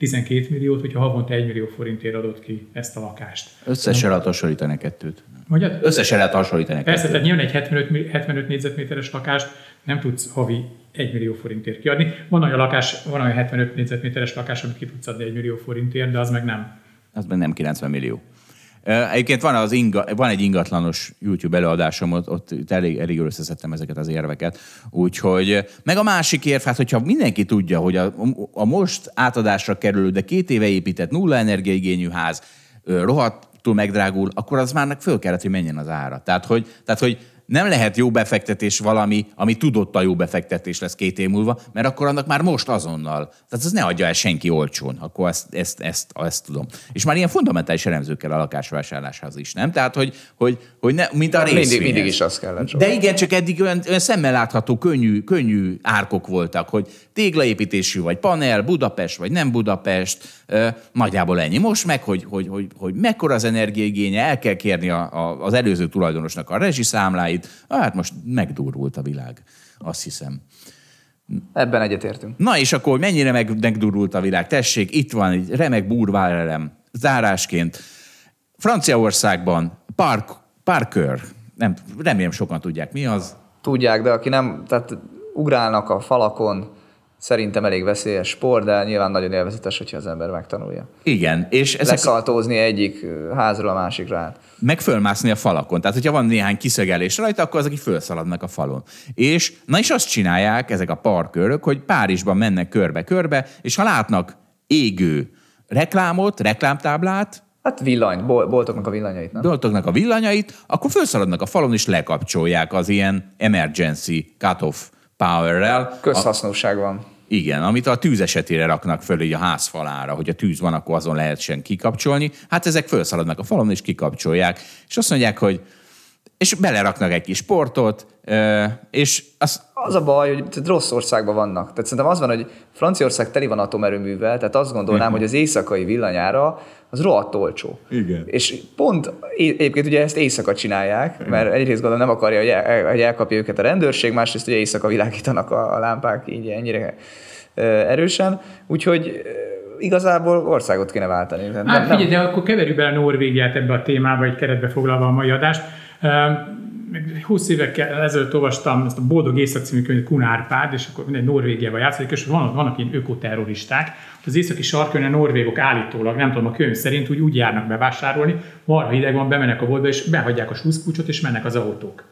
12 milliót, hogyha havonta 1 millió forintért adott ki ezt a lakást. Összesen lehet hasonlítani kettőt. Mondjad? Összesen lehet hasonlítani Persze, tehát nyilván egy 75, 75 négyzetméteres lakást nem tudsz havi 1 millió forintért kiadni. Van olyan lakás, van olyan 75 négyzetméteres lakás, amit ki tudsz adni 1 millió forintért, de az meg nem. Az meg nem 90 millió. Egyébként van, az inga, van egy ingatlanos YouTube előadásom, ott, ott elég, elég összeszedtem ezeket az érveket. Úgyhogy, meg a másik érv, hát hogyha mindenki tudja, hogy a, a most átadásra kerülő, de két éve épített nulla energiaigényű ház rohadtul megdrágul, akkor az már föl kellett, hogy menjen az ára. Tehát, hogy, tehát, hogy nem lehet jó befektetés valami, ami tudott a jó befektetés lesz két év múlva, mert akkor annak már most azonnal. Tehát az ne adja el senki olcsón, akkor ezt, ezt, ezt, ezt tudom. És már ilyen fundamentális elemzőkkel a lakásvásárláshoz is, nem? Tehát, hogy, hogy, hogy ne, mint a részvényhez. Mindig, mindig is az kellett. De igen, csak eddig olyan, olyan szemmel látható, könnyű, könnyű árkok voltak, hogy téglaépítésű vagy panel, Budapest vagy nem Budapest, nagyjából ennyi. Most meg, hogy, hogy, hogy, hogy mekkora az energiaigénye, el kell kérni a, a, az előző tulajdonosnak a rezsiszámláit. Hát most megdurult a világ, azt hiszem. Ebben egyetértünk. Na és akkor mennyire meg, megdurult a világ? Tessék, itt van egy remek burvárelem, zárásként. Franciaországban Park, Parker, nem, remélem sokan tudják, mi az. Tudják, de aki nem, tehát ugrálnak a falakon, szerintem elég veszélyes sport, de nyilván nagyon élvezetes, hogyha az ember megtanulja. Igen. És ez Lekaltózni egyik házról a másikra át. Meg fölmászni a falakon. Tehát, hogyha van néhány kiszögelés rajta, akkor azok fölszaladnak a falon. És na is azt csinálják ezek a parkörök, hogy Párizsban mennek körbe-körbe, és ha látnak égő reklámot, reklámtáblát, Hát villany, boltoknak a villanyait, nem? Boltoknak a villanyait, akkor felszaladnak a falon, és lekapcsolják az ilyen emergency cut-off power-rel. Közhasznúság van. Igen, amit a tűz esetére raknak föl így a ház falára, hogy a tűz van, akkor azon lehessen kikapcsolni. Hát ezek felszaladnak a falon, és kikapcsolják. És azt mondják, hogy és beleraknak egy kis sportot, és az... Az a baj, hogy rossz országban vannak. Tehát szerintem az van, hogy Franciaország teli van atomerőművel, tehát azt gondolnám, uh-huh. hogy az éjszakai villanyára az rohadt olcsó. Igen. És pont egyébként ugye ezt éjszaka csinálják, Igen. mert egyrészt gondolom nem akarja, hogy, el, hogy elkapja őket a rendőrség, másrészt ugye éjszaka világítanak a, a lámpák így ennyire erősen. Úgyhogy igazából országot kéne váltani. Hát nem, figyelj, de akkor keverjük bele Norvégiát ebbe a témába, egy keretbe foglalva a mai adást. 20 évekkel ezelőtt olvastam ezt a Boldog Észak című könyvet Kun Árpád, és akkor mindegy Norvégiában játszik, és vannak, vannak ilyen ökoterroristák. Az északi sarkon a norvégok állítólag, nem tudom, a könyv szerint úgy, úgy járnak bevásárolni, marha hideg van, bemennek a boltba, és behagyják a sluszkulcsot, és mennek az autók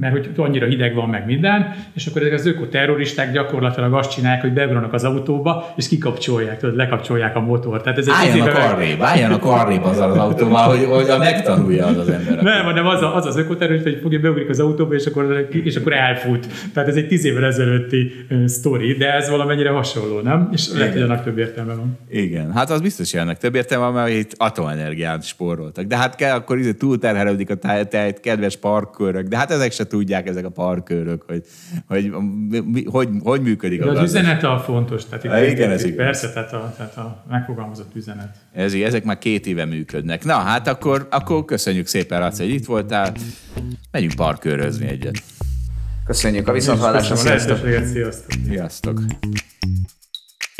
mert hogy annyira hideg van meg minden, és akkor ezek az ökoterroristák gyakorlatilag azt csinálják, hogy beugranak az autóba, és kikapcsolják, tudod, lekapcsolják a motort. Tehát ez egy álljanak arrébb, meg... álljanak arrébb az az autóval, hogy, hogy a megtanulja az az ember. Nem, hanem az, a, az az ökoterrorista, hogy fogja beugrik az autóba, és akkor, és akkor elfut. Tehát ez egy tíz évvel ezelőtti uh, sztori, de ez valamennyire hasonló, nem? És Igen. lehet, hogy annak több értelme van. Igen, hát az biztos, hogy ennek több értelme van, mert itt atomenergiát spóroltak. De hát kell, akkor izé túlterhelődik a tájt, kedves parkkörök, de hát ezek se tudják, ezek a parkőrök, hogy hogy, hogy, hogy, hogy működik De a az üzenet a fontos. Tehát itt igen, ez igaz. Persze, tehát a, tehát a megfogalmazott üzenet. Ez, ezek már két éve működnek. Na, hát akkor, akkor köszönjük szépen, Laci, hogy itt voltál. Megyünk parkőrözni egyet. Köszönjük a viszonthallásra. Sziasztok. Sziasztok. Sziasztok.